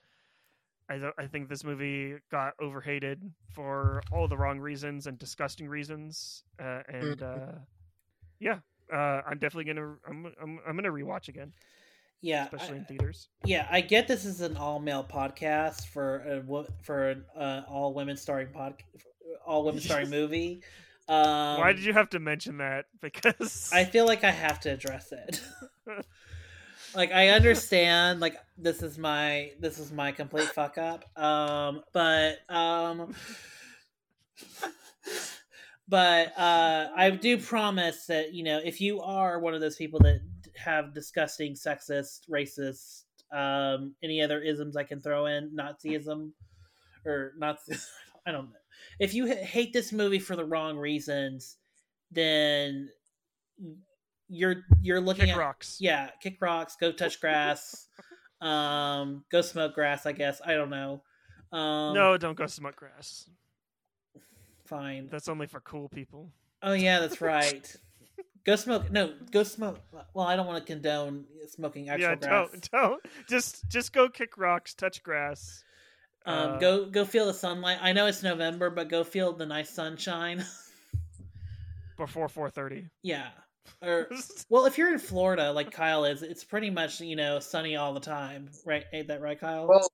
I don't- I think this movie got overhated for all the wrong reasons and disgusting reasons. Uh, and uh, yeah, uh, I'm definitely gonna I'm, I'm I'm gonna rewatch again, yeah. especially I- in theaters. Yeah, I get this is an all male podcast for a for an uh, all women starring pod all women starring *laughs* movie. Um, Why did you have to mention that? *laughs* Because I feel like I have to address it. *laughs* like I understand, like this is my this is my complete fuck up. Um, but um, but uh, I do promise that you know if you are one of those people that have disgusting, sexist, racist, um, any other isms I can throw in, Nazism or Nazi, *laughs* I don't know. If you hate this movie for the wrong reasons, then you're you're looking kick at rocks. yeah, kick rocks, go touch *laughs* grass, um, go smoke grass. I guess I don't know. Um, no, don't go smoke grass. Fine. That's only for cool people. Oh yeah, that's *laughs* right. go smoke. No, go smoke. Well, I don't want to condone smoking actual yeah, grass. don't *laughs* don't just just go kick rocks, touch grass. Um, Uh, go go feel the sunlight. I know it's November, but go feel the nice sunshine. *laughs* before four thirty. yeah. Or well, if you're in Florida, like Kyle is, it's pretty much you know sunny all the time, right? Ain't that right, Kyle? Well,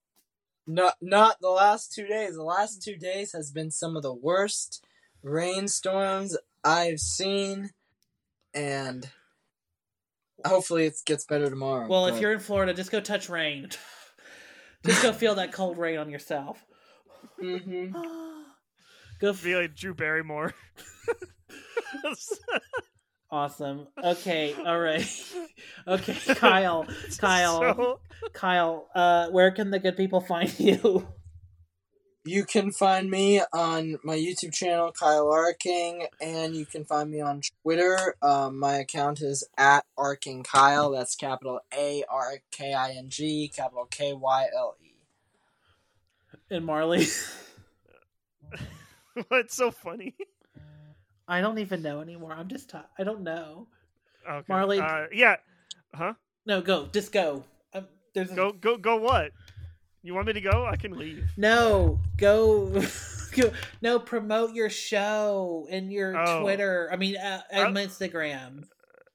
not not the last two days. The last two days has been some of the worst rainstorms I've seen, and hopefully it gets better tomorrow. Well, if you're in Florida, just go touch rain. *laughs* just go feel that cold rain on yourself. Mhm. *gasps* go f- Be like Drew Barrymore. *laughs* *laughs* awesome. Okay, all right. *laughs* Okay, Kyle, *laughs* Kyle, So- Kyle. Uh, where can the good people find *laughs* you? You can find me on my YouTube channel, Kyle Arking, and you can find me on Twitter. Um, my account is at Arking Kyle. That's capital A R K I N G, capital K Y L E. And Marley. What's so funny? I don't even know anymore. I'm just t- I don't know. Okay. Marley- Uh, yeah. Huh? No, go. Just go. Um, there's a- Go go go what? You want me to go? I can leave. No, go. *laughs* go. No, promote your show and your Oh. Twitter. I mean, uh, Uh, and Instagram.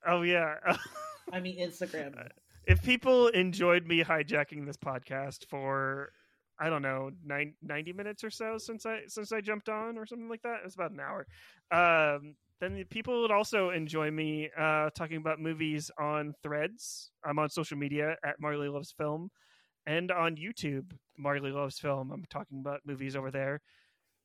Oh yeah. *laughs* I mean, Instagram. if people enjoyed me hijacking this podcast for I don't know, nine, 90 minutes or so since I since I jumped on or something like that. It's about an hour. Um, then the people would also enjoy me uh, talking about movies on Threads. I'm on social media at Marley Loves Film, and on YouTube, Marley Loves Film. I'm talking about movies over there.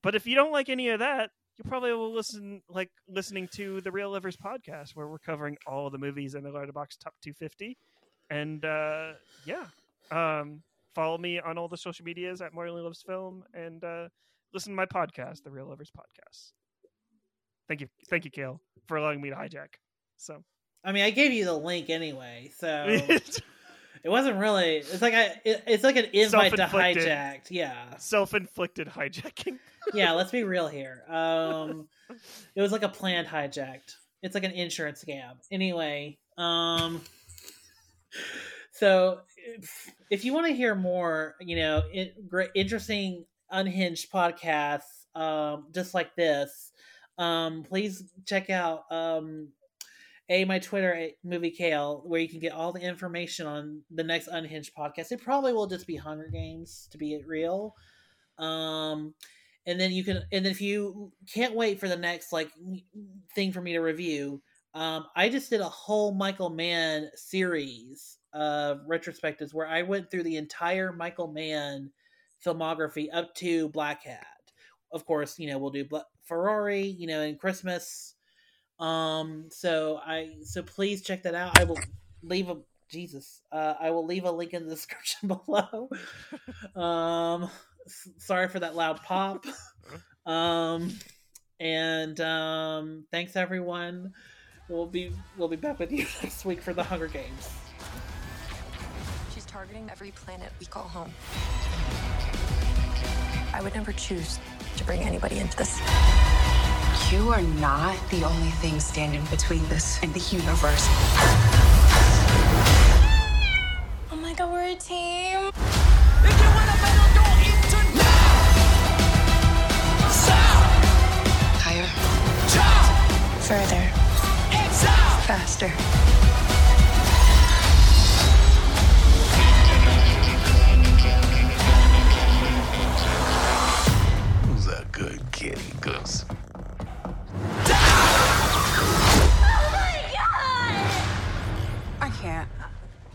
But if you don't like any of that, you probably will listen like listening to the Reel Lovers podcast, where we're covering all the movies in the Letterboxd Top 250. And uh, yeah, um, follow me on all the social medias at Marley Loves Film, and uh, listen to my podcast, the Reel Lovers podcast. Thank you, thank you, Kale, for allowing me to hijack. So I mean, I gave you the link anyway, so *laughs* it wasn't really. It's like I. It, it's like an invite to hijacked. Yeah, self-inflicted hijacking. *laughs* yeah. Let's be real here. Um, *laughs* it was like a planned hijacked. It's like an insurance scam. Anyway, um, so if, you want to hear more, you know, great, interesting, unhinged podcasts, um, just like this, um, please check out um, a my Twitter at movie kale where you can get all the information on the next unhinged podcast. It probably will just be Hunger Games to be real. Um, and then you can, and if you can't wait for the next like thing for me to review, um, I just did a whole Michael Mann series of retrospectives where I went through the entire Michael Mann filmography up to Blackhat. Of course, you know we'll do Bla- Ferrari, you know, in Christmas. Um, so I so please check that out. I will leave a Jesus. Uh, I will leave a link in the *laughs* description below. um, s- sorry for that loud pop. *laughs* Um, and um, thanks everyone. We'll be we'll be back with you *laughs* next week for the Hunger Games. She's targeting every planet we call home. I would never choose to bring anybody into this. You are not the only thing standing between this and the universe. Oh my god, we're a team. Higher, Further. faster.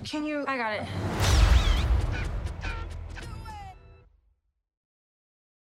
Can you? I got it.